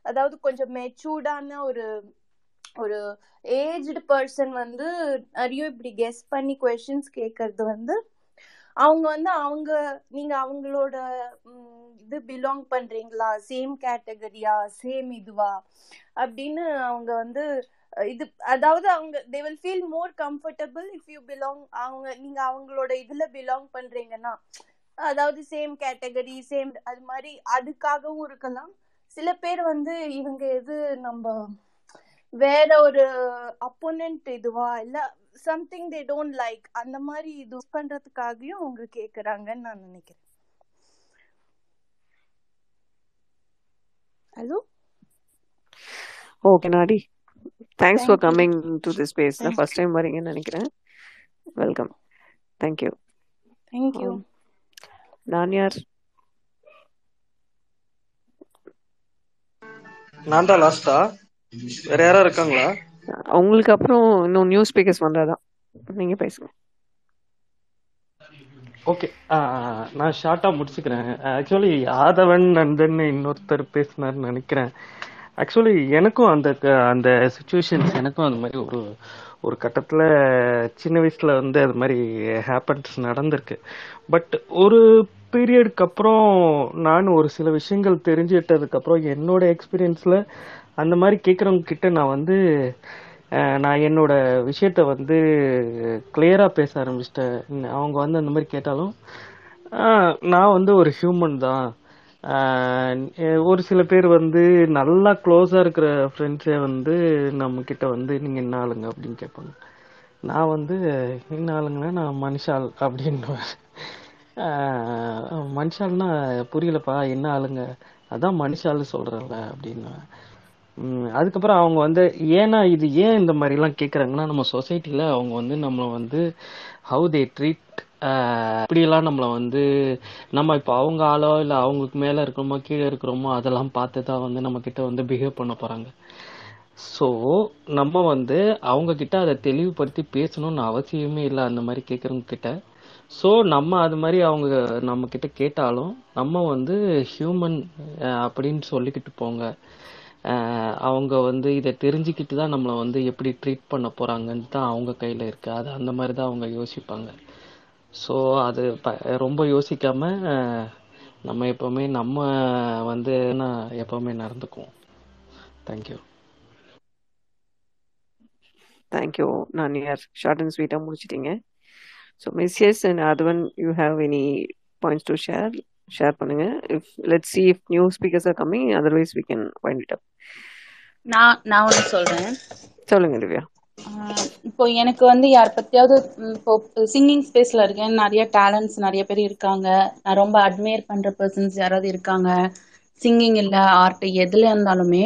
அதாவது கொஞ்சம் மெச்சூர்டான ஒரு ஒரு ஏஜ்டு பர்சன் வந்து நிறைய இப்படி கெஸ் பண்ணி கொஸ்டின்ஸ் கேட்கறது வந்து அவங்க வந்து அவங்க நீங்க அவங்களோட இது பிலாங் பண்றீங்களா? சேம் கேட்டகரியா சேம் இதுவா? அப்படின்னு அவங்க வந்து இது அதாவது அவங்க they will feel more comfortable if you belong அவங்க நீங்க அவங்களோட இதுல பிலாங் பண்றீங்கன்னா அதாவது சேம் கேட்டகரி சேம் அது மாதிரி அதுக்காகவும் இருக்கலாம். சில பேர் வந்து இவங்க எது நம்ம வேற ஒரு அப்போனன்ட் இதுவா? இல்ல சம்திங் தே டோன்ட் லைக் அந்த மாதிரி இது பண்றதுக்காகவும் அவங்க கேக்குறாங்கன்னு நான் நினைக்கிறேன். Hello okay Nadi thanks for coming to the space thank first time வரீங்கன்னு நினைக்கிறேன். வெல்கம் தேங்க்யூ தேங்க்யூ நான் யார் நான் தான் லாஸ்டா வேற யாரா இருக்காங்களா? அவங்களுக்கு அப்புறம் இன்னும் நியூ ஸ்பீக்கர்ஸ் வந்தாதான். நீங்க பேசுங்க. ஓகே நான் ஷார்ட்டாக முடிச்சுக்கிறேன். ஆக்சுவலி ஆதவன் நந்தன் இன்னொருத்தர் பேசினார்னு நினைக்கிறேன். ஆக்சுவலி எனக்கும் அந்த க- அந்த சுச்சுவேஷன்ஸ் எனக்கும் அந்த மாதிரி ஒரு ஒரு கட்டத்தில் சின்ன வயசில் வந்து அது மாதிரி ஹேப்பன்ஸ் நடந்திருக்கு. பட் ஒரு பீரியடுக்கு அப்புறம் நான் ஒரு சில விஷயங்கள் தெரிஞ்சுக்கிட்டதுக்கப்புறம் என்னோட எக்ஸ்பீரியன்ஸில் அந்த மாதிரி கேட்குறவங்க கிட்ட நான் வந்து நான் என்னோட விஷயத்த வந்து கிளியராக பேச ஆரம்பிச்சிட்டேன். அவங்க வந்து அந்த மாதிரி கேட்டாலும் நான் வந்து ஒரு ஹியூமன் தான். ஒரு சில பேர் வந்து நல்லா க்ளோஸாக இருக்கிற ஃப்ரெண்ட்ஸே வந்து நம்ம கிட்ட வந்து நீங்கள் என்ன ஆளுங்க? அப்படின்னு கேட்பாங்க. நான் வந்து என்ன ஆளுங்கன்னா நான் மனுஷால் அப்படின்னு மனுஷால்னா புரியலப்பா என்ன ஆளுங்க? அதான் மனுஷால் சொல்கிறேன்ல அப்படின்னு அதுக்கப்புறம் அவங்க வந்து ஏன்னா இது ஏன் இந்த மாதிரிலாம் கேட்குறாங்கன்னா நம்ம சொசைட்டியில் அவங்க வந்து நம்மளை வந்து ஹவு தே ட்ரீட் இப்படியெல்லாம் நம்மளை வந்து நம்ம இப்போ அவங்க ஆளோ இல்லை அவங்களுக்கு மேலே இருக்கிறோமோ கீழே இருக்கிறோமோ அதெல்லாம் பார்த்து தான் வந்து நம்மக்கிட்ட வந்து பிஹேவ் பண்ண போகிறாங்க ஸோ நம்ம வந்து அவங்கக்கிட்ட அதை தெளிவுபடுத்தி பேசணும்னு அவசியமே இல்லை அந்த மாதிரி கேட்குறவங்க கிட்ட. ஸோ நம்ம அது மாதிரி அவங்க நம்ம கிட்ட கேட்டாலும் நம்ம வந்து ஹியூமன் அப்படின்னு சொல்லிக்கிட்டு போங்க. அவங்க வந்து இதை தெரிஞ்சுக்கிட்டு தான் நம்மளை வந்து எப்படி ட்ரீட் பண்ண போகிறாங்கன்னு தான் அவங்க கையில் இருக்கு. அது அந்த மாதிரி தான் அவங்க யோசிப்பாங்க. ஸோ அது ப- ரொம்ப யோசிக்காம நம்ம எப்போவுமே நம்ம வந்து நான் எப்போவுமே நடந்துக்குவோம். தேங்க்யூ தேங்க்யூ நான் யார் ஷார்ட் அண்ட் ஸ்வீட்டாக முடிச்சிட்டிங்க. So miss S and Athavan you have any points to share share பண்ணுங்க. If let see if new speakers are coming otherwise we can wind it up நான் நான் ஒன்று சொல்றேன். சொல்லுங்க திவ்யா. இப்போ எனக்கு வந்து யார் பத்தியாவது இப்போ சிங்கிங் ஸ்பேஸ்ல இருக்கேன். நிறைய டேலண்ட்ஸ் நிறைய பேர் இருக்காங்க. நான் ரொம்ப அட்மையர் பண்ற பர்சன்ஸ் யாராவது இருக்காங்க? சிங்கிங் இல்ல ஆர்ட் எதுல இருந்தாலுமே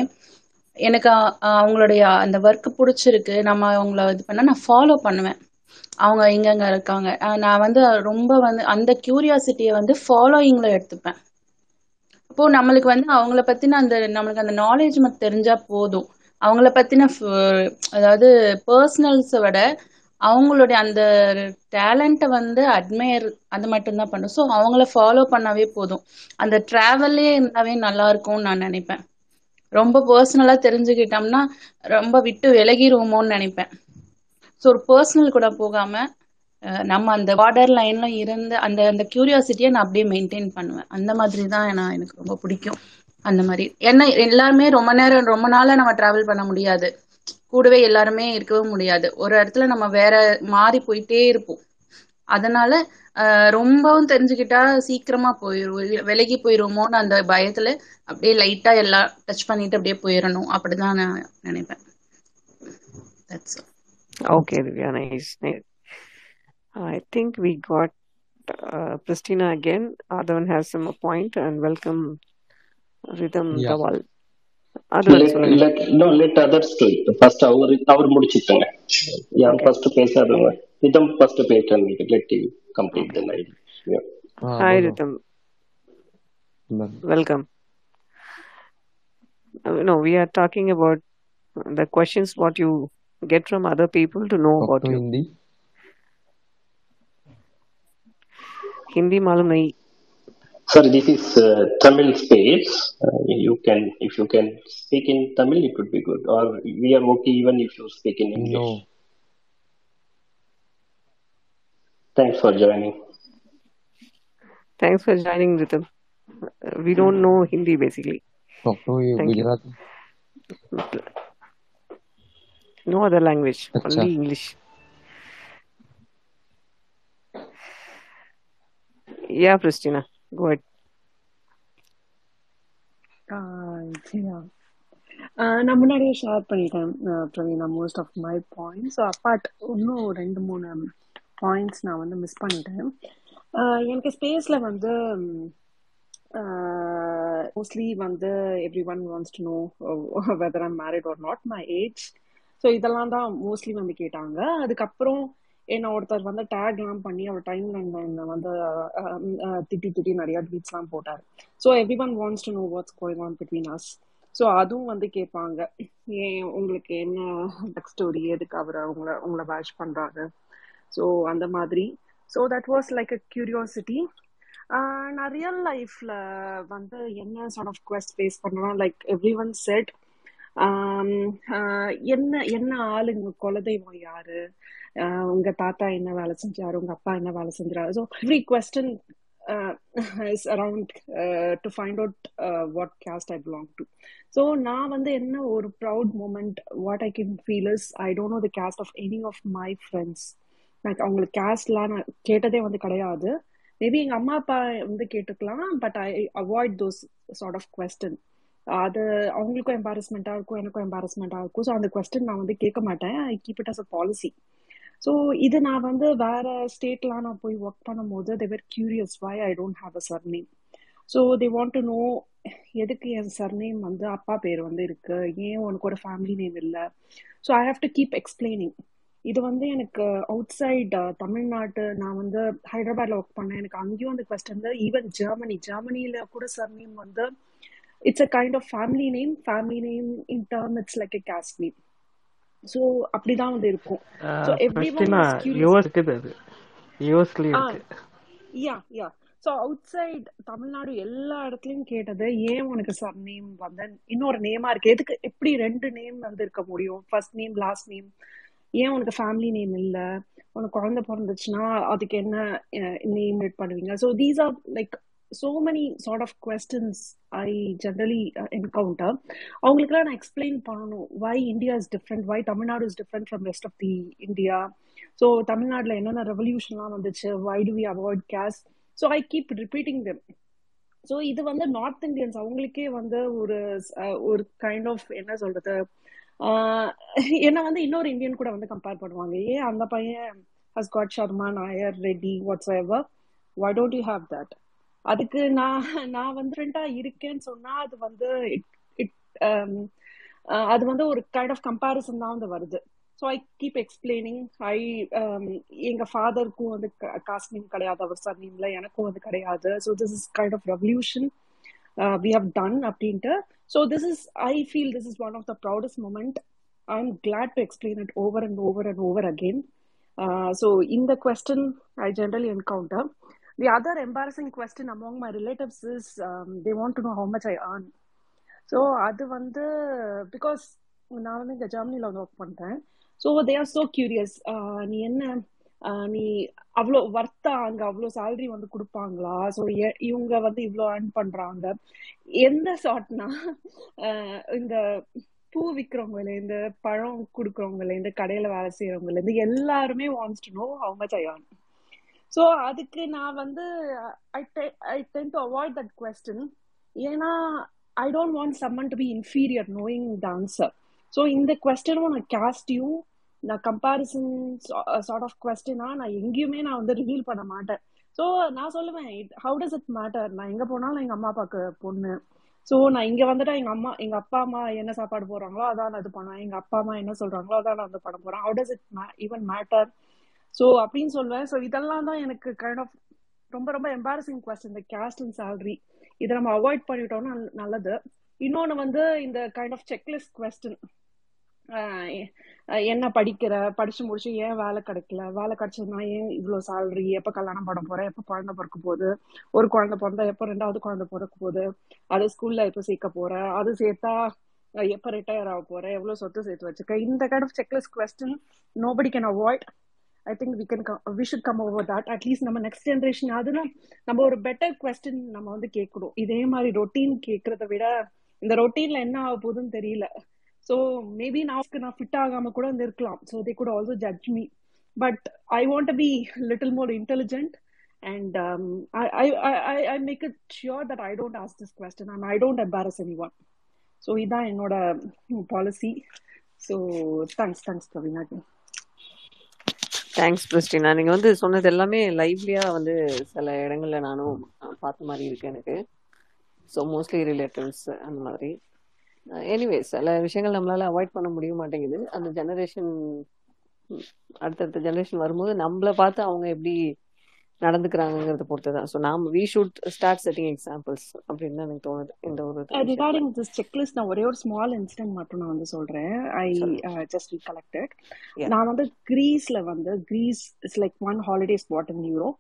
எனக்கு அவங்களுடைய அந்த ஒர்க் பிடிச்சிருக்கு. நம்ம அவங்கள இது பண்ணா நான் ஃபாலோ பண்ணுவேன். அவங்க எங்கெங்க இருக்காங்க. நான் வந்து ரொம்ப வந்து அந்த கியூரியாசிட்டியை வந்து ஃபாலோயிங்ல எடுத்துப்பேன். அப்போ நம்மளுக்கு வந்து அவங்கள பத்தின அந்த நம்மளுக்கு அந்த நாலேஜ் மட்டும் தெரிஞ்சா போதும். அவங்கள பத்தின ஃப- அதாவது பர்சனல்ஸை விட அவங்களுடைய அந்த டேலண்ட்டை வந்து அட்மையர் அது மட்டும்தான் பண்ணும். ஸோ அவங்கள ஃபாலோ பண்ணாவே போதும். அந்த ட்ராவல்லே இருந்தாவே நல்லா இருக்கும்னு நான் நினைப்பேன். ரொம்ப பர்சனலாக தெரிஞ்சுக்கிட்டோம்னா ரொம்ப விட்டு விலகிடுவோமோன்னு நினைப்பேன். ஸோ ஒரு பர்சனல் கூட போகாம நம்ம அந்த பார்டர் லைன்ல இருந்து அந்த அந்த கியூரியாசிட்டியை நான் அப்படியே மெயின்டைன் பண்ணுவேன். அந்த மாதிரி தான் நான் எனக்கு ரொம்ப பிடிக்கும். அந்த மாதிரி. ஏன்னா எல்லாருமே ரொம்ப நேரம் ரொம்ப நாளா நம்ம டிராவல் பண்ண முடியாது. கூடவே எல்லாருமே இருக்கவும் முடியாது. ஒரு இடத்துல நம்ம வேற மாறி போயிட்டே இருப்போம். அதனால அஹ், ரொம்பவும் தெரிஞ்சுக்கிட்டா சீக்கிரமா போயிரும் விலகி போயிருவோமோன்னு அந்த பயத்துல அப்படியே லைட்டா எல்லாம் டச் பண்ணிட்டு அப்படியே போயிடணும் அப்படிதான் நான் நினைப்பேன். Okay, Divya, nice. nice. I think we got uh, Christina again. Adhavan has some point and welcome Rhythm Yeah. Dawal. Adhavan, let சொல்லுங்க let no let others do it first அவர் அவர் முடிச்சிட்டாங்க யார் Okay. ஃபர்ஸ்ட் பேசாதவங்க இதம் first பேசுறாங்க let him complete the line yeah Ah, Hi, no, no. Rhythm. No. Welcome. Uh, no, we are talking about the questions what you get from other people to know about you. Hindi. Hindi malum nahi. Sir this is uh, tamil space. Uh, you can if you can speak in tamil it would be good. Or we are okay even if you speak in english. No. thanks for joining. Thanks for joining ritam. We don't hmm. know hindi basically. Talk to you. Gujarati no other language Achha. only english. Yeah pristina go uh, uh, நான் முன்னாடியே share பண்ணிட்டேன் uh, Praveena most of my points so apart இன்னும் ரெண்டு மூணு points நான் வந்து miss பண்ணிட்டேன். எனக்கு ஸ்பேஸில் வந்து மோஸ்ட்லி வந்து everyone wants to know whether I'm married or not my age so இதெல்லாம் தான் மோஸ்ட்லி வந்து கேட்டாங்க. அதுக்கப்புறம் என்ன ஒருத்தர் வந்து டேக்லாம் பண்ணி அவர் டைம் என்ன வந்து திட்டி திட்டி நிறைய ட்வீட்ஸ்லாம் போட்டார். So everyone wants to know what's going on between us so அதுவும் வந்து கேட்பாங்க. ஏன் உங்களுக்கு என்ன பேக் ஸ்டோரி எதுக்கு அவர் உங்களை உங்களை வாஷ் பண்ணுறாரு ஸோ அந்த மாதிரி. So that was like a curiosity நான் ரியல் லைஃப்பில் வந்து என்ன சார்ட் ஆஃப் கொஸ்ட் ஃபேஸ் பண்ணலாம்? லைக் எவ்ரி ஒன் செட் என்ன என்ன ஆளுங்க குலதெய்வம் யாரு? உங்க தாத்தா என்ன வேலை செஞ்சாரு? உங்க அப்பா என்ன வேலை செஞ்சாரு? So every question is around to find out what caste I belong to so நான் வந்து என்ன ஒரு proud moment what I can feel is I don't know the caste of any of my friends நான் அவங்களுக்கு கேஸ்ட்லாம் நான் கேட்டதே வந்து கிடையாது. மேபி எங்கள் அம்மா அப்பா வந்து கேட்டுக்கலாம் but I avoid those sort of question அது அவங்களுக்கும் எம்பாரஸ்மெண்ட்டாக இருக்கும் எனக்கும் எம்பாரஸ்மெண்ட்டாக இருக்கும். ஸோ அந்த கொஸ்டின் நான் வந்து கேட்க மாட்டேன். I keep it as a policy so இது நான் வந்து வேற ஸ்டேட்லாம் நான் போய் ஒர்க் பண்ணும்போது they're curious why I don't have a surname so they want to know எதுக்கு என் சர்நேம் வந்து அப்பா பேர் வந்து இருக்கு? ஏன் உனக்கு ஒரு ஃபேமிலி நேம் இல்லை? So I have to keep explaining இது வந்து எனக்கு அவுட் சைட் uh, தமிழ்நாட்டு நான் வந்து ஹைதராபாத்ல ஒர்க் பண்ணேன். எனக்கு அங்கேயும் அந்த கொஸ்டின் ஈவன் ஜெர்மனி ஜெர்மனியில கூட சர்நேம் வந்து it's a kind of family name family name in term it's like a caste name so அப்படிதான் வந்து இருக்கும். இருக்குது இருக்கு. Yeah yeah so outside Tamil Nadu எல்லா இடத்துலயும் கேட்டது ஏன் உனக்கு சர் நேம் வந்து? இன்னொரு நேமா இருக்கு. எதுக்கு எப்படி ரெண்டு நேம் வந்து இருக்க முடியும்? ஃபர்ஸ்ட் நேம் லாஸ்ட் நேம் ஏன் உனக்கு ஃபேமிலி நேம் இல்ல? உனக்கு குழந்தை பிறந்துச்சுன்னா அதுக்கு என்ன நேம் ரேட் பண்ணுவீங்க? So these are like so many sort of questions I generally uh, encounter. அவங்களுக்குலாம் நான் எக்ஸ்பிளைன் பண்ணணும். Why India is different why Tamil Nadu is different from rest of the India so தமிழ்நாட்டில் என்னென்ன ரெவல்யூஷன்லாம் வந்துச்சு? Why do we avoid caste so I keep repeating them so இது வந்து north Indians அவங்களுக்கே வந்து ஒரு ஒரு கைண்ட் ஆஃப் என்ன சொல்றது? என்ன வந்து இன்னொரு இந்தியன் கூட வந்து கம்பேர் பண்ணுவாங்க. ஏன் அந்த பையன் has got Sharma Nair Reddy whatsoever why don't you have that அதுக்கு நான் நான் வந்து ஃப்ரெண்டா இருக்கேன்னு சொன்னா அது வந்து இட் இட் um, அது வந்து ஒரு கைண்ட் ஆஃப் கம்பேரிசன் தான் வந்து வருது. So I keep explaining I எங்க ஃபாதருக்கும் வந்து காஸ்ட் நேம் கிடையாது அவர் சர் நேம்ல எனக்கும் வந்து கிடையாது. So this is kind of revolution we have done அப்படின்ட்டு. So this is I feel this is one of the proudest moment I am glad to explain it over and over and over again so இந்த question I generally encounter The other embarrassing question among my relatives is um, they want to know how much I earn. So அது வந்து because நான் வந்து இந்த ஜெர்மனியில் வந்து work பண்ணுறேன் so they are so curious நீ என்ன? நீ அவ்வளோ ஒர்த்தா அங்கே அவ்வளோ சேலரி வந்து கொடுப்பாங்களா? ஸோ இவங்க வந்து இவ்வளோ ஏர்ன் பண்ணுறாங்க எந்த ஷார்ட்னா இந்த பூ விற்கிறவங்கள இந்த பழம் கொடுக்குறவங்கள இந்த கடையில் வேலை செய்கிறவங்கள இந்த எல்லாருமே wants to know how much I earn so அதுக்கு நான் வந்து I I tend to avoid that question ஏன்னா I don't want someone to be inferior knowing the answer so இந்த கொஸ்டினும் நான் கேஸ்டையும் நான் கம்பேரிசன் சார்ட் ஆஃப் கொஸ்டினா நான் எங்கேயுமே நான் வந்து ரிவீல் பண்ண மாட்டேன். ஸோ நான் சொல்லுவேன் ஹவு டஸ் இட் மேட்டர் நான் எங்கே போனாலும் எங்கள் அம்மா அப்பாவுக்கு பொண்ணு. ஸோ நான் இங்கே வந்துட்டா எங்கள் அம்மா எங்கள் அப்பா அம்மா என்ன சாப்பாடு போடுறாங்களோ அதான் நான் இது பண்ணுவேன். எங்கள் அப்பா அம்மா என்ன சொல்கிறாங்களோ அதான் நான் வந்து பண்ண போகிறேன் how does it even matter so அப்படின்னு சொல்லுவேன் ஸோ இதெல்லாம் தான் எனக்கு கைண்ட் ஆஃப் ரொம்ப ரொம்ப எம்பாரசிங் கொஸ்டின் இந்த கேஸ்ட் அண்ட் சேலரி இதை நம்ம அவாய்ட் பண்ணிட்டோம்னா நல்லது. இன்னொன்று வந்து இந்த கைண்ட் ஆஃப் செக்லிஸ்ட் கொஸ்டின் என்ன படிக்கிற? படிச்சு முடிச்சு ஏன் வேலை கிடைக்கல? வேலை கிடைச்சதுனா ஏன் இவ்வளோ சேலரி எப்போ கல்யாணம் பண்ண போறேன் எப்போ குழந்தை பிறக்க போகுது? ஒரு குழந்தை பிறந்தா எப்போ ரெண்டாவது குழந்தை பிறக்க போகுது? அது ஸ்கூல்ல எப்போ சேர்க்க போற? அது சேர்த்தா எப்போ ரிட்டையர் ஆக போறேன் எவ்வளோ சொத்து சேர்த்து வச்சுக்க இந்த kind of checklist question nobody can avoid I think we can we should come over that at least நம்ம நெக்ஸ்ட் ஜென்ரேஷன் அதுனா நம்ம ஒரு பெட்டர் கொஸ்டின் நம்ம வந்து கேட்கணும். இதே மாதிரி ரொட்டீன் கேட்கறத விட இந்த ரொட்டீன்ல என்ன ஆக போகுதுன்னு தெரியல. ஸோ மேபி நான் நான் ஃபிட் ஆகாம கூட வந்து இருக்கலாம். So they could also judge me but I want be little more intelligent and um, I, I, I, I make it sure that I don't ask this question and I don't embarrass anyone. So இதுதான் என்னோட policy so thanks thanks Praveena thanks Christina நீங்கள் வந்து சொன்னது எல்லாமே லைவ்லியா வந்து சில இடங்கள்ல நானும் பார்த்த மாதிரி இருக்கு எனக்கு. ஸோ மோஸ்ட்லி ரிலேட்டிவ்ஸ் அந்த மாதிரி. எனிவே சில விஷயங்கள் நம்மளால அவாய்ட் பண்ண முடிய மாட்டேங்குது. அந்த ஜெனரேஷன் அடுத்தடுத்த ஜெனரேஷன் வரும்போது நம்மளை பார்த்து அவங்க எப்படி நடந்துக்கிறாங்கிறத பொறுத்து தான் ஸோ நாம் we should start setting examples அப்படின்னு தான் எனக்கு தோணுது. இந்த ஒரு ரிகார்டிங் திஸ் செக்லிஸ்ட் நான் ஒரே ஒரு ஸ்மால் இன்சிடென்ட் மட்டும் நான் வந்து சொல்றேன். ஐ ஜஸ்ட் ரீகலெக்டட் நான் வந்து கிரீஸ்ல வந்து Greece it's like one holiday spot in Europe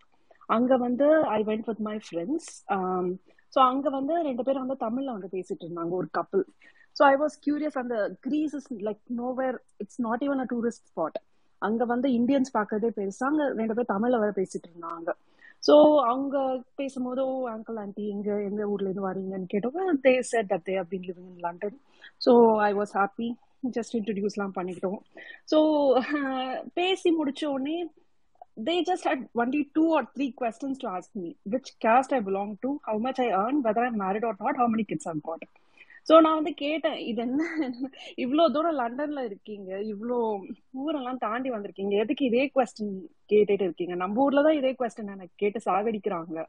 அங்க வந்து I went with my friends so அங்க வந்து ரெண்டு பேரும் வந்து தமிழ்ல வந்து பேசிட்டு இருந்தாங்க ஒரு கப்பல் ஸோ ஐ வாஸ் கியூரியஸ் அந்த Greece is like nowhere it's not even a tourist spot அங்க வந்து இந்தியன்ஸ் பாக்குறதே பெருசா அங்க ரெண்டு பேர் தமிழ்ல வர பேசிட்டு இருந்தாங்க. ஸோ அவங்க பேசும்போது ஓ அங்கிள் ஆண்டி எங்க எங்க ஊர்ல இருந்து வரீங்கன்னு கேட்டோம் தே செட் தட் தே அப்படின்னு living in London so I was happy just இன்ட்ரடியூஸ்லாம் பண்ணிக்கிட்டோம். ஸோ பேசி முடிச்ச உடனே they just had only two or three questions to ask me which caste I belong to how much I earn whether I married or not how many kids I've got. So நான் வந்து கேட்டேன் இது என்ன? இவ்வளோ தூரம் லண்டன்ல இருக்கீங்க. இவ்வளோ ஊரெல்லாம் தாண்டி வந்திருக்கீங்க. எதுக்கு இதே கொஸ்டின் கேட்டுட்டு இருக்கீங்க? நம்ம ஊர்ல தான் இதே கொஸ்டின் எனக்கு கேட்டு சாகடிக்கிறாங்க.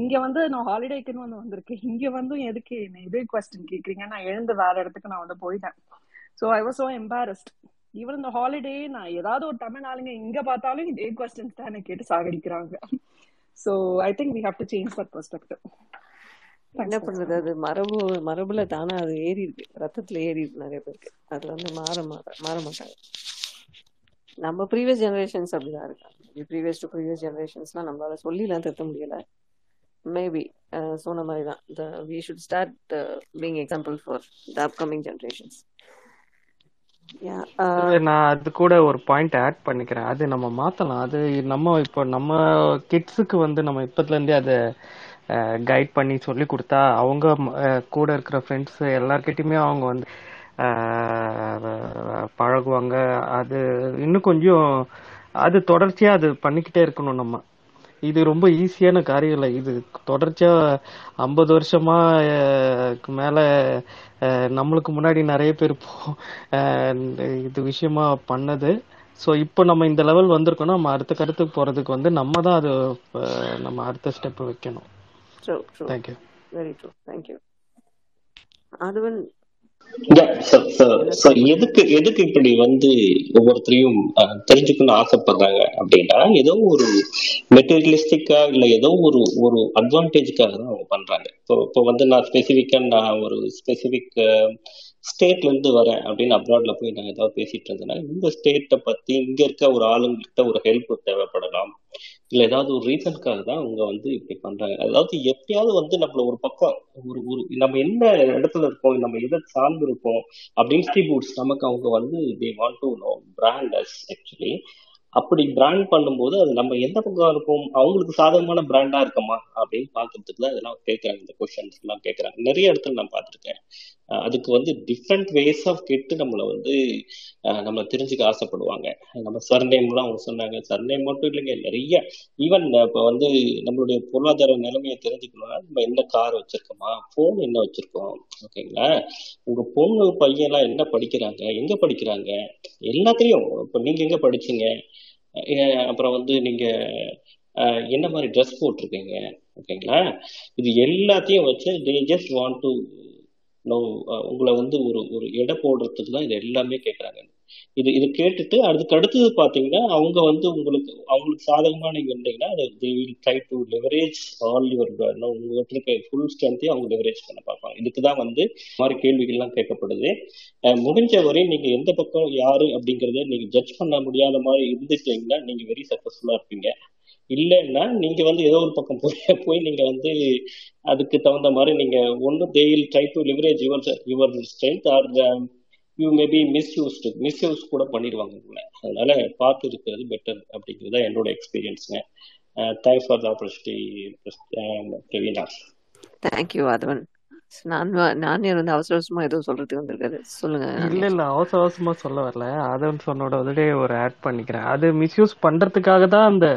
இங்க வந்து நான் ஹாலிடேக்குன்னு வந்து வந்திருக்கேன். இங்க வந்து எதுக்கு என்ன இதே கொஸ்டின் கேக்குறீங்க? நான் எழுந்து வேற இடத்துக்கு நான் வந்து போயிட்டேன். So I was so embarrassed even இந்த ஹாலிடே நான் ஏதாவது ஒரு தமிழ் ஆளுங்க இங்க பார்த்தாலும் இதே கொஸ்டின்ஸ் தான் எனக்கு கேட்டு சாகடிக்கிறாங்க. So I think we have to change that perspective என்ன பண்றது? அது மரபு மரபுல தானே அது ஏறி இருக்கு ரத்தத்துல ஏறி இருக்கு நிறைய பேருக்கு. அது வந்து மாற மாற மாற மாட்டாங்க. நம்ம ப்ரீவியஸ் ஜெனரேஷன்ஸ் அப்படிதான் இருக்காங்க. ப்ரீவியஸ் டு ப்ரீவியஸ் ஜெனரேஷன்ஸ்லாம் நம்மளால சொல்லிலாம் திருத்த முடியல. மேபி சொன்ன மாதிரி தான் the we should start being example for the upcoming generations நான் அது கூட ஒரு பாயிண்ட் ஆட் பண்ணிக்கிறேன். அது நம்ம மாத்தலாம். அது நம்ம இப்போ நம்ம கிட்ஸுக்கு வந்து நம்ம இப்பத்துல இருந்தே அதை கைட் பண்ணி சொல்லி கொடுத்தா அவங்க கூட இருக்கிற ஃப்ரெண்ட்ஸ் எல்லார்கிட்டயுமே அவங்க வந்து பழகுவாங்க. அது இன்னும் கொஞ்சம் அது தொடர்ச்சியா அது பண்ணிக்கிட்டே இருக்கணும் நம்ம. இது ரொம்ப ஈஸியான காரியம் இல்லை. இது தொடர்ச்சியா ஐம்பது வருஷமா மேல நம்மளுக்கு முன்னாடி நிறைய பேர் இது விஷயமா பண்ணது. ஸோ இப்போ நம்ம இந்த லெவல் வந்திருக்கோம்னா நம்ம அடுத்த கருத்துக்கு போறதுக்கு வந்து நம்ம தான் அது நம்ம அடுத்த ஸ்டெப் வைக்கணும். True true thank you very true Athavan எதுக்கு எதுக்கு இப்படி வந்து ஒவ்வொருத்தரையும் தெரிஞ்சுக்கணும்னு ஆசைப்படுறாங்க அப்படின்னா ஏதோ ஒரு மெட்டீரியலிஸ்டிக்கா இல்ல ஏதோ ஒரு ஒரு அட்வான்டேஜுக்காக தான் அவங்க பண்றாங்க. இப்போ இப்போ வந்து நான் ஸ்பெசிஃபிக்கா நான் ஒரு ஸ்பெசிபிக் ஸ்டேட்ல இருந்து வரேன் அப்படின்னு அப்ராட்ல போய் நான் ஏதாவது பேசிட்டு இருந்தேன்னா இந்த ஸ்டேட்டை பத்தி இங்க இருக்க ஒரு ஆளுங்கிட்ட ஒரு ஹெல்ப் தேவைப்படலாம். இல்ல ஏதாவது ஒரு ரீசனுக்காக தான் அவங்க வந்து இப்படி பண்றாங்க. அதாவது எப்பயாவது வந்து நம்மள ஒரு பக்கம் ஒரு ஒரு நம்ம என்ன இடத்துல இருக்கோம் நம்ம எதை சார்ந்து இருக்கோம் அப்படின்னு இன்ஸ்டிடியூட்ஸ் நமக்கு அவங்க வந்து they want to know brand us actually அப்படி பிராண்ட் பண்ணும்போது அது நம்ம எந்த பக்கம் இருக்கும் அவங்களுக்கு சாதகமான பிராண்டா இருக்குமா அப்படின்னு பாக்குறதுக்கு தான் இதெல்லாம் கேட்கறாங்க இந்த கொஸ்டின்ஸ் எல்லாம் கேட்கறாங்க நிறைய இடத்துல நான் பார்த்துருக்கேன். அதுக்கு வந்து டிஃப்ரெண்ட் வேஸ் ஆஃப் கேட்டு நம்மளை வந்து நம்மளை தெரிஞ்சுக்க ஆசைப்படுவாங்க. நம்ம சர்நேம்லாம் அவங்க சொன்னாங்க. சர்நேம் மட்டும் இல்லைங்க நிறைய ஈவன் இப்போ வந்து நம்மளுடைய பொருளாதார நிலைமையை தெரிஞ்சுக்கணும்னா நம்ம என்ன கார் வச்சிருக்கோமா ஃபோன் என்ன வச்சிருக்கோம் ஓகேங்களா உங்க பொண்ணு பையன்லாம் என்ன படிக்கிறாங்க எங்க படிக்கிறாங்க? எல்லாத்துலேயும் இப்போ நீங்க எங்க படிச்சீங்க? அப்புறம் வந்து நீங்க என்ன மாதிரி ட்ரெஸ் போட்டிருக்கீங்க ஓகேங்களா இது எல்லாத்தையும் வச்சு தே ஜஸ்ட் வாண்ட் டு உங்களை வந்து ஒரு ஒரு எடை போடுறதுக்கு தான் இது எல்லாமே கேட்குறாங்க இது இது கேட்டுட்டு அதுக்கு அடுத்தது பார்த்தீங்கன்னா அவங்க வந்து உங்களுக்கு அவங்களுக்கு சாதகமாக நீங்கள் இருந்தீங்கன்னா அது they will try to leverage all your உங்களுக்கு இருக்க ஃபுல் ஸ்ட்ரென்த்தையும் அவங்க லெவரேஜ் பண்ண பார்ப்பாங்க. இதுக்கு தான் வந்து மாதிரி கேள்விகள்லாம் கேட்கப்படுது. முடிஞ்ச வரை நீங்கள் எந்த பக்கம் யாரு அப்படிங்கிறத நீங்கள் ஜட்ஜ் பண்ண முடியாத மாதிரி இருந்துட்டீங்கன்னா நீங்கள் வெரி சக்ஸஸ்ஃபுல்லாக இருப்பீங்க. இல்லைன்னா நீங்க வந்து ஏதோ ஒரு பக்கம் போய் போய் நீங்க வந்து அதுக்கு தகுந்த மாதிரி நீங்க ஒன்று they will try to leverage your your strength or you maybe misused misuse கூட பண்ணிடுவாங்க உங்களை. அதனால பார்த்து இருக்கிறது பெட்டர் அப்படிங்கிறது தான் என்னோட எக்ஸ்பீரியன்ஸுங்க thanks for the opportunity Praveena thank you அதவன் நான் நான் வந்து அவசர அவசரமா எதுவும் சொல்றதுக்கு வந்திருக்காரு. சொல்லுங்க இல்ல இல்ல. அவசர அவசரமா சொல்ல வரல. அதன் சொன்னோட உடனே ஒரு ஆட் பண்ணிக்கிறேன். அது மிஸ்யூஸ் பண்றதுக்காக தான் அந்த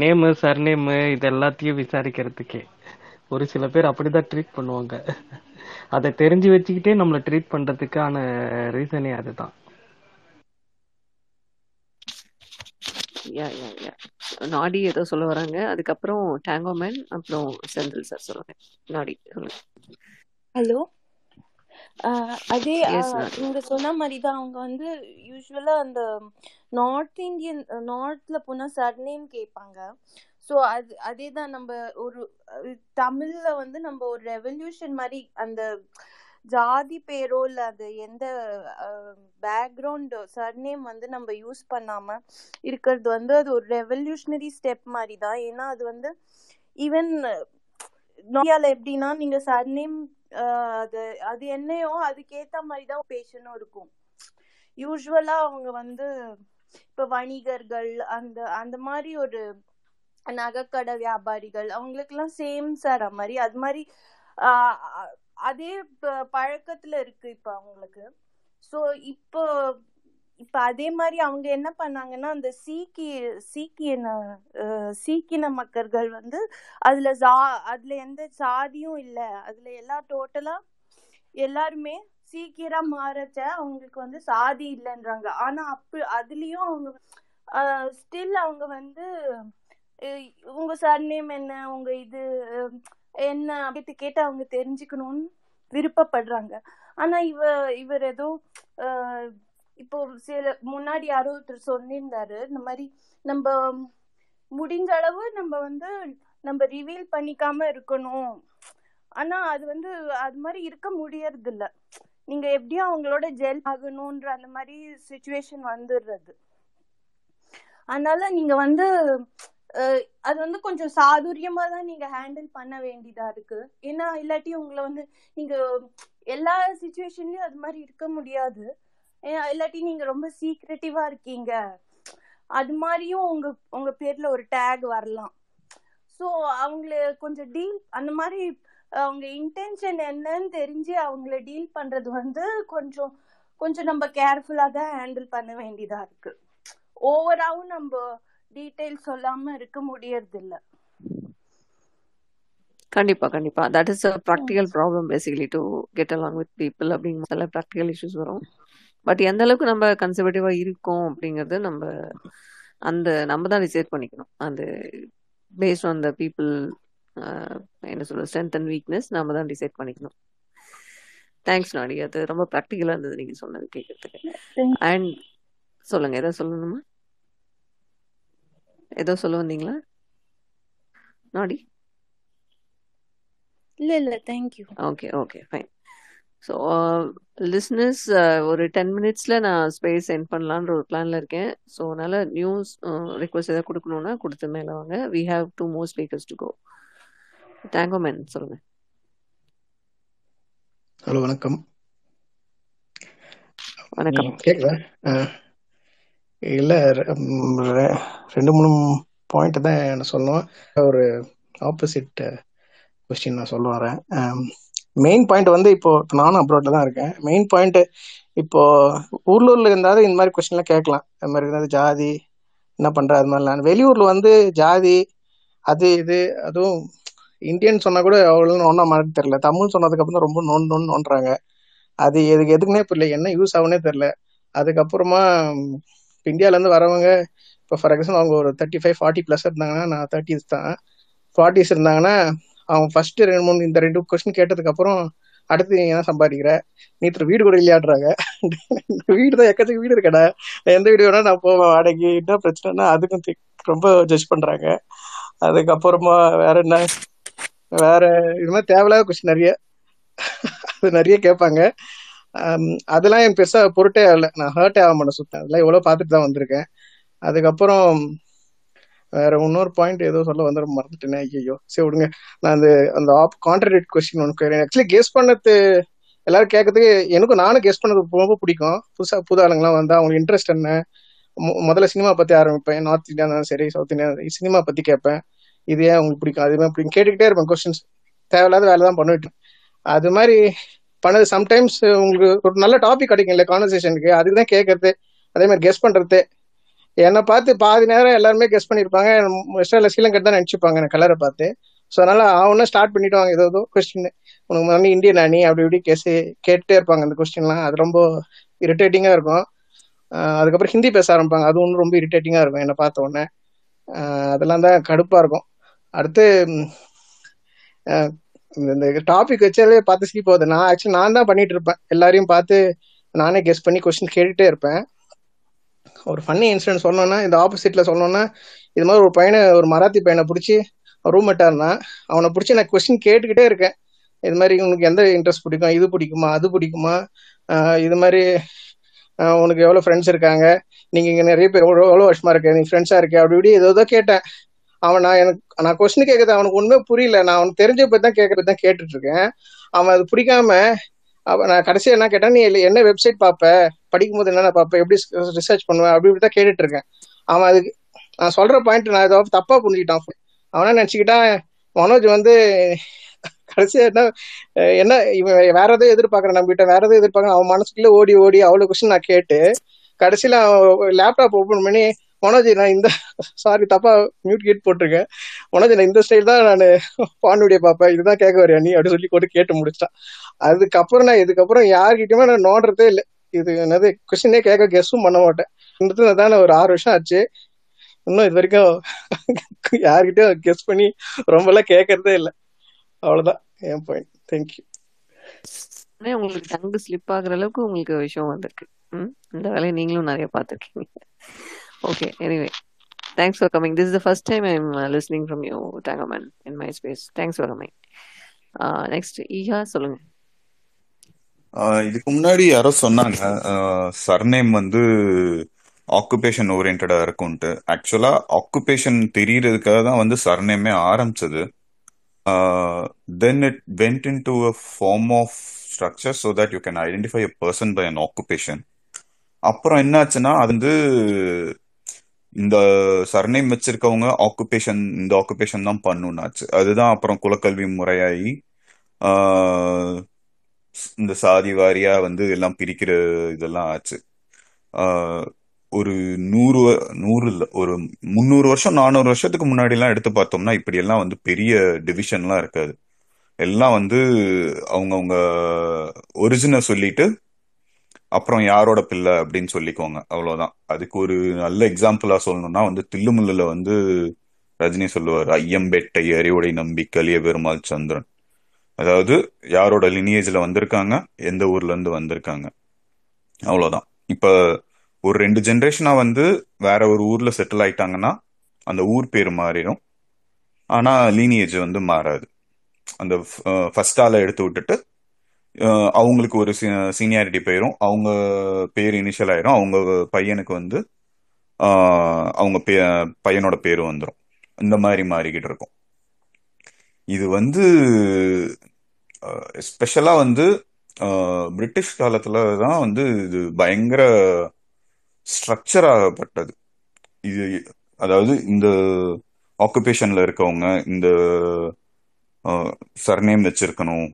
நேமு சர்நேமு இது எல்லாத்தையும் விசாரிக்கிறதுக்கே. ஒரு சில பேர் அப்படிதான் ட்ரீட் பண்ணுவாங்க. அதை தெரிஞ்சு வச்சுக்கிட்டே நம்மளை ட்ரீட் பண்றதுக்கான ரீசனே அதுதான். யா யா யா நாடி ஏதோ சொல்ல வராங்க. அதுக்கப்புறம் டேங்கோமேன் அப்புறம் செந்தில் சார் சொல்லுங்க. நாடி சொல்லுங்க. ஹலோ அதே நீங்க சொன்ன மாதிரி தான் அவங்க வந்து யூஸ்வலா அந்த நார்த் இந்தியன் நார்த்ல போனா சர்நேம் கேட்பாங்க ஸோ அது அதே தான் நம்ம ஒரு தமிழ்ல வந்து நம்ம ஒரு ரெவல்யூஷன் மாதிரி அந்த ஜாதி பேரோ இல்ல அது எந்த பேக்ரவுண்ட் சர்நேம் வந்து நம்ம யூஸ் பண்ணாம இருக்கிறது வந்து அது ஒரு ரெவல்யூஷனரி ஸ்டெப் மாதிரி தான் ஏன்னா அது வந்து ஈவன் இந்தியால எப்படின்னா நீங்க சர்நேம் அது அது என்னையோ அதுக்கேத்த மாதிரி தான் பேஷனும் இருக்கும். யூஸ்வலா அவங்க வந்து இப்ப வணிகர்கள் அந்த அந்த மாதிரி ஒரு நகைக்கடை வியாபாரிகள் அவங்களுக்கெல்லாம் சேம் சார் மாதிரி அது மாதிரி அதே பழக்கத்துல இருக்கு இப்ப அவங்களுக்கு. சோ இப்போ இப்ப அதே மாதிரி அவங்க என்ன பண்ணாங்கன்னா அந்த சீக்கிய சீக்கியன சீக்கின மக்கள்கள் வந்து அதுல ஜா அதுல எந்த சாதியும் இல்ல. அதுல எல்லாம் டோட்டலா எல்லாருமே சீக்கியரா மாறச்ச அவங்களுக்கு வந்து சாதி இல்லைன்றாங்க. ஆனா அப்ப அதுலயும் அவங்க ஸ்டில் அவங்க வந்து உங்க சர்நேம் என்ன உங்க இது என்ன கேட்டு கேட்டு அவங்க தெரிஞ்சுக்கணும்னு விருப்பப்படுறாங்க. ஆனா இவ இவர் ஏதோ இப்போ சில முன்னாடி யாரோ ஒருத்தர் சொல்லியிருந்தாரு இந்த மாதிரி நம்ம முடிஞ்ச அளவு நம்ம வந்து நம்ம ரிவீல் பண்ணிக்காம இருக்கணும். ஆனா அது வந்து அது மாதிரி இருக்க முடியறது இல்ல நீங்க எப்படியும் அவங்களோட ஜெல் ஆகணும்ன்ற அந்த மாதிரி சுச்சுவேஷன் வந்துடுறது அதனால நீங்க வந்து அது வந்து கொஞ்சம் சாதுரியமா தான் நீங்க ஹேண்டில் பண்ண வேண்டியதா இருக்கு. ஏன்னா இல்லாட்டி உங்களை வந்து நீங்க எல்லா சுச்சுவேஷன்லயும் அது மாதிரி இருக்க முடியாது. இல்லாட்டி நீங்க ரொம்ப சீக்ரெட்டிவா இருக்கீங்க. அது மாதிரியும் உங்க உங்க பேர்ல ஒரு டேக் வரலாம். ஸோ அவங்கள கொஞ்சம் டீல் அந்த மாதிரி அவங்க இன்டென்ஷன் என்னன்னு தெரிஞ்சு அவங்கள டீல் பண்றது வந்து கொஞ்சம் கொஞ்சம் நம்ம கேர்ஃபுல்லா தான் ஹேண்டில் பண்ண வேண்டியதா இருக்கு. ஓவராவும் நம்ம டீடைல் சொல்லாம இருக்க முடியறது இல்ல கண்டிப்பா. கண்டிப்பா that is a practical problem basically to get along with people அப்படிங்கிற சில ப்ராக்டிக்கல் இஷ்யூஸ் வரும். பட் எந்த அளவுக்கு நம்ம கன்சர்வேட்டிவா இருக்கோம் அப்படிங்கறது நம்ம அந்த நம்ம தான் டிசைட் பண்ணிக்கணும். அந்த பேஸ்ட் ஆன் த பீப்புள் என்ன சொல்ற ஸ்ட்ரென்த் அண்ட் வீக்னஸ் நம்ம தான் டிசைட் பண்ணிக்கணும். தேங்க்ஸ் நாடி அது ரொம்ப ப்ராக்டிக்கலா இருந்தது நீங்க சொன்னது கேட்கறதுக்கு. அண்ட் சொல்லுங்க ஏதோ சொல்லணுமா? ஏதோ சொல்ல வந்தீங்களா? நாடி இல்ல இல்ல. Thank you okay okay fine so listeners ஒரு டென் மினிட்ஸில் நான் ஸ்பேஸ் சென்ட் பண்ணலான்ற ஒரு பிளானில் இருக்கேன். ஸோ அதனால் நியூஸ் ரிக்வஸ்ட் எதாவது கொடுக்கணுன்னா கொடுத்து மேலே வாங்க. We have two more speakers to go Thangaman சொல்லுங்கள் ஹலோ வணக்கம். வணக்கம் கேக்குதா இல்ல ரெண்டு மூணு பாயிண்ட் தான் நான் சொல்லணும் ஒரு ஆப்போசிட் கொஸ்டின் நான் சொல்ல வரேன். மெயின் பாயிண்ட் வந்து இப்போ நானும் அப்ராட்ல தான் இருக்கேன். மெயின் பாயிண்ட் இப்போ உள்ளூர்ல இருந்தாலும் இந்த மாதிரி கொஸ்டின்லாம் கேட்கலாம். இந்த மாதிரி இருந்தாலும் ஜாதி என்ன பண்ற அது மாதிரிலாம். வெளியூர்ல வந்து ஜாதி அது இது அதுவும் இந்தியன் சொன்னா கூட அவ்வளோ ஒன்றா மாதிரி தெரியல. தமிழ் சொன்னதுக்கு அப்புறம் ரொம்ப நோன் நோன் நோன்றாங்க அது எதுக்கு எதுக்குன்னே புரியல. என்ன யூஸ் ஆகுனே தெரியல. அதுக்கப்புறமா ம், வரவங்க இப்போ ஃபார் எக்ஸாம்பிள் அவங்க ஒரு தேர்ட்டி ஃபைவ் ஃபார்ட்டி ப்ளஸ் இருந்தாங்கன்னா நான் தேர்ட்டிஸ் தான். ஃபார்ட்டிஸ் இருந்தாங்கன்னா அவன் ஃபர்ஸ்ட் ரெண்டு மூணு இந்த ரெண்டு கொஸ்டின் கேட்டதுக்கு அப்புறம் அடுத்து நீ என்ன சம்பாதிக்கிற? நீ வீடு கூட இல்லையாடுறாங்க வீடு தான் எக்கச்சக்க வீடு இருக்கடா. எந்த வீடு வேணா நான் போவேன் வாடகைக்கு. என்ன பிரச்சனைனா அதுக்கும் ரொம்ப ஜட்ஜ் பண்றாங்க. அதுக்கப்புறமா வேற என்ன? வேற இது மாதிரி தேவையில்லாத கொஸ்டின் நிறைய. அது நிறைய கேட்பாங்க. அதெல்லாம் என் பெருசா பொருட்டே ஆகல. நான் ஹர்ட்டே ஆக மாட்டேன் சுத்தம் அதெல்லாம் எவ்வளவு பார்த்துட்டு தான் வந்திருக்கேன். அதுக்கப்புறம் வேற இன்னொரு பாயிண்ட் ஏதோ சொல்ல வந்து மறந்துட்டேனே ஐயோ சரி விடுங்க. நான் அந்த அந்த ஆப் கான்ட்ரடிக்ட் கொஸ்டின் ஒன்று கேட்குறேன் ஆக்சுவலி கெஸ் பண்ணது எல்லாரும் கேட்கறதுக்கு எனக்கும் நானும் கெஸ் பண்ணது ரொம்ப பிடிக்கும். புதுசாக புது ஆளுங்கலாம் வந்தால் அவங்களுக்கு இன்ட்ரெஸ்ட் என்ன? முதல்ல சினிமா பத்தி ஆரம்பிப்பேன். நார்த் இந்தியா இருந்தாலும் சரி சவுத் இந்தியா சினிமா பத்தி கேட்பேன். இது ஏன் உங்களுக்கு பிடிக்கும்? அது மாதிரி பிடிக்கும்? கேட்டுக்கிட்டே இருப்பேன் கொஸ்டின்ஸ் தேவையில்லாத வேலை தான் பண்ணிவிட்டேன் அது மாதிரி பண்ணது சம்டைம்ஸ் உங்களுக்கு ஒரு நல்ல டாபிக் கிடைக்கும்ல கான்வர்சேஷனுக்கு அதுக்கு தான் கேட்கறது. அதே மாதிரி கெஸ் பண்றது. என்னை பார்த்து பாதி நேரம் எல்லாருமே கெஸ் பண்ணியிருப்பாங்க. வெஸ்டர்ல ஸ்ரீலங்கா தான் நினச்சிப்பாங்க எனக்கு கலரை பார்த்து. ஸோ அதனால அவனா ஸ்டார்ட் பண்ணிடுவாங்க ஏதோ ஏதோ கொஸ்டின் உனக்கு வந்து இந்தியன் அணி அப்படி இப்படி கேசி கேட்டுட்டே இருப்பாங்க அந்த கொஸ்டின்லாம் அது ரொம்ப இரிட்டேட்டிங்காக இருக்கும். அதுக்கப்புறம் ஹிந்தி பேச ஆரம்பிப்பாங்க. அது ஒன்றும் ரொம்ப இரிட்டேட்டிங்காக இருக்கும் என்னை பார்த்த உடனே. அதெல்லாம் தான் கடுப்பாக இருக்கும். அடுத்து இந்த டாபிக் வச்சாலே பார்த்து சிரிப்பு போகுது நான் ஆக்சுவலி நான் தான் பண்ணிட்டு இருப்பேன். எல்லாரையும் பார்த்து நானே கெஸ் பண்ணி கொஸ்டின் கேட்டுட்டே இருப்பேன். ஒரு ஃபன்னி இன்சிடென்ட் சொல்லணும்னா இந்த ஆப்போசிட்ல சொல்லணும்னா இது மாதிரி ஒரு பையனை ஒரு மராத்தி பையனை பிடிச்சி ரூம்மேட்டா இருந்தான். அவனை பிடிச்சி நான் கொஸ்டின் கேட்டுக்கிட்டே இருக்கேன். இது மாதிரி உனக்கு எந்த இன்ட்ரெஸ்ட் பிடிக்கும்? இது பிடிக்குமா? அது பிடிக்குமா? இது மாதிரி உனக்கு எவ்வளோ ஃப்ரெண்ட்ஸ் இருக்காங்க? நீங்கள் இங்கே நிறைய பேர் எவ்வளோ எவ்வளோ வருஷமாக இருக்கு? நீ ஃப்ரெண்ட்ஸாக இருக்கே அப்படி இப்படி ஏதோ கேட்டேன். அவன் நான் எனக்கு நான் கொஸ்டின் கேட்குறது அவனுக்கு ஒன்றுமே புரியல. நான் அவனுக்கு தெரிஞ்ச போய் தான் கேட்கறது தான் கேட்டுட்ருக்கேன் அவன் அது பிடிக்காம அவன் நான் கடைசியாக என்ன கேட்டேன்? நீ என்ன வெப்சைட் பார்ப்ப? படிக்கும்போது என்னென்ன பார்ப்பேன் எப்படி ரிசர்ச் பண்ணுவேன் அப்படி இப்படி தான் கேட்டுட்டு இருக்கேன் அவன் அதுக்கு நான் சொல்ற பாயிண்ட் நான் ஏதாவது தப்பா புரிஞ்சுக்கிட்டான். அவனா நினைச்சுக்கிட்டான்? மனோஜ் வந்து கடைசியா என்ன என்ன இவன் வேற எதோ எதிர்பார்க்கறேன் நம்ம கிட்ட வேற எதோ எதிர்பார்க்கறேன் அவன் மனசுக்குள்ள ஓடி ஓடி அவ்வளவு கொஸ்டின் நான் கேட்டு கடைசியில லேப்டாப் ஓபன் பண்ணி மனோஜ் நான் இந்த சாரி தப்பா மியூட் கேட் போட்டிருக்கேன். மனோஜ் நான் இந்த ஸ்டைல் தான் நான் பான் வீடியோ இதுதான் கேட்க வரையா நீ? அப்படின்னு சொல்லி போட்டு கேட்டு முடிச்சிட்டான். அதுக்கப்புறம் நான் இதுக்கப்புறம் யார்கிட்டயுமே நான் நோடுறதே இல்லை. இது என்னது? கொஸ்டினே கேட்க கெஸ்ஸும் பண்ண மாட்டேன். இந்த தானே ஒரு ஆறு வருஷம் ஆச்சு. இன்னும் இது வரைக்கும் யார்கிட்டயும் கெஸ் பண்ணி ரொம்பலாம் கேட்கறதே இல்லை. அவ்வளவுதான். என் பாயிண்ட் தேங்க்யூ உங்களுக்கு டங்கு ஸ்லிப் ஆகுற அளவுக்கு உங்களுக்கு விஷயம் வந்திருக்கு. ம்? இந்த வேலையை நீங்களும் நிறைய பார்த்துருக்கீங்க. Okay anyway thanks for coming this is the first time I am listening from you Thangaman in my space thanks for coming next ஈஹா சொல்லுங்கள் இதுக்கு முன்னாடி யாரோ சொன்னாங்க சர்நேம் வந்து ஆக்குபேஷன் ஓரியன்டா இருக்கும்ட்டு ஆக்சுவலா ஆக்குபேஷன் தெரியறதுக்காக தான் வந்து சர்நேமே ஆரம்பிச்சது. Then it went into a form of structure so that you can identify a person by an occupation அப்புறம் என்னாச்சுன்னா அது வந்து இந்த சர்நேம் வச்சிருக்கவங்க ஆக்குபேஷன் இந்த ஆக்குபேஷன் தான் பண்ணுனாச்சு. அதுதான் அப்புறம் குலக்கல்வி முறையாகி இந்த சாதி வாரியா வந்து எல்லாம் பிரிக்கிற இதெல்லாம் ஆச்சு. ஆஹ் ஒரு நூறு நூறு இல்ல ஒரு முந்நூறு வருஷம் நானூறு வருஷத்துக்கு முன்னாடி எல்லாம் எடுத்து பார்த்தோம்னா இப்படி எல்லாம் வந்து பெரிய டிவிஷன்லாம் இருக்காது. எல்லாம் வந்து அவங்கவுங்க ஒரிஜினல் சொல்லிட்டு அப்புறம் யாரோட பிள்ளை அப்படின்னு சொல்லிக்கோங்க அவ்வளவுதான். அதுக்கு ஒரு நல்ல எக்ஸாம்பிளா சொல்லணும்னா வந்து தில்லுமுல்லுல வந்து ரஜினி சொல்லுவார் ஐயம்பேட்டை அறிவுடை நம்பி கலிய பெருமாள் சந்திரன். அதாவது யாரோட லினியேஜில் வந்திருக்காங்க எந்த ஊர்லேருந்து வந்திருக்காங்க. அவ்வளோதான் இப்போ ஒரு ரெண்டு ஜென்ரேஷனாக வந்து வேற ஒரு ஊரில் செட்டில் ஆயிட்டாங்கன்னா அந்த ஊர் பேர் மாறிடும். ஆனால் லீனியேஜ் வந்து மாறாது. அந்த ஃபர்ஸ்ட் ஆளை எடுத்து விட்டுட்டு அவங்களுக்கு ஒரு சீனியாரிட்டி போயிரும். அவங்க பேர் இனிஷியல் ஆயிரும். அவங்க பையனுக்கு வந்து அவங்க பே- பையனோட பேர் வந்துடும் இந்த மாதிரி மாறிக்கிட்டு இருக்கும். இது வந்து ஸ்பெஷலாக வந்து பிரிட்டிஷ் காலத்தில் தான் வந்து இது பயங்கர ஸ்ட்ரக்சர் ஆகப்பட்டது இது அதாவது இந்த ஆக்குபேஷனில் இருக்கவங்க இந்த சர்நேம் வச்சிருக்கணும்.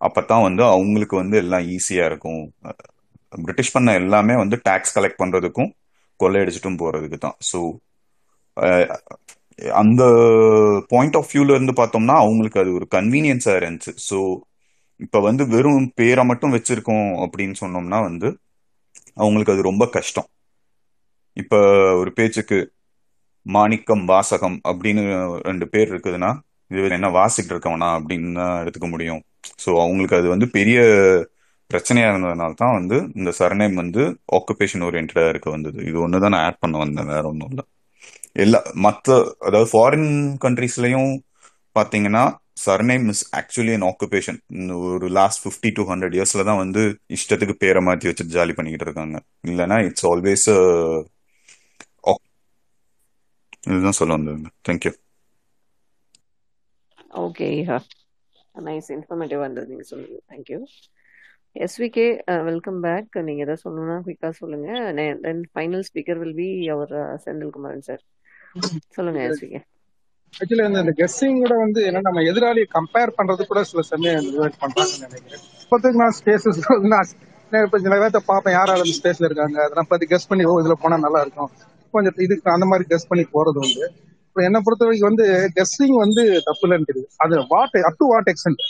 அப்பதான் வந்து அவங்களுக்கு வந்து எல்லாம் ஈஸியா இருக்கும். பிரிட்டிஷ் பண்ண எல்லாமே வந்து டேக்ஸ் கலெக்ட் பண்றதுக்கும் கொள்ளையடிச்சிட்டும் போறதுக்கு தான் ஸோ அந்த பாயிண்ட் ஆஃப் வியூல இருந்து பார்த்தோம்னா அவங்களுக்கு அது ஒரு கன்வீனியன்ஸா இருந்துச்சு. ஸோ இப்ப வந்து வெறும் பேரை மட்டும் வச்சிருக்கோம் அப்படின்னு சொன்னோம்னா வந்து அவங்களுக்கு அது ரொம்ப கஷ்டம். இப்ப ஒரு பேச்சுக்கு மாணிக்கம் வாசகம் அப்படின்னு ரெண்டு பேர் இருக்குதுன்னா இது என்ன வாசிட்டு இருக்கவனா அப்படின்னு தான் எடுத்துக்க முடியும். ஸோ அவங்களுக்கு அது வந்து பெரிய பிரச்சனையா இருந்ததுனால தான் வந்து இந்த சரணேம் வந்து ஆக்குபேஷன் ஓரியன்டா இருக்க வந்தது. இது ஒன்று தான் நான் ஆட் பண்ண வந்தேன் வேற ஒன்றும் இல்லை. எல்லா மற்ற அதாவது ஃபாரின் கண்ட்ரீஸ்லயும் பார்த்தீங்கன்னா surname is actually an occupation ஒரு லாஸ்ட் ஃபிஃப்டி டு ஹண்ட்ரட் இயர்ஸ்ல தான் வந்து இஷ்டத்துக்கு பேரை மாற்றி வச்சுட்டு ஜாலி பண்ணிக்கிட்டு இருக்காங்க. இல்லைன்னா இட்ஸ் ஆல்வேஸ் இதுதான் சொல்ல வந்தாங்க. தேங்க்யூ ஓகே நைஸ் இன்ஃபர்மேட்டிவ் வந்தது நீங்க சொல்லுங்க தேங்க்யூ எஸ்விகே வெல்கம் பேக் நீங்க எதாவது சொல்லணும்னா குயிக்கா சொல்லுங்க. Then final speaker will be our Senthilkumaran sir சொல்லுங்க எஸ்விகே ஆக்சுவலி அந்த இந்த கெஸ்ஸிங்கோட வந்து என்ன நம்ம எதிராளியை கம்பேர் பண்றது கூட சில சமயம் பண்றாங்கன்னு நினைக்கிறேன். இப்போதைக்கு நான் ஸ்பேசஸ் நான் இப்ப சில நேரத்தை பார்ப்பேன் யார் அந்த ஸ்பேஸ்ல இருக்காங்க. அதெல்லாம் பார்த்து கெஸ் பண்ணி ஓ இதுல போனா நல்லா இருக்கும். கொஞ்சம் இதுக்கு அந்த மாதிரி கெஸ் பண்ணி போறது உண்டு. இப்போ என்னை பொறுத்த வரைக்கும் வந்து கெஸ்ஸிங் வந்து தப்பு இல்லைன்னு தெரியுது. அது what up to what extent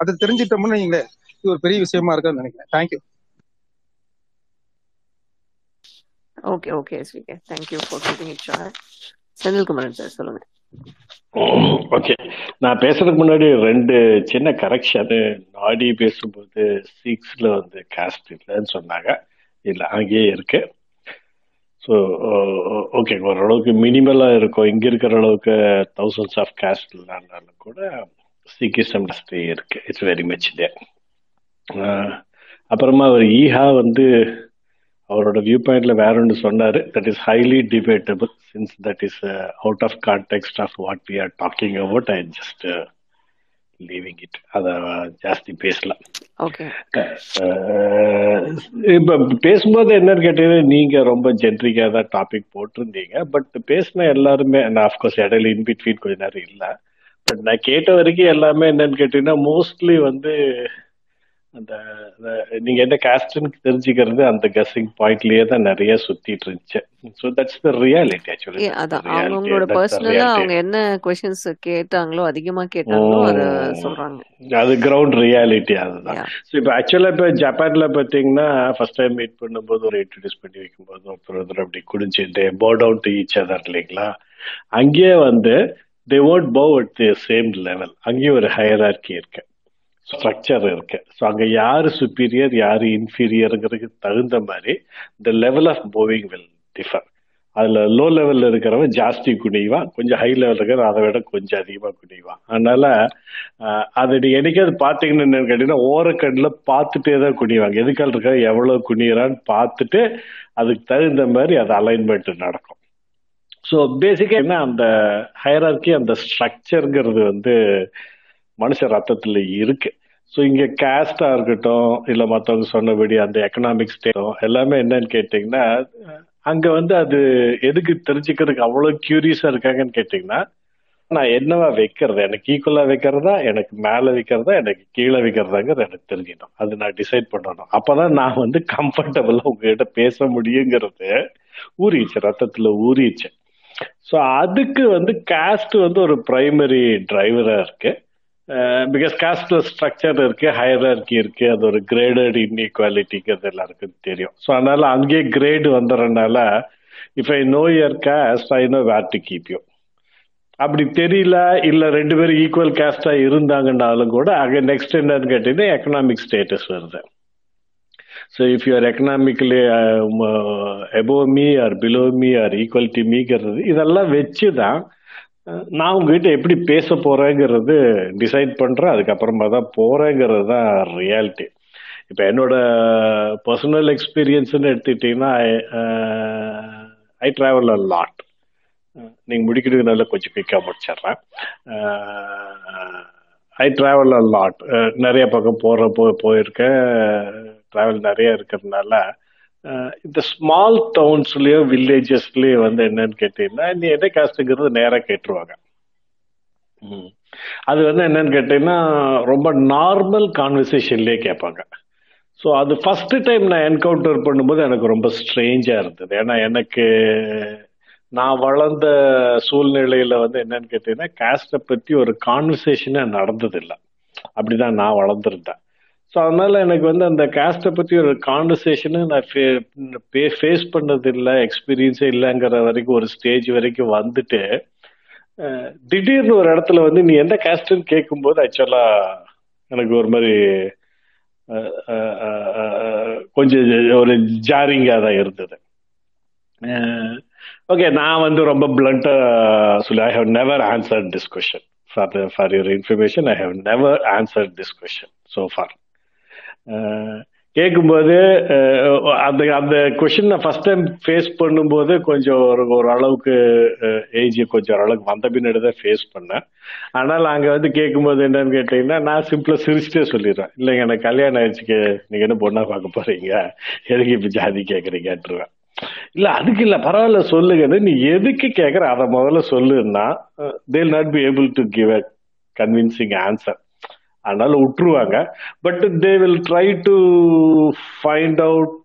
அது தெரிஞ்சிட்டோம்னு நீங்களே இது ஒரு பெரிய விஷயமா இருக்குன்னு நினைக்கிறேன். Thank you okay okay SVK thank you for keeping it short Senthilkumaran sir சொல்லுங்க. ஓகே நான் பேசுறதுக்கு முன்னாடி ரெண்டு சின்ன கரெக்ஷன் நாடி பேசும்போது சிக்ஸ்ல வந்து காஸ்ட் இல்லைன்னு சொன்னாங்க. இல்லை அங்கேயே இருக்கு. ஸோ ஓகே ஓரளவுக்கு மினிமலாக இருக்கும். இங்கே இருக்கிற அளவுக்கு தௌசண்ட்ஸ் ஆஃப் காஸ்ட் இல்லைனாலும் கூட சிக்கிசம் இருக்கு. இட்ஸ் வெரி மச் டே அப்புறமா அவர் ஈஹா வந்து அவரோட வியூ பாயிண்ட்ல வேற ஒன்று சொன்னாரு that is highly debatable since that is out of context of what we are talking about I just leaving it அதை ஜாஸ்தி பேசலாம். ஓகே இப்போ பேசும்போது என்னன்னு கேட்டீங்கன்னா நீங்க ரொம்ப ஜென்ரிக்கா தான் டாபிக் போட்டிருந்தீங்க. பட் பேசின எல்லாருமே நான் அஃப்கோர்ஸ் இடையில இன்பிட்வீன் கொஞ்ச நேரம் இல்லை. பட் நான் கேட்ட வரைக்கும் எல்லாமே என்னன்னு கேட்டீங்கன்னா மோஸ்ட்லி வந்து அந்த நீங்க என்ன காஸ்ட்னு தெரிஞ்சுக்கிறது அந்த கெஸ்ஸிங் பாயிண்ட்லயே தான் நிறைய சுத்திட்டு இருந்துச்சு. So that's the reality actually அதான். அவங்களோட பர்சனலா அவங்க என்ன கொஸ்டின்ஸ் கேட்டாங்களோ அதிகமா கேட்டாங்களோ அத சொல்றாங்க. அது கிரவுண்ட் ரியாலிட்டி அதுதான். ஸோ இப்போ ஆக்சுவலா இப்போ ஜப்பான்ல பாத்தீங்கன்னா ஃபர்ஸ்ட் டைம் மீட் பண்ணும்போது ஒரு இன்ட்ரடியூஸ் பண்ணி வைக்கும்போது ஒருத்தர் அப்படி குடிச்சிட்டு போ டவுன் டு ஈச் அதர் இல்லைங்களா? அங்கேயே வந்து they ought bow at the same level அங்கேயும் ஒரு ஹையரார்கி இருக்கு. ஸ்ட்ரக்சர் இருக்கு. ஸோ அங்கே யார் சுப்பீரியர் யார் இன்ஃபீரியருங்கிறதுக்கு தகுந்த மாதிரி the level of moving will differ அதில் லோ லெவலில் இருக்கிறவன் ஜாஸ்தி குனிவான் கொஞ்சம் ஹை லெவலில் இருக்கிற அதை விட கொஞ்சம் அதிகமாக குனிவான். அதனால் அதை நீங்கள் என்னைக்காவது பார்த்தீங்கன்னு என்னன்னு கேட்டீங்கன்னா ஓரக்கண்ணில் பார்த்துட்டே தான் குனிவாங்க. எதுக்கால் இருக்க எவ்வளோ குனிகிறான்னு பார்த்துட்டு அதுக்கு தகுந்த மாதிரி அது அலைன்மெண்ட் நடக்கும். ஸோ பேசிக்காக என்ன அந்த ஹையரார்க்கி அந்த ஸ்ட்ரக்சருங்கிறது வந்து மனுஷ ரத்தத்துல இருக்கு. ஸோ இங்க காஸ்டா இருக்கட்டும் இல்ல மற்றவங்க சொன்னபடி அந்த எக்கனாமிக் ஸ்டேட்டும் எல்லாமே என்னன்னு கேட்டீங்கன்னா அங்க வந்து அது எதுக்கு தெரிஞ்சுக்கிறதுக்கு அவ்வளவு கியூரியஸா இருக்காங்கன்னு கேட்டீங்கன்னா நான் என்னவா வைக்கிறது? எனக்கு ஈக்குவலா வைக்கிறதா? எனக்கு மேல வைக்கிறதா? எனக்கு கீழே வைக்கிறதாங்கிறது எனக்கு தெரிஞ்சிடும் அது நான் டிசைட் பண்ணணும். அப்பதான் நான் வந்து கம்ஃபர்டபுளா உங்ககிட்ட பேச முடியுங்கிறது ஊறிச்சு ரத்தத்துல ஊறிச்சு ஸோ அதுக்கு வந்து காஸ்ட் வந்து ஒரு பிரைமரி டிரைவரா இருக்கு. பிகாஸ் காஸ்ட்ல ஸ்ட்ரக்சர் இருக்கு ஹையரார்கி இருக்கு அது ஒரு கிரேடட் இன்இக்வாலிட்டிங்கிறது எல்லாருக்கும் தெரியும். ஸோ அதனால அங்கேயே grade வந்துடுறதுனால if I know your caste I know where to keep you அப்படி தெரியல இல்ல ரெண்டு பேரும் ஈக்குவல் காஸ்டா இருந்தாங்கன்னாலும் கூட அங்கே நெக்ஸ்ட் என்னன்னு கேட்டீங்கன்னா எக்கனாமிக் ஸ்டேட்டஸ் வருது. So if you're economically above me or below me or equal to மீங்கிறது இதெல்லாம் வச்சு தான் நான் உங்ககிட்ட எப்படி பேச போறேங்கிறது டிசைட் பண்றேன். அதுக்கப்புறமா தான் போறேங்கிறது தான் ரியாலிட்டி இப்போ என்னோட பர்சனல் எக்ஸ்பீரியன்ஸ்னு எடுத்துக்கிட்டீங்கன்னா ஐ ட்ராவல் அ லாட் நீங்கள் முடிக்கிறதுனால கொஞ்சம் குயிக்காக முடிச்சிடுறேன். ஐ ட்ராவல் அ லாட் நிறைய பக்கம் போகிற போ போயிருக்கேன். ட்ராவல் நிறைய இருக்கிறதுனால இந்த ஸ்மால் டவுன்ஸ்லயோ வில்லேஜஸ்லயோ வந்து என்னன்னு கேட்டீங்கன்னா நீ எதை காஸ்ட்டுங்கிறது நேராக கேட்டுருவாங்க. அது வந்து என்னன்னு கேட்டீங்கன்னா ரொம்ப நார்மல் கான்வர்சேஷன்லயே கேட்பாங்க. ஸோ அது ஃபர்ஸ்ட் டைம் நான் என்கவுண்டர் பண்ணும்போது எனக்கு ரொம்ப ஸ்ட்ரேஞ்சா இருந்தது. ஏன்னா எனக்கு நான் வளர்ந்த சூழ்நிலையில வந்து என்னன்னு கேட்டீங்கன்னா காஸ்ட்டை பத்தி ஒரு கான்வர்சேஷனே நடந்ததில்லை. அப்படிதான் நான் வளர்ந்துருந்தேன். ஸோ அதனால எனக்கு வந்து அந்த காஸ்ட்டை பற்றி ஒரு கான்வர்சேஷனு நான் ஃபேஸ் பண்ணது இல்லை எக்ஸ்பீரியன்ஸே இல்லைங்கிற வரைக்கும் ஒரு ஸ்டேஜ் வரைக்கும் வந்துட்டு திடீர்னு ஒரு இடத்துல வந்து நீ எந்த காஸ்ட்னு கேட்கும்போது ஆக்சுவலாக எனக்கு ஒரு மாதிரி கொஞ்சம் ஒரு ஜாரிங்காக தான் இருந்தது. ஓகே நான் வந்து ரொம்ப பிளண்டா சொல்லி I have never answered this question for for your information I have never answered this question so for கேட்கும்போது அந்த அந்த கொஷின் நான் ஃபர்ஸ்ட் டைம் ஃபேஸ் பண்ணும்போது கொஞ்சம் ஒரு ஒரு அளவுக்கு ஏஜ் கொஞ்சம் ஓரளவுக்கு வந்த பின்னாடி தான் ஃபேஸ் பண்ணேன். ஆனால் அங்கே வந்து கேட்கும்போது என்னன்னு கேட்டிங்கன்னா நான் சிம்பிளாக சிரிச்சிட்டே சொல்லிடுறேன் இல்லைங்க எனக்கு கல்யாணம் ஆயிடுச்சுக்கு நீங்கள் என்ன பொண்ணா பார்க்க போறீங்க? எதுக்கு இப்போ ஜாதி கேட்குறீங்கன்றுவேன் இல்ல அதுக்கு இல்ல பரவாயில்ல சொல்லுங்கன்னு நீ எதுக்கு கேட்கற அதை முதல்ல சொல்லுன்னா they'll not be able to give a convincing answer அதனால விட்டுருவாங்க but they will try to find out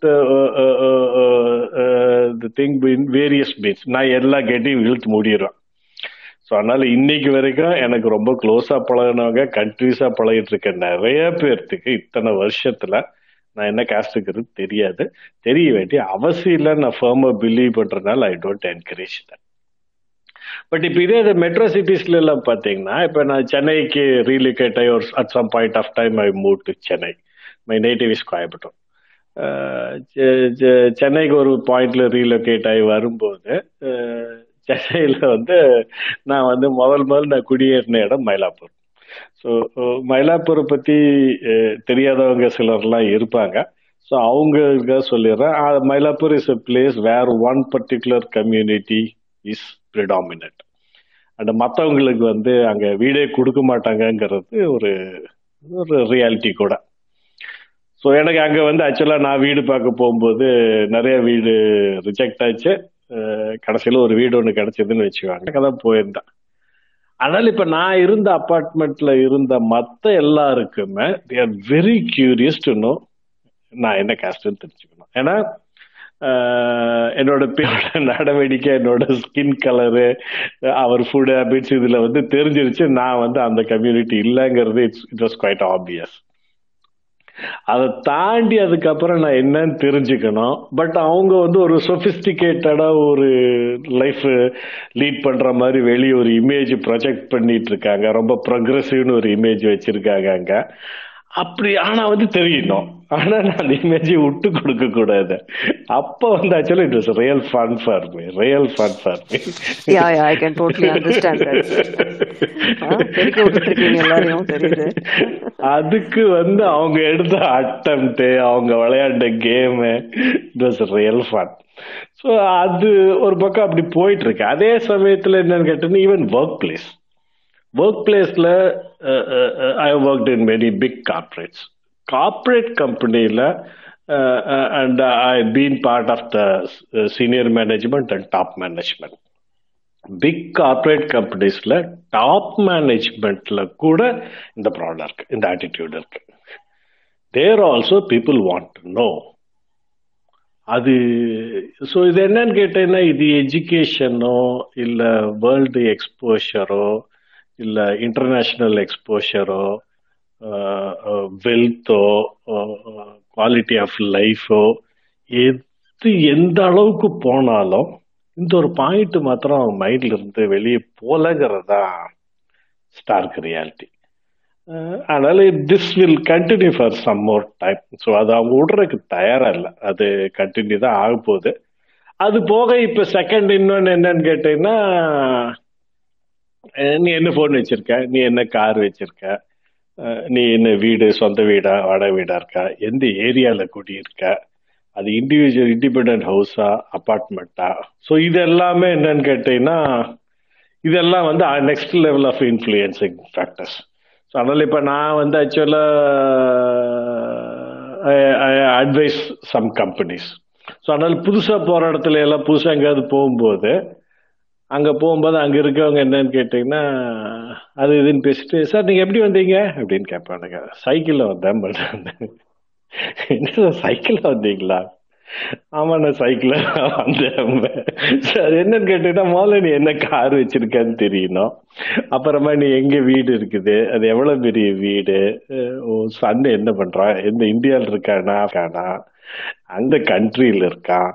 the thing in various means நான் எல்லா கேட்டையும் இழுத்து மூடிடுறேன். ஸோ அதனால இன்னைக்கு வரைக்கும் எனக்கு ரொம்ப க்ளோஸாக பழகினவங்க கண்ட்ரீஸாக பழகிட்டு இருக்க நிறைய பேர்த்துக்கு இத்தனை வருஷத்தில் நான் என்ன காஸ்ட்டுங்கிறது தெரியாது. தெரிய வேண்டிய அவசியம் இல்லை நான் ஃபேமாக பிலீவ் பண்ணுறதுனால I don't encourage that but இப்போ இதே இது மெட்ரோ சிட்டிஸ்ல எல்லாம் பார்த்தீங்கன்னா இப்போ நான் சென்னைக்கு ரீலோகேட் ஆகி ஒரு at some point of time I move to Chennai my native is Coimbatore செ- சென்னைக்கு ஒரு பாயிண்ட்ல ரீலோகேட் ஆகி வரும்போது சென்னையில் சென்னையில வந்து நான் வந்து முதல் முதல் நான் குடியேறின இடம் மயிலாப்பூர். ஸோ மயிலாப்பூரை பத்தி தெரியாதவங்க சிலர்லாம் இருப்பாங்க. ஸோ அவங்களுக்கு சொல்லிடுறேன். Mylapore is a place where one particular community is predominant and மற்றவங்களுக்கு வந்து அங்கே வீடே கொடுக்க மாட்டாங்கங்கிறது ஒரு ஒரு ரியாலிட்டி கூட. ஸோ எனக்கு அங்கே வந்து ஆக்சுவலாக நான் வீடு பார்க்க போகும்போது நிறைய வீடு ரிஜெக்ட் ஆச்சு. கடைசியில் ஒரு வீடு ஒன்று கிடச்சிதுன்னு வச்சுக்கோங்க. அங்கே தான் போயிருந்தேன். ஆனால் இப்போ நான் இருந்த அப்பார்ட்மெண்ட்டில் இருந்த மற்ற எல்லாருக்குமே they are very curious to know நான் என்ன காஸ்ட்னு தெரிஞ்சுக்கணும். ஏன்னா என்னோட பேரோட நடவடிக்கை என்னோட skin colour our food habits இதுல வந்து தெரிஞ்சிருச்சு. நான் வந்து அந்த கம்யூனிட்டி இல்லைங்கிறது it's it was quite obvious அதை தாண்டி அதுக்கப்புறம் நான் என்னன்னு தெரிஞ்சுக்கணும். பட் அவங்க வந்து ஒரு சொபிஸ்டிகேட்டடா ஒரு லைஃப் லீட் பண்ற மாதிரி வெளியே ஒரு இமேஜ் ப்ரொஜெக்ட் பண்ணிட்டு இருக்காங்க. ரொம்ப ப்ரொக்ரெசிவ்னு ஒரு இமேஜ் வச்சிருக்காங்க அங்க. அப்படி ஆனா வந்து தெரியணும் ஆனா நான் அந்த இமேஜை விட்டு கொடுக்க கூடாது. அப்ப வந்து actually it was real fun for me real fun for me that. ஆ, பெருக்கி விட்டுருக்கீங்க எல்லாரையும் தெரியுது. அதுக்கு வந்து அவங்க எடுத்த அட்டம்ப்ட் அவங்க விளையாண்ட game it was real fun so அது ஒரு பக்கம் அப்படி போயிட்டு இருக்கு. அதே சமயத்துல என்னன்னு கேட்டீங்கன்னா ஈவன் ஒர்க் பிளேஸ் ஒர்க் பிளேஸ்ல I work in many big corporates corporate கம்பெனியில் and I been part of the senior management and top management big corporate கம்பெனிஸ்ல top மேனேஜ்மெண்ட்ல கூட இந்த ப்ராப்ளம் இருக்கு இந்த ஆட்டிடியூட் இருக்கு. There also people want to know அது so இது என்னன்னு கேட்டீங்கன்னா இது எஜுகேஷனோ இல்லை வேர்ல்டு எக்ஸ்போஷரோ இல்லை இன்டர்நேஷ்னல் எக்ஸ்போஷரோ வெல்த்தோ குவாலிட்டி ஆஃப் லைஃபோ எது எந்த அளவுக்கு போனாலும் இந்த ஒரு பாயிண்ட் மாத்திரம் அவங்க மைண்ட்ல இருந்து வெளியே போலங்கிறதா ஸ்டார்க் ரியாலிட்டி அதனால this will continue for some more time so அது அவங்க விடுறதுக்கு தயாரா இல்லை. அது கண்டினியூ தான் ஆக போகுது அது போக இப்ப செகண்ட் இன்னொன்று என்னன்னு கேட்டீங்கன்னா நீ என்ன ஃபோன் வச்சிருக்க? நீ என்ன கார் வச்சிருக்க? நீ என்ன வீடு சொந்த வீடா வாடகை வீடா இருக்கா? எந்த ஏரியால குடியிருக்க? அது இண்டிவிஜுவல் இண்டிபெண்ட் ஹவுஸா அப்பார்ட்மெண்ட்டா ஸோ இது எல்லாமே என்னன்னு கேட்டீங்கன்னா இதெல்லாம் வந்து next level of influencing factors so அதனால இப்போ நான் வந்து ஆக்சுவலாக அட்வைஸ் சம் கம்பெனிஸ் ஸோ அதனால புதுசாக போகிற இடத்துல எல்லாம் புதுசாக எங்கேயாவது போகும்போது அங்கே போகும்போது அங்கே இருக்கவங்க என்னன்னு கேட்டிங்கன்னா அது இதுன்னு பேசிட்டு சார் நீங்கள் எப்படி வந்தீங்க? அப்படின்னு கேட்பானுங்க. சைக்கிளில் வந்தேன் பட் என்ன சார் சைக்கிளில் வந்தீங்களா? ஆமா நான் சைக்கிள் வந்தேன். சார் என்னன்னு கேட்டீங்கன்னா முதல்ல நீ என்ன கார் வச்சிருக்கன்னு தெரியணும். அப்புறமா நீ எங்க வீடு இருக்குது? அது எவ்வளவு பெரிய வீடு? அஹ் சன் என்ன பண்றான் எந்த இந்தியாவில் இருக்கானா? இருக்கானா. அந்த கண்ட்ரியில் இருக்கான்.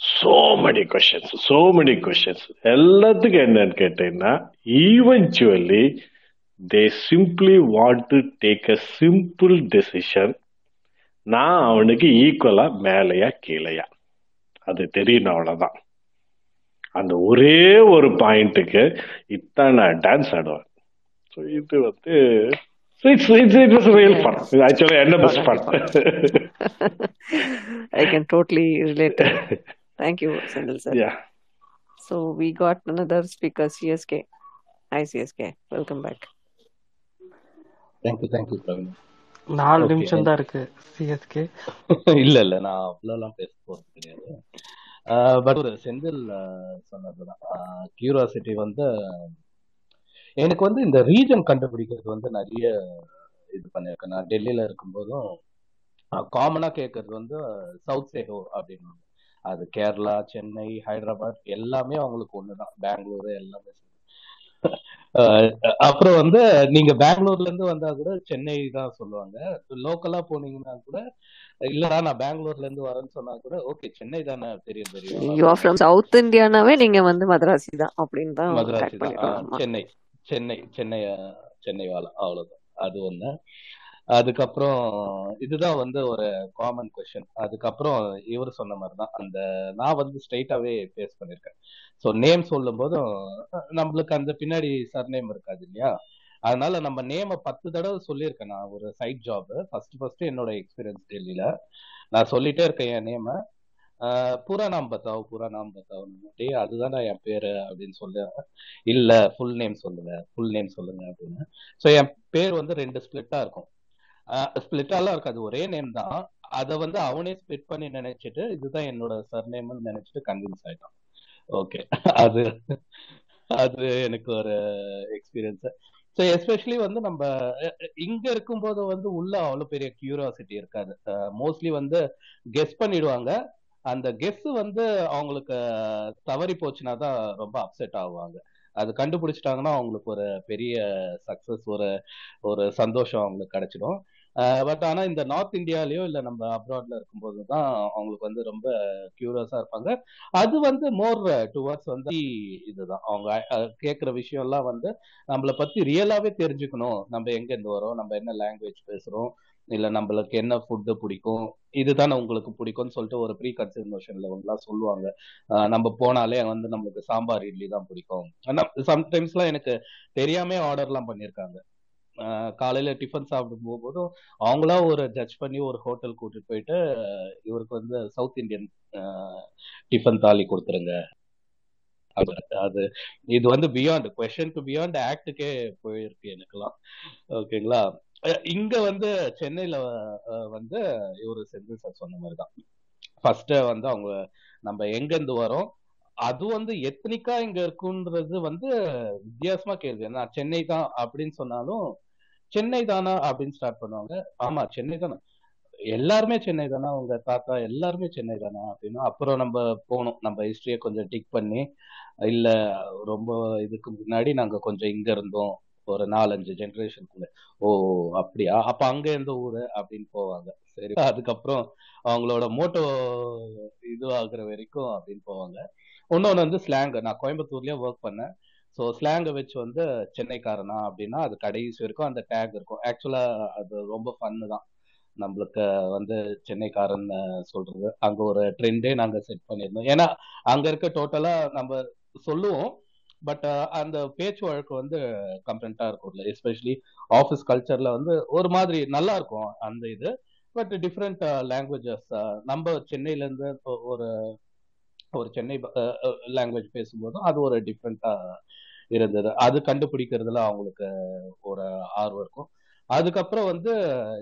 So many questions so many questions எல்லாத்துக்கும் என்னன்னு கேட்டீங்கன்னா eventually they simply want to take a simple decision நான் அவனுக்கு ஈக்குவலா மேலையா கீழையா. அது தெரியணும் அவ்வளவுதான். அந்த ஒரே ஒரு பாயிண்ட்டுக்கு இத்தான் நான் டான்ஸ் ஆடுவேன். ஸோ இது வந்து it's it's it was real fun ஆக்சுவலா என்ன best fun I can totally relate. Thank you, Sendil sir. Yeah. So we got another speaker, CSK. Hi, CSK. Welcome back. Thank you thank you Praveen நாலு. நிமிஷம் தான் இருக்கு CSK இல்ல இல்ல நான் அவ்வளோலாம் பேச போறது கிடையாது பட் ஒரு செந்தில் சொன்னதுதான் கியூரியாசிட்டி வந்து எனக்கு வந்து இந்த ரீஜன் கண்டுபிடிக்கிறது வந்து நிறைய இது பண்ணியிருக்கேன் நான் டெல்லியில இருக்கும்போதும் காமனா கேட்கறது வந்து சவுத் சைடு அப்படின்னு அது கேரளா சென்னை ஹைதராபாத் எல்லாமே அவங்களுக்கு ஒண்ணுதான். பெங்களூரு எல்லாமே அப்புறம் வந்து நீங்க பெங்களூர்ல இருந்து வந்தா கூட சென்னை தான் சொல்லுவாங்க. லோக்கலா போனீங்கன்னா கூட இல்லடா நான் பெங்களூர்ல இருந்து வரேன்னு சொன்னா கூட ஓகே சென்னை தானே தெரியும் தெரியும். யூ ஆர் அப்படின்னு ஃப்ரம் சவுத் இந்தியானாவே நீங்க வந்து மதராசி தான் அப்படின்னு தான் மதராசி தான். சென்னை சென்னை சென்னை சென்னை வாழை அவ்வளவுதான். அது ஒண்ணு. அதுக்கப்புறம் இதுதான் வந்து ஒரு காமன் கொஸ்டின் அதுக்கப்புறம் இவர் சொன்ன மாதிரி தான் அந்த நான் வந்து ஸ்ட்ரைட்டாவே பேஸ் பண்ணிருக்கேன். ஸோ நேம் சொல்லும் போதும் நம்மளுக்கு அந்த பின்னாடி சர்நேம் இருக்காது இல்லையா? அதனால நம்ம நேமை பத்து தடவை சொல்லியிருக்கேன் நான். ஒரு சைட் ஜாப் ஃபர்ஸ்ட் ஃபர்ஸ்ட் என்னோட எக்ஸ்பீரியன்ஸ் டெல்லியில. நான் சொல்லிட்டே இருக்கேன் என் நேம பூரா நாம் பத்தாவ் பூரா நாம் பத்தாவ் அதுதான் நான் என் பேரு அப்படின்னு சொல்ல. இல்ல ஃபுல் நேம் சொல்லுங்க ஃபுல் நேம் சொல்லுங்க அப்படின்னு. ஸோ என் பேர் வந்து ரெண்டு ஸ்பிளிட்டா இருக்கும். ஸ்பிளிட்டாலாம் இருக்காது. ஒரே நேம் தான். அதை வந்து அவனே ஸ்பிளிட் பண்ணி நினைச்சிட்டு இதுதான் என்னோட சர்நேம்னு நினைச்சிட்டு கன்வின்ஸ் ஆயிட்டான். ஓகே அது அது எனக்கு ஒரு எக்ஸ்பீரியன்ஸ் ஸோ எஸ்பெஷலி வந்து நம்ம அஹ், இங்க இருக்கும்போது வந்து உள்ள அவ்வளவு பெரிய கியூரியாசிட்டி இருக்காது. மோஸ்ட்லி வந்து கெஸ் பண்ணிடுவாங்க. அந்த கெஸ் வந்து அவங்களுக்கு தவறி போச்சுன்னா தான் ரொம்ப அப்செட் ஆகுவாங்க அது கண்டுபிடிச்சிட்டாங்கன்னா அவங்களுக்கு ஒரு பெரிய சக்சஸ் ஒரு ஒரு சந்தோஷம் அவங்களுக்கு கிடைச்சிடும். பட் ஆனா இந்த நார்த் இந்தியாலயோ இல்ல நம்ம அப்ராட்ல இருக்கும்போது தான் அவங்களுக்கு வந்து ரொம்ப கியூரியஸா இருப்பாங்க. அது வந்து மோர் டுவர்ட்ஸ் வந்து இதுதான். அவங்க கேட்குற கேக்குற விஷயம் எல்லாம் வந்து நம்மளை பத்தி ரியலாவே தெரிஞ்சுக்கணும். நம்ம எங்க இருந்து வரோம்? நம்ம என்ன லாங்குவேஜ் பேசுறோம்? இல்ல நம்மளுக்கு என்ன ஃபுட்டு பிடிக்கும்? இதுதானே உங்களுக்கு பிடிக்கும்னு சொல்லிட்டு ஒரு ப்ரீ கன்செப்ட் நோஷன்ல எல்லாம் சொல்லுவாங்க. நம்ம போனாலே வந்து நம்மளுக்கு சாம்பார் இட்லி தான் பிடிக்கும். ஆனா சம்டைம்ஸ்லாம் எனக்கு தெரியாம ஆர்டர்லாம் பண்ணியிருக்காங்க காலையில டிஃபன் சாப்பிடும் போகும்போதும் அவங்களா ஒரு ஜட்ஜ் பண்ணி ஒரு ஹோட்டல் கூட்டிட்டு போயிட்டு இவருக்கு வந்து சவுத் இந்தியன் டிஃபன் தாலி கொடுத்துருங்க. அது இது வந்து பியாண்ட் கொஸ்டின் டு பியாண்ட் ஆக்டுக்கே போயிருக்கு எனக்குலாம் ஓகேங்களா? இங்க வந்து சென்னையில வந்து இவர் செந்தில் சார் சொன்ன மாதிரி தான் ஃபர்ஸ்ட் வந்து அவங்க நம்ம எங்கேருந்து வரோம்? அது வந்து எத்தனிக்கா இங்க இருக்குன்றது வந்து வித்தியாசமா கேள்வி. ஏன்னா சென்னை தான் அப்படின்னு சொன்னாலும் சென்னை தானா அப்படின்னு ஸ்டார்ட் பண்ணுவாங்க. ஆமா சென்னை தானே எல்லாருமே சென்னை தானா உங்க தாத்தா எல்லாருமே சென்னை தானா அப்படின்னா அப்புறம் நம்ம போனோம் நம்ம ஹிஸ்டரியை கொஞ்சம் டிக் பண்ணி இல்ல ரொம்ப இதுக்கு முன்னாடி நாங்க கொஞ்சம் இங்க இருந்தோம். ஒரு நாலஞ்சு ஜென்ரேஷனுக்குள்ள ஓ அப்படியா? அப்ப அங்க எந்த ஊரு? அப்படின்னு போவாங்க. சரி அதுக்கப்புறம் அவங்களோட மோட்டோ இது ஆகுற வரைக்கும் அப்படின்னு போவாங்க. இன்னொன்னு வந்து ஸ்லாங் நான் கோயம்புத்தூர்லயே ஒர்க் பண்ணேன். ஸோ ஸ்லாங்கை வச்சு வந்து சென்னைக்காரனா அப்படின்னா அது கடைசி வரைக்கும் அந்த டேக் இருக்கும். ஆக்சுவலா அது ரொம்ப ஃபன்னு தான். நம்மளுக்கு வந்து சென்னைக்காரன் சொல்றது. அங்க ஒரு ட்ரெண்டே நாங்க செட் பண்ணியிருந்தோம். ஏன்னா அங்க இருக்க டோட்டலா நம்ம சொல்லுவோம். பட் அந்த பேச்சு வழக்கு வந்து கம்ப்ளண்டா இருக்கும்ல எஸ்பெஷலி ஆஃபீஸ் கல்ச்சர்ல வந்து ஒரு மாதிரி நல்லா இருக்கும் அந்த இது. பட் டிஃப்ரெண்ட் லாங்குவேஜஸ் நம்ம சென்னையில இருந்து இப்போ ஒரு ஒரு சென்னை லாங்குவேஜ் பேசும்போதும் அது ஒரு டிஃப்ரெண்டா இருந்தது. அது கண்டுபிடிக்கிறதுல அவங்களுக்கு ஒரு ஆர்வம் இருக்கும். அதுக்கப்புறம் வந்து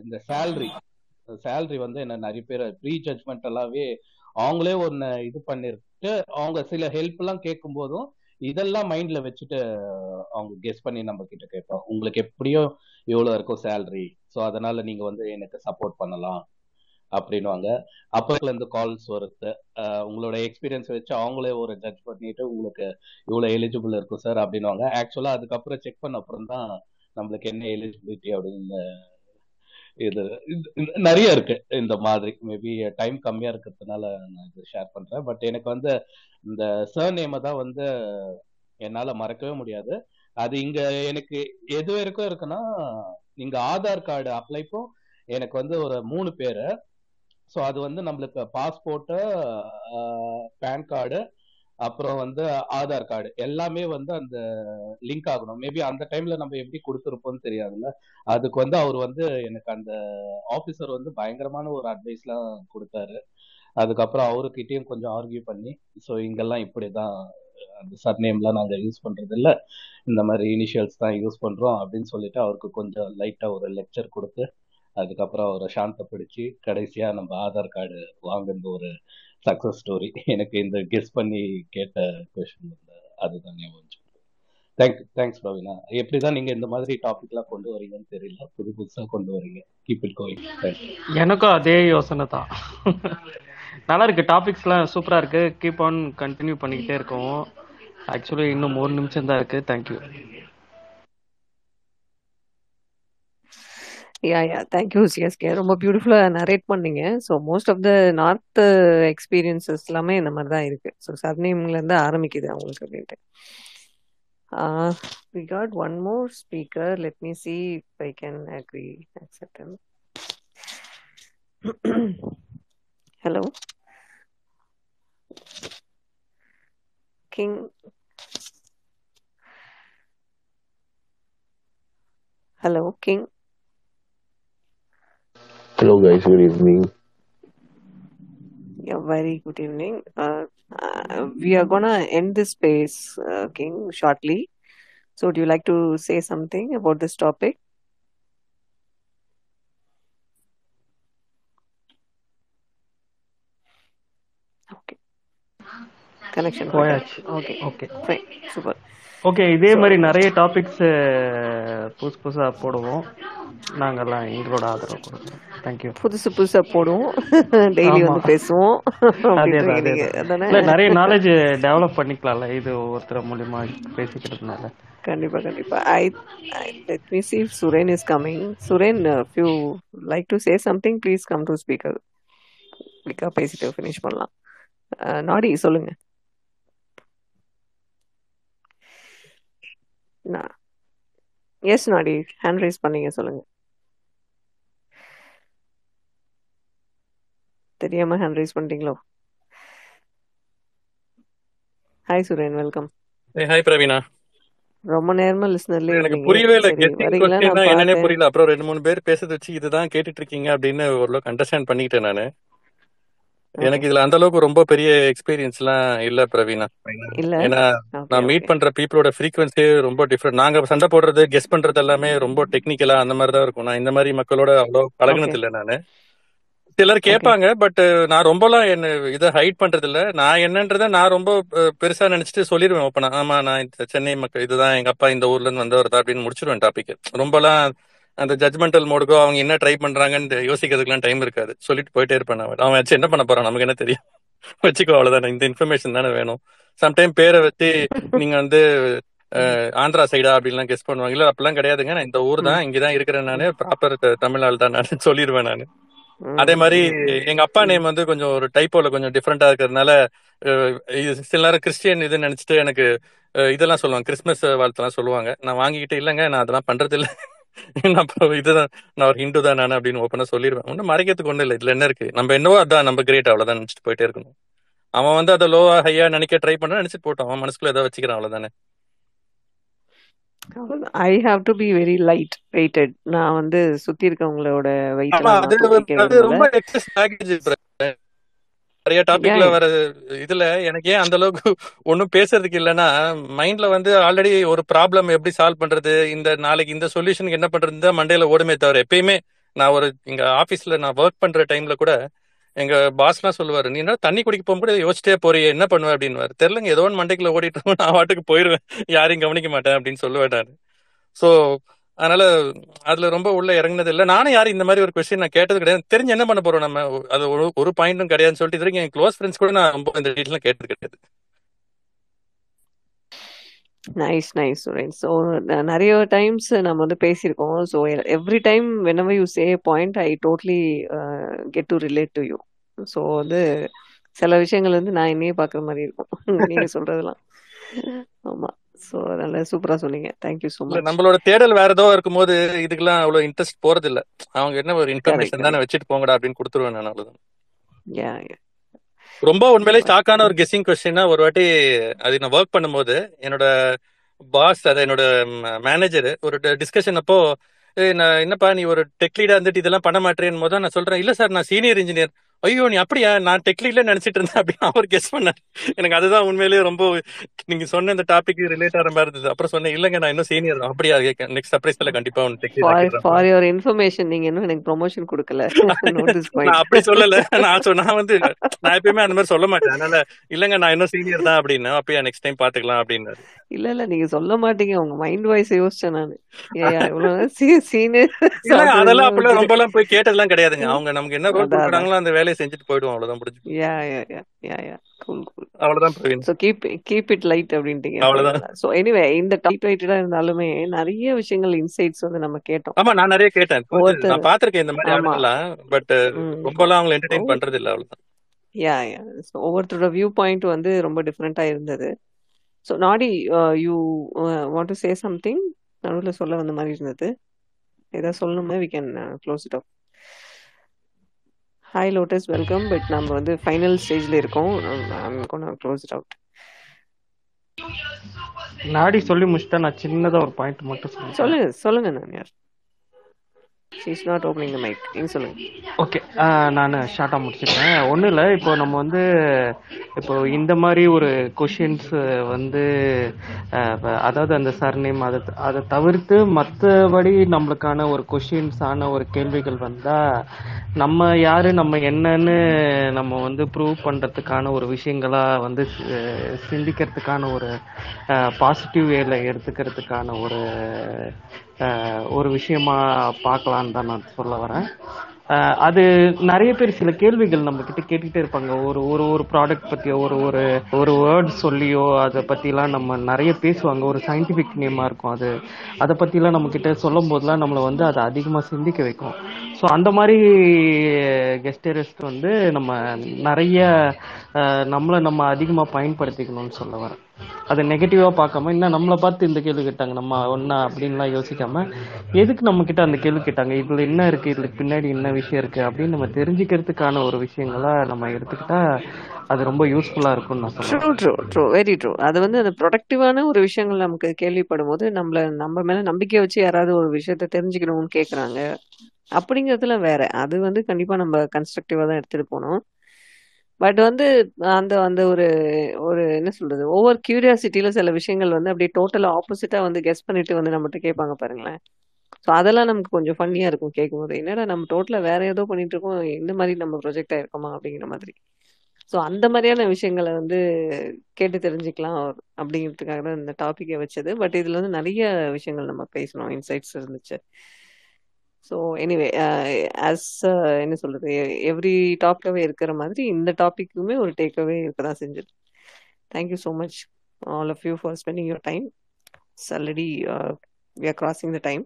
இந்த சேல்ரி சேல்ரி வந்து என்ன நிறைய பேர் ப்ரீ ஜட்மெண்ட் எல்லாமே அவங்களே ஒன்று இது பண்ணிட்டு அவங்க சில ஹெல்ப் எல்லாம் கேட்கும் போதும் இதெல்லாம் மைண்ட்ல வச்சுட்டு அவங்க கெஸ் பண்ணி நம்ம கிட்ட கேட்போம் உங்களுக்கு எப்படியோ இவ்வளோ இருக்கும் சேல்ரி ஸோ அதனால நீங்க வந்து எனக்கு சப்போர்ட் பண்ணலாம். அப்படின்வாங்க அப்போல இருந்து கால்ஸ் வருது. உங்களோட எக்ஸ்பீரியன்ஸ் வச்சு அவங்களே ஒரு ஜட்ஜ் பண்ணிட்டு உங்களுக்கு இவ்வளவு எலிஜிபிள் இருக்கும் சார் அப்படின்வாங்க ஆக்சுவலா அதுக்கப்புறம் செக் பண்ண அப்புறம் தான் நம்மளுக்கு என்ன எலிஜிபிலிட்டி அப்படின்னு இது இது நிறைய இருக்கு. இந்த மாதிரி மேபி டைம் கம்மியா இருக்கிறதுனால நான் இது ஷேர் பண்றேன். பட் எனக்கு வந்து இந்த சர் நேமை தான் வந்து என்னால மறக்கவே முடியாது. அது இங்க எனக்கு எது வரைக்கும் இருக்குன்னா இங்க ஆதார் கார்டு அப்ளைப்போ எனக்கு வந்து ஒரு மூணு பேரு. ஸோ அது வந்து நம்மளுக்கு பாஸ்போர்ட்டு பேன் கார்டு அப்புறம் வந்து ஆதார் கார்டு எல்லாமே வந்து அந்த லிங்க் ஆகணும். மேபி அந்த டைம்ல நம்ம எப்படி கொடுத்துருப்போம்னு தெரியாதுல்ல. அதுக்கு வந்து அவர் வந்து எனக்கு அந்த ஆபீசர் வந்து பயங்கரமான ஒரு அட்வைஸ்லாம் கொடுத்தாரு. அதுக்கப்புறம் அவருக்கிட்டையும் கொஞ்சம் ஆர்கியூ பண்ணி ஸோ இங்கெல்லாம் இப்படிதான் அந்த சர்நேம்லாம் நாங்கள் யூஸ் பண்றது இல்லை இந்த மாதிரி இனிஷியல்ஸ் தான் யூஸ் பண்றோம் அப்படின்னு சொல்லிட்டு அவருக்கு கொஞ்சம் லைட்டா ஒரு லெக்சர் கொடுத்து அதுக்கப்புறம் அவரை சாந்தப்படுத்தி கடைசியாக நம்ம ஆதார் கார்டு வாங்குறது ஒரு சக்ஸஸ் ஸ்டோரி எனக்கு இந்த கெஸ் பண்ணி கேட்ட கொஷின் அதுதான் ஞாபகம் தேங்க் தேங்க்ஸ் பவினா எப்படி தான் நீங்க இந்த மாதிரி டாபிக்லாம் கொண்டு வரீங்கன்னு தெரியல. புது புதுசா கொண்டு வரீங்க. கீப் இட் கோயிங் எனக்கும் அதே யோசனை தான். நல்லா இருக்கு. டாபிக்ஸ்லாம் சூப்பரா இருக்கு. கீப் ஆன் கண்டினியூ பண்ணிக்கிட்டே இருக்கோம். ஆக்சுவலி இன்னும் ஒரு நிமிஷம் தான் இருக்கு. Thank you yeah yeah thank you CSK ரொம்ப பியூட்டிஃபுல்லாக நரேட் பண்ணீங்க. So most of the north experiences எல்லாமே இந்த மாதிரி தான் இருக்கு. ஸோ சர்நேம்லேருந்து ஆரம்பிக்குது அவங்களுக்கு அப்படின்ட்டு. We got one more speaker let me see I can agree accept hello king hello king Hello, guys. Good evening. Yeah, very good evening. Uh, uh, we are gonna end this space, uh, King, shortly. So, would you like to say something about this topic? Okay, connection. got. Okay, Okay. fine, super. Okay இதே மாதிரி நிறைய topics புதுசு புதுசா போடுவோம். நாங்கெல்லாம் எங்களோட ஆதரவு கொடுக்குறோம். தேங்க்யூ புதுசு புதுசா போடுவோம். டெய்லி வந்து பேசுவோம். நிறைய நாலேஜ் டெவலப் பண்ணிக்கலாம்ல. இது ஒருத்தர் மூலியமா பேசிக்கிறதுனால. கண்டிப்பா கண்டிப்பா. I let me if Suren is coming Suren you like to say something please come to speaker குயிக்கா பேசிட்டு ஃபினிஷ் பண்ணலாம். நாடி சொல்லுங்க எஸ் நாடி. ஹேண்ட் ரைஸ் பண்ணீங்க சொல்லுங்க. தெரியாம hand rice பண்ணிட்டீங்களோ? Hi Suren welcome hi Praveena ரொம்ப நேரமா லிஸ்னர்லயே எனக்கு புரியவே இல்லை. நான் என்னன்னே புரியல. அப்புறம் ரெண்டு மூணு பேர் பேசுறது வச்சு இதுதான் கேட்டுட்டு இருக்கீங்க அப்படின்னு ஓரளவுக்கு அண்டர்ஸ்டாண்ட் பண்ணிக்கிட்டேன் நானு. எனக்கு இதுல அந்த அளவுக்கு ரொம்ப பெரிய எக்ஸ்பீரியன்ஸ் எல்லாம் இல்ல பிரவீனா. இல்ல? ஏன்னா நான் மீட் பண்ற பீப்புளோட ஃப்ரீக்வன்சி ரொம்ப டிஃப்ரெண்ட் நாங்க சண்டை போடுறது கெஸ் பண்றது எல்லாமே ரொம்ப டெக்னிக்கலா அந்த மாதிரி தான் இருக்கும். நான் இந்த மாதிரி மக்களோட அவ்வளோ ஓகே. பழகுனது இல்லை நானு. சிலர் கேட்பாங்க பட் நான் ரொம்பலாம் என்ன இதை ஹைட் பண்றது இல்ல. நான் என்னன்றத நான் ரொம்ப பெருசா நினைச்சிட்டு சொல்லிடுவேன் ஓப்பனா ஆமா நான் சென்னை மக்கள் இதுதான் எங்க அப்பா இந்த ஊர்ல இருந்து வந்தவர் தான் அப்படின்னு முடிச்சிருவேன் டாபிக் ரொம்பலாம் அந்த ஜட்மெண்டல் மோடுக்கோ அவங்க என்ன ட்ரை பண்றாங்கன்னு யோசிக்கிறதுக்குலாம் டைம் இருக்காது. சொல்லிட்டு போயிட்டே இருப்பேன் நான். அவன் வச்சு என்ன பண்ண போறான்? நமக்கு என்ன தெரியும்? வச்சுக்கோ அவ்வளவுதானே. இந்த இன்ஃபர்மேஷன் தானே வேணும். சம்டைம் பேரை வச்சு நீங்க வந்து ஆந்திரா சைடா அப்படின்லாம் கெஸ் பண்ணுவாங்க. இல்ல அப்படிலாம் கிடையாதுங்க. நான் இந்த ஊர் தான் இங்கதான் இருக்கிறேன் நானு. ப்ராப்பர் தமிழ்நாள் தான் நான். சொல்லிடுவேன் நான். அதே மாதிரி எங்க அப்பா நேம் வந்து கொஞ்சம் ஒரு டைப்போல கொஞ்சம் டிஃப்ரெண்டா இருக்கிறதுனால சில நேரம் கிறிஸ்டியன் இது நினைச்சிட்டு எனக்கு இதெல்லாம் சொல்லுவாங்க. கிறிஸ்மஸ் வாழ்த்தெல்லாம் சொல்லுவாங்க. நான் வாங்கிக்கிட்டு இல்லைங்க. நான் அதெல்லாம் பண்றது இல்ல அப்ப இதுதான் நான் ஒரு ஹிந்து தான் நான் அப்படின்னு ஓப்பனா சொல்லிடுவேன் ஒன்றும் மறைக்கிறதுக்கு ஒன்றும் இல்லை. இதுல என்ன இருக்கு? நம்ம என்னவோ அதான் நம்ம கிரேட் அவ்வளவுதான் நினைச்சிட்டு போயிட்டே இருக்கணும். அவன் வந்து அதை லோவா ஹையா நினைக்க ட்ரை பண்ண நினைச்சிட்டு போட்டான். அவன் மனசுக்குள்ள ஏதோ வச்சுக்கிறான் அவ்வளவுதானே. I have to be very light weighted நான் வந்து சுத்தி இருக்கவங்களோட வெயிட் அது ரொம்ப எக்ஸஸ் பேக்கேஜ் நிறைய டாபிக்ல வர இதுல எனக்கு ஏன் அந்த அளவுக்கு ஒன்றும் பேசுறதுக்கு இல்லைன்னா மைண்ட்ல வந்து ஆல்ரெடி ஒரு ப்ராப்ளம் எப்படி சால்வ் பண்றது இந்த நாளைக்கு இந்த சொல்யூஷனுக்கு என்ன பண்றது மண்டையில ஓடுமே தவிர எப்பயுமே நான் ஒரு இங்க ஆபீஸ்ல நான் ஒர்க் பண்ற டைம்ல கூட எங்க பாஸ்லாம் சொல்லுவாரு நீ என்ன தண்ணி குடிக்க போகும்போது யோசிச்சிட்டே போறியே என்ன பண்ணுவ? அப்படின்னு தெரியலங்க ஏதோ ஒன்று மண்டைக்குள்ள ஓடிட்டு நான் வாட்டுக்கு போயிருவேன். யாரையும் கவனிக்க மாட்டேன் அப்படின்னு சொல்லுவேன் நான். ஸோ அதனால அதுல ரொம்ப உள்ள இறங்கினது இல்லை. நானும் யாரும் இந்த மாதிரி ஒரு கொஸ்டின் நான் கேட்டது கிடையாது. தெரிஞ்சு என்ன பண்ண போறோம் நம்ம? அது ஒரு ஒரு பாயிண்ட்டும் கிடையாதுன்னு சொல்லிட்டு இது வரைக்கும் என் க்ளோஸ் ஃப்ரெண்ட்ஸ் கூட நான் ரொம்ப இந்த டீட்டெயிலாம் கேட்டது கிடையாது. நைஸ் நைஸ் சுரேன் ஸோ நிறைய டைம்ஸ் நம்ம வந்து பேசியிருக்கோம். So every time whenever you say point I totally get to relate to you so வந்து சில விஷயங்கள் வந்து நான் என்னையே பார்க்குற மாதிரி இருக்கும். நீங்கள் சொல்கிறதெல்லாம் ஆமாம் ஸோ அதனால சூப்பரா சொன்னீங்க. தேங்க்யூ ஸோ மச் நம்மளோட தேடல் வேற ஏதோ இருக்கும்போது இதுக்கெல்லாம் அவ்வளவு இன்ட்ரெஸ்ட் போறது இல்ல அவங்க என்ன ஒரு இன்ஃபர்மேஷன் தானே வச்சுட்டு போங்கடா அப்படின்னு கொடுத்துருவேன் நான் ரொம்ப உண்மையிலே ஷாக்கான ஒரு கெஸ்ஸிங் கொஸ்டின்னா ஒரு வாட்டி அது நான் ஒர்க் பண்ணும்போது என்னோட பாஸ் அதை என்னோட மேனேஜர் ஒரு டிஸ்கஷன் அப்போ "ஏய், நான் என்னப்பா நீ ஒரு டெக் லீடா இருந்துட்டு இதெல்லாம் பண்ண மாட்டேன்னு போது நான் சொல்றேன் இல்ல சார் நான் சீனியர் இன்ஜினியர் ஐயோ நீ அப்படியா? நான் டெக் லீட்ல நினைச்சிட்டு இருந்தேன் அப்படின்னு அவர் கெஸ் பண்ணார். எனக்கு அதுதான் உண்மையிலேயே ரொம்ப நீங்க சொன்ன இந்த டாபிக் ரிலேட் ஆகிற மாதிரி இருந்தது. அப்புறம் சொன்னேன் இல்லங்க நான் இன்னும் சீனியர் தான். அப்படியா? நெக்ஸ்ட் சர்ப்ரைஸ்ல கண்டிப்பா ஃபார் யுவர் இன்ஃபர்மேஷன் நீங்க இன்னும் எனக்கு ப்ரொமோஷன் கொடுக்கல. நான் அப்படி சொல்லல. நான் நான் வந்து நான் எப்பயுமே அந்த மாதிரி சொல்ல மாட்டேன். அதனால இல்லங்க நான் இன்னும் சீனியர் தான் அப்படின்னு. அப்பயா நெக்ஸ்ட் டைம் பாத்துக்கலாம் அப்படின்னு. இல்ல இல்ல நீங்க சொல்ல மாட்டீங்க. உங்க மைண்ட் வாய்ஸ் யோசிச்சேன் நானு. சீனியர் அதெல்லாம் அப்பெல்லாம் ரொம்ப எல்லாம் போய் கேட்டதெல்லாம் கிடையாதுங்க. அவங்க நமக்கு என்ன ரோல் கொடுக்குறாங்களோ அந்த வேலையை நாங்களே செஞ்சுட்டு போயிடுவோம் அவ்வளவுதான் முடிஞ்சு யா யா யா யா யா கூல் கூல் அவ்வளவுதான் Praveen. So keep keep it light அப்படின்ட்டீங்க. அவ்வளவுதான். ஸோ எனிவே இந்த டாப் ரைட்டடா இருந்தாலுமே நிறைய விஷயங்கள் இன்சைட்ஸ் வந்து நம்ம கேட்டோம். ஆமா நான் நிறைய கேட்டேன். நான் பாத்திருக்கேன் இந்த மாதிரி ஆமா. ஆளுங்கெல்லாம் பட் ரொம்பலாம் அவங்களை என்டர்டைன் ஒவ்வொரு பண்றது இல்ல அவ்வளவுதான். யா யா ஸோ ஒவ்வொருத்தரோட வியூ பாயிண்ட் வந்து ரொம்ப டிஃப்ரெண்டா இருந்தது. So Nadi you want to say something நடுவில் சொல்ல வந்த மாதிரி இருந்தது. ஏதாவது சொல்லணுமா we can close it off hi lotus welcome but நம்ம வந்து ஃபைனல் ஸ்டேஜ்ல இருக்கோம். க்ளோஸ் இட் அவுட் நாடி சொல்லி முடிச்சுட்டா நான் சின்னதா ஒரு பாயிண்ட் மட்டும் சொல்லுங்க சொல்லுங்க நான் யார் she's not opening the mic நீங்கள் சொல்லுங்க. ஓகே நான் ஷார்ட்டாக முடிச்சிடுறேன் ஒன்றும் இல்லை இப்போ நம்ம வந்து இப்போ இந்த மாதிரி ஒரு கொஷின்ஸ் வந்து அதாவது அந்த சர்நேம் அதை அதை தவிர்த்து மற்றபடி நம்மளுக்கான ஒரு கொஷின்ஸான ஒரு கேள்விகள் வந்தால் நம்ம யார் நம்ம என்னன்னு நம்ம வந்து ப்ரூவ் பண்ணுறதுக்கான ஒரு விஷயங்களா வந்து சிந்திக்கிறதுக்கான ஒரு பாசிட்டிவ் வேல எடுத்துக்கிறதுக்கான ஒரு ஒரு விஷயமா பார்க்கலான்னு தான் நான் சொல்ல வரேன். அது நிறைய பேர் சில கேள்விகள் நம்ம கிட்ட கேட்டுக்கிட்டே இருப்பாங்க. ஒரு ஒரு ஒரு ப்ராடக்ட் பத்தியோ ஒரு ஒரு ஒரு வேர்ட் சொல்லியோ அதை பத்திலாம் நம்ம நிறைய பேசுவாங்க. ஒரு சயின்டிபிக் நேமா இருக்கும் அது. அதை பத்திலாம் நம்ம கிட்ட சொல்லும் போதெல்லாம் நம்மளை வந்து அதை அதிகமா சிந்திக்க வைக்கும். ஸோ அந்த மாதிரி கெஸ்டரிஸ்ட் வந்து நம்ம நிறைய நம்மளை நம்ம அதிகமாக பயன்படுத்திக்கணும்னு சொல்ல வரேன். அதை நெகட்டிவா பார்க்காம என்ன நம்மளை பார்த்து இந்த கேள்வி கேட்டாங்க நம்ம ஒன்னா அப்படின்லாம் யோசிக்காம எதுக்கு நம்ம கிட்ட அந்த கேள்வி கேட்டாங்க? இதுல என்ன இருக்கு? இதுல பின்னாடி என்ன விஷயம் இருக்கு? அப்படின்னு நம்ம தெரிஞ்சுக்கிறதுக்கான ஒரு விஷயங்களா நம்ம எடுத்துக்கிட்டா அது ரொம்ப யூஸ்ஃபுல்லா இருக்கும்னு நான் true true true very true அது வந்து அந்த ப்ரொடக்டிவான ஒரு விஷயங்கள் நமக்கு கேள்விப்படும் போது நம்மள நம்ம மேல நம்பிக்கை வச்சு யாராவது ஒரு விஷயத்த தெரிஞ்சுக்கணும்னு கேக்குறாங்க அப்படிங்கறதுல வேற. அது வந்து கண்டிப்பா நம்ம கன்ஸ்ட்ரக்டிவா தான் எடுத்துட்டு போனோம் பட் வந்து அந்த அந்த ஒரு ஒரு என்ன சொல்றது ஒவ்வொரு கியூரியாசிட்டியில சில விஷயங்கள் வந்து அப்படியே டோட்டலா ஆப்போசிட்டா வந்து கெஸ் பண்ணிட்டு வந்து நம்மகிட்ட கேட்பாங்க பாருங்களேன். ஸோ அதெல்லாம் நமக்கு கொஞ்சம் ஃபன்னியா இருக்கும் கேட்கும்போது. என்னடா நம்ம டோட்டலா வேற ஏதோ பண்ணிட்டு இருக்கோம். இந்த மாதிரி நம்ம ப்ரொஜெக்ட் ஆயிருக்கோமா அப்படிங்கிற மாதிரி. ஸோ அந்த மாதிரியான விஷயங்களை வந்து கேட்டு தெரிஞ்சுக்கலாம் அப்படிங்கிறதுக்காக தான் இந்த டாப்பிக்கை வச்சது. பட் இதுல வந்து நிறைய விஷயங்கள் நம்ம பேசணும் இன்சைட்ஸ் இருந்துச்சு. ஸோ எனிவே ஆஸ் என்ன சொல்றது எவ்ரி டாப்லவே இருக்கிற மாதிரி இந்த டாபிக்குமே ஒரு டேக்அவே இருக்க தான் செஞ்சது thank you so much all of you for spending your time already we are crossing the time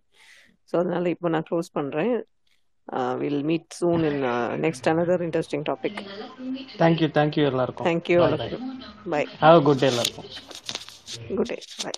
so அதனால இப்போ நான் க்ளோஸ் பண்ணுறேன் will meet soon in next another interesting topic thank you thank you எல்லாருக்கும். Thank you all of you bye have good day எல்லாருக்கும். Good day by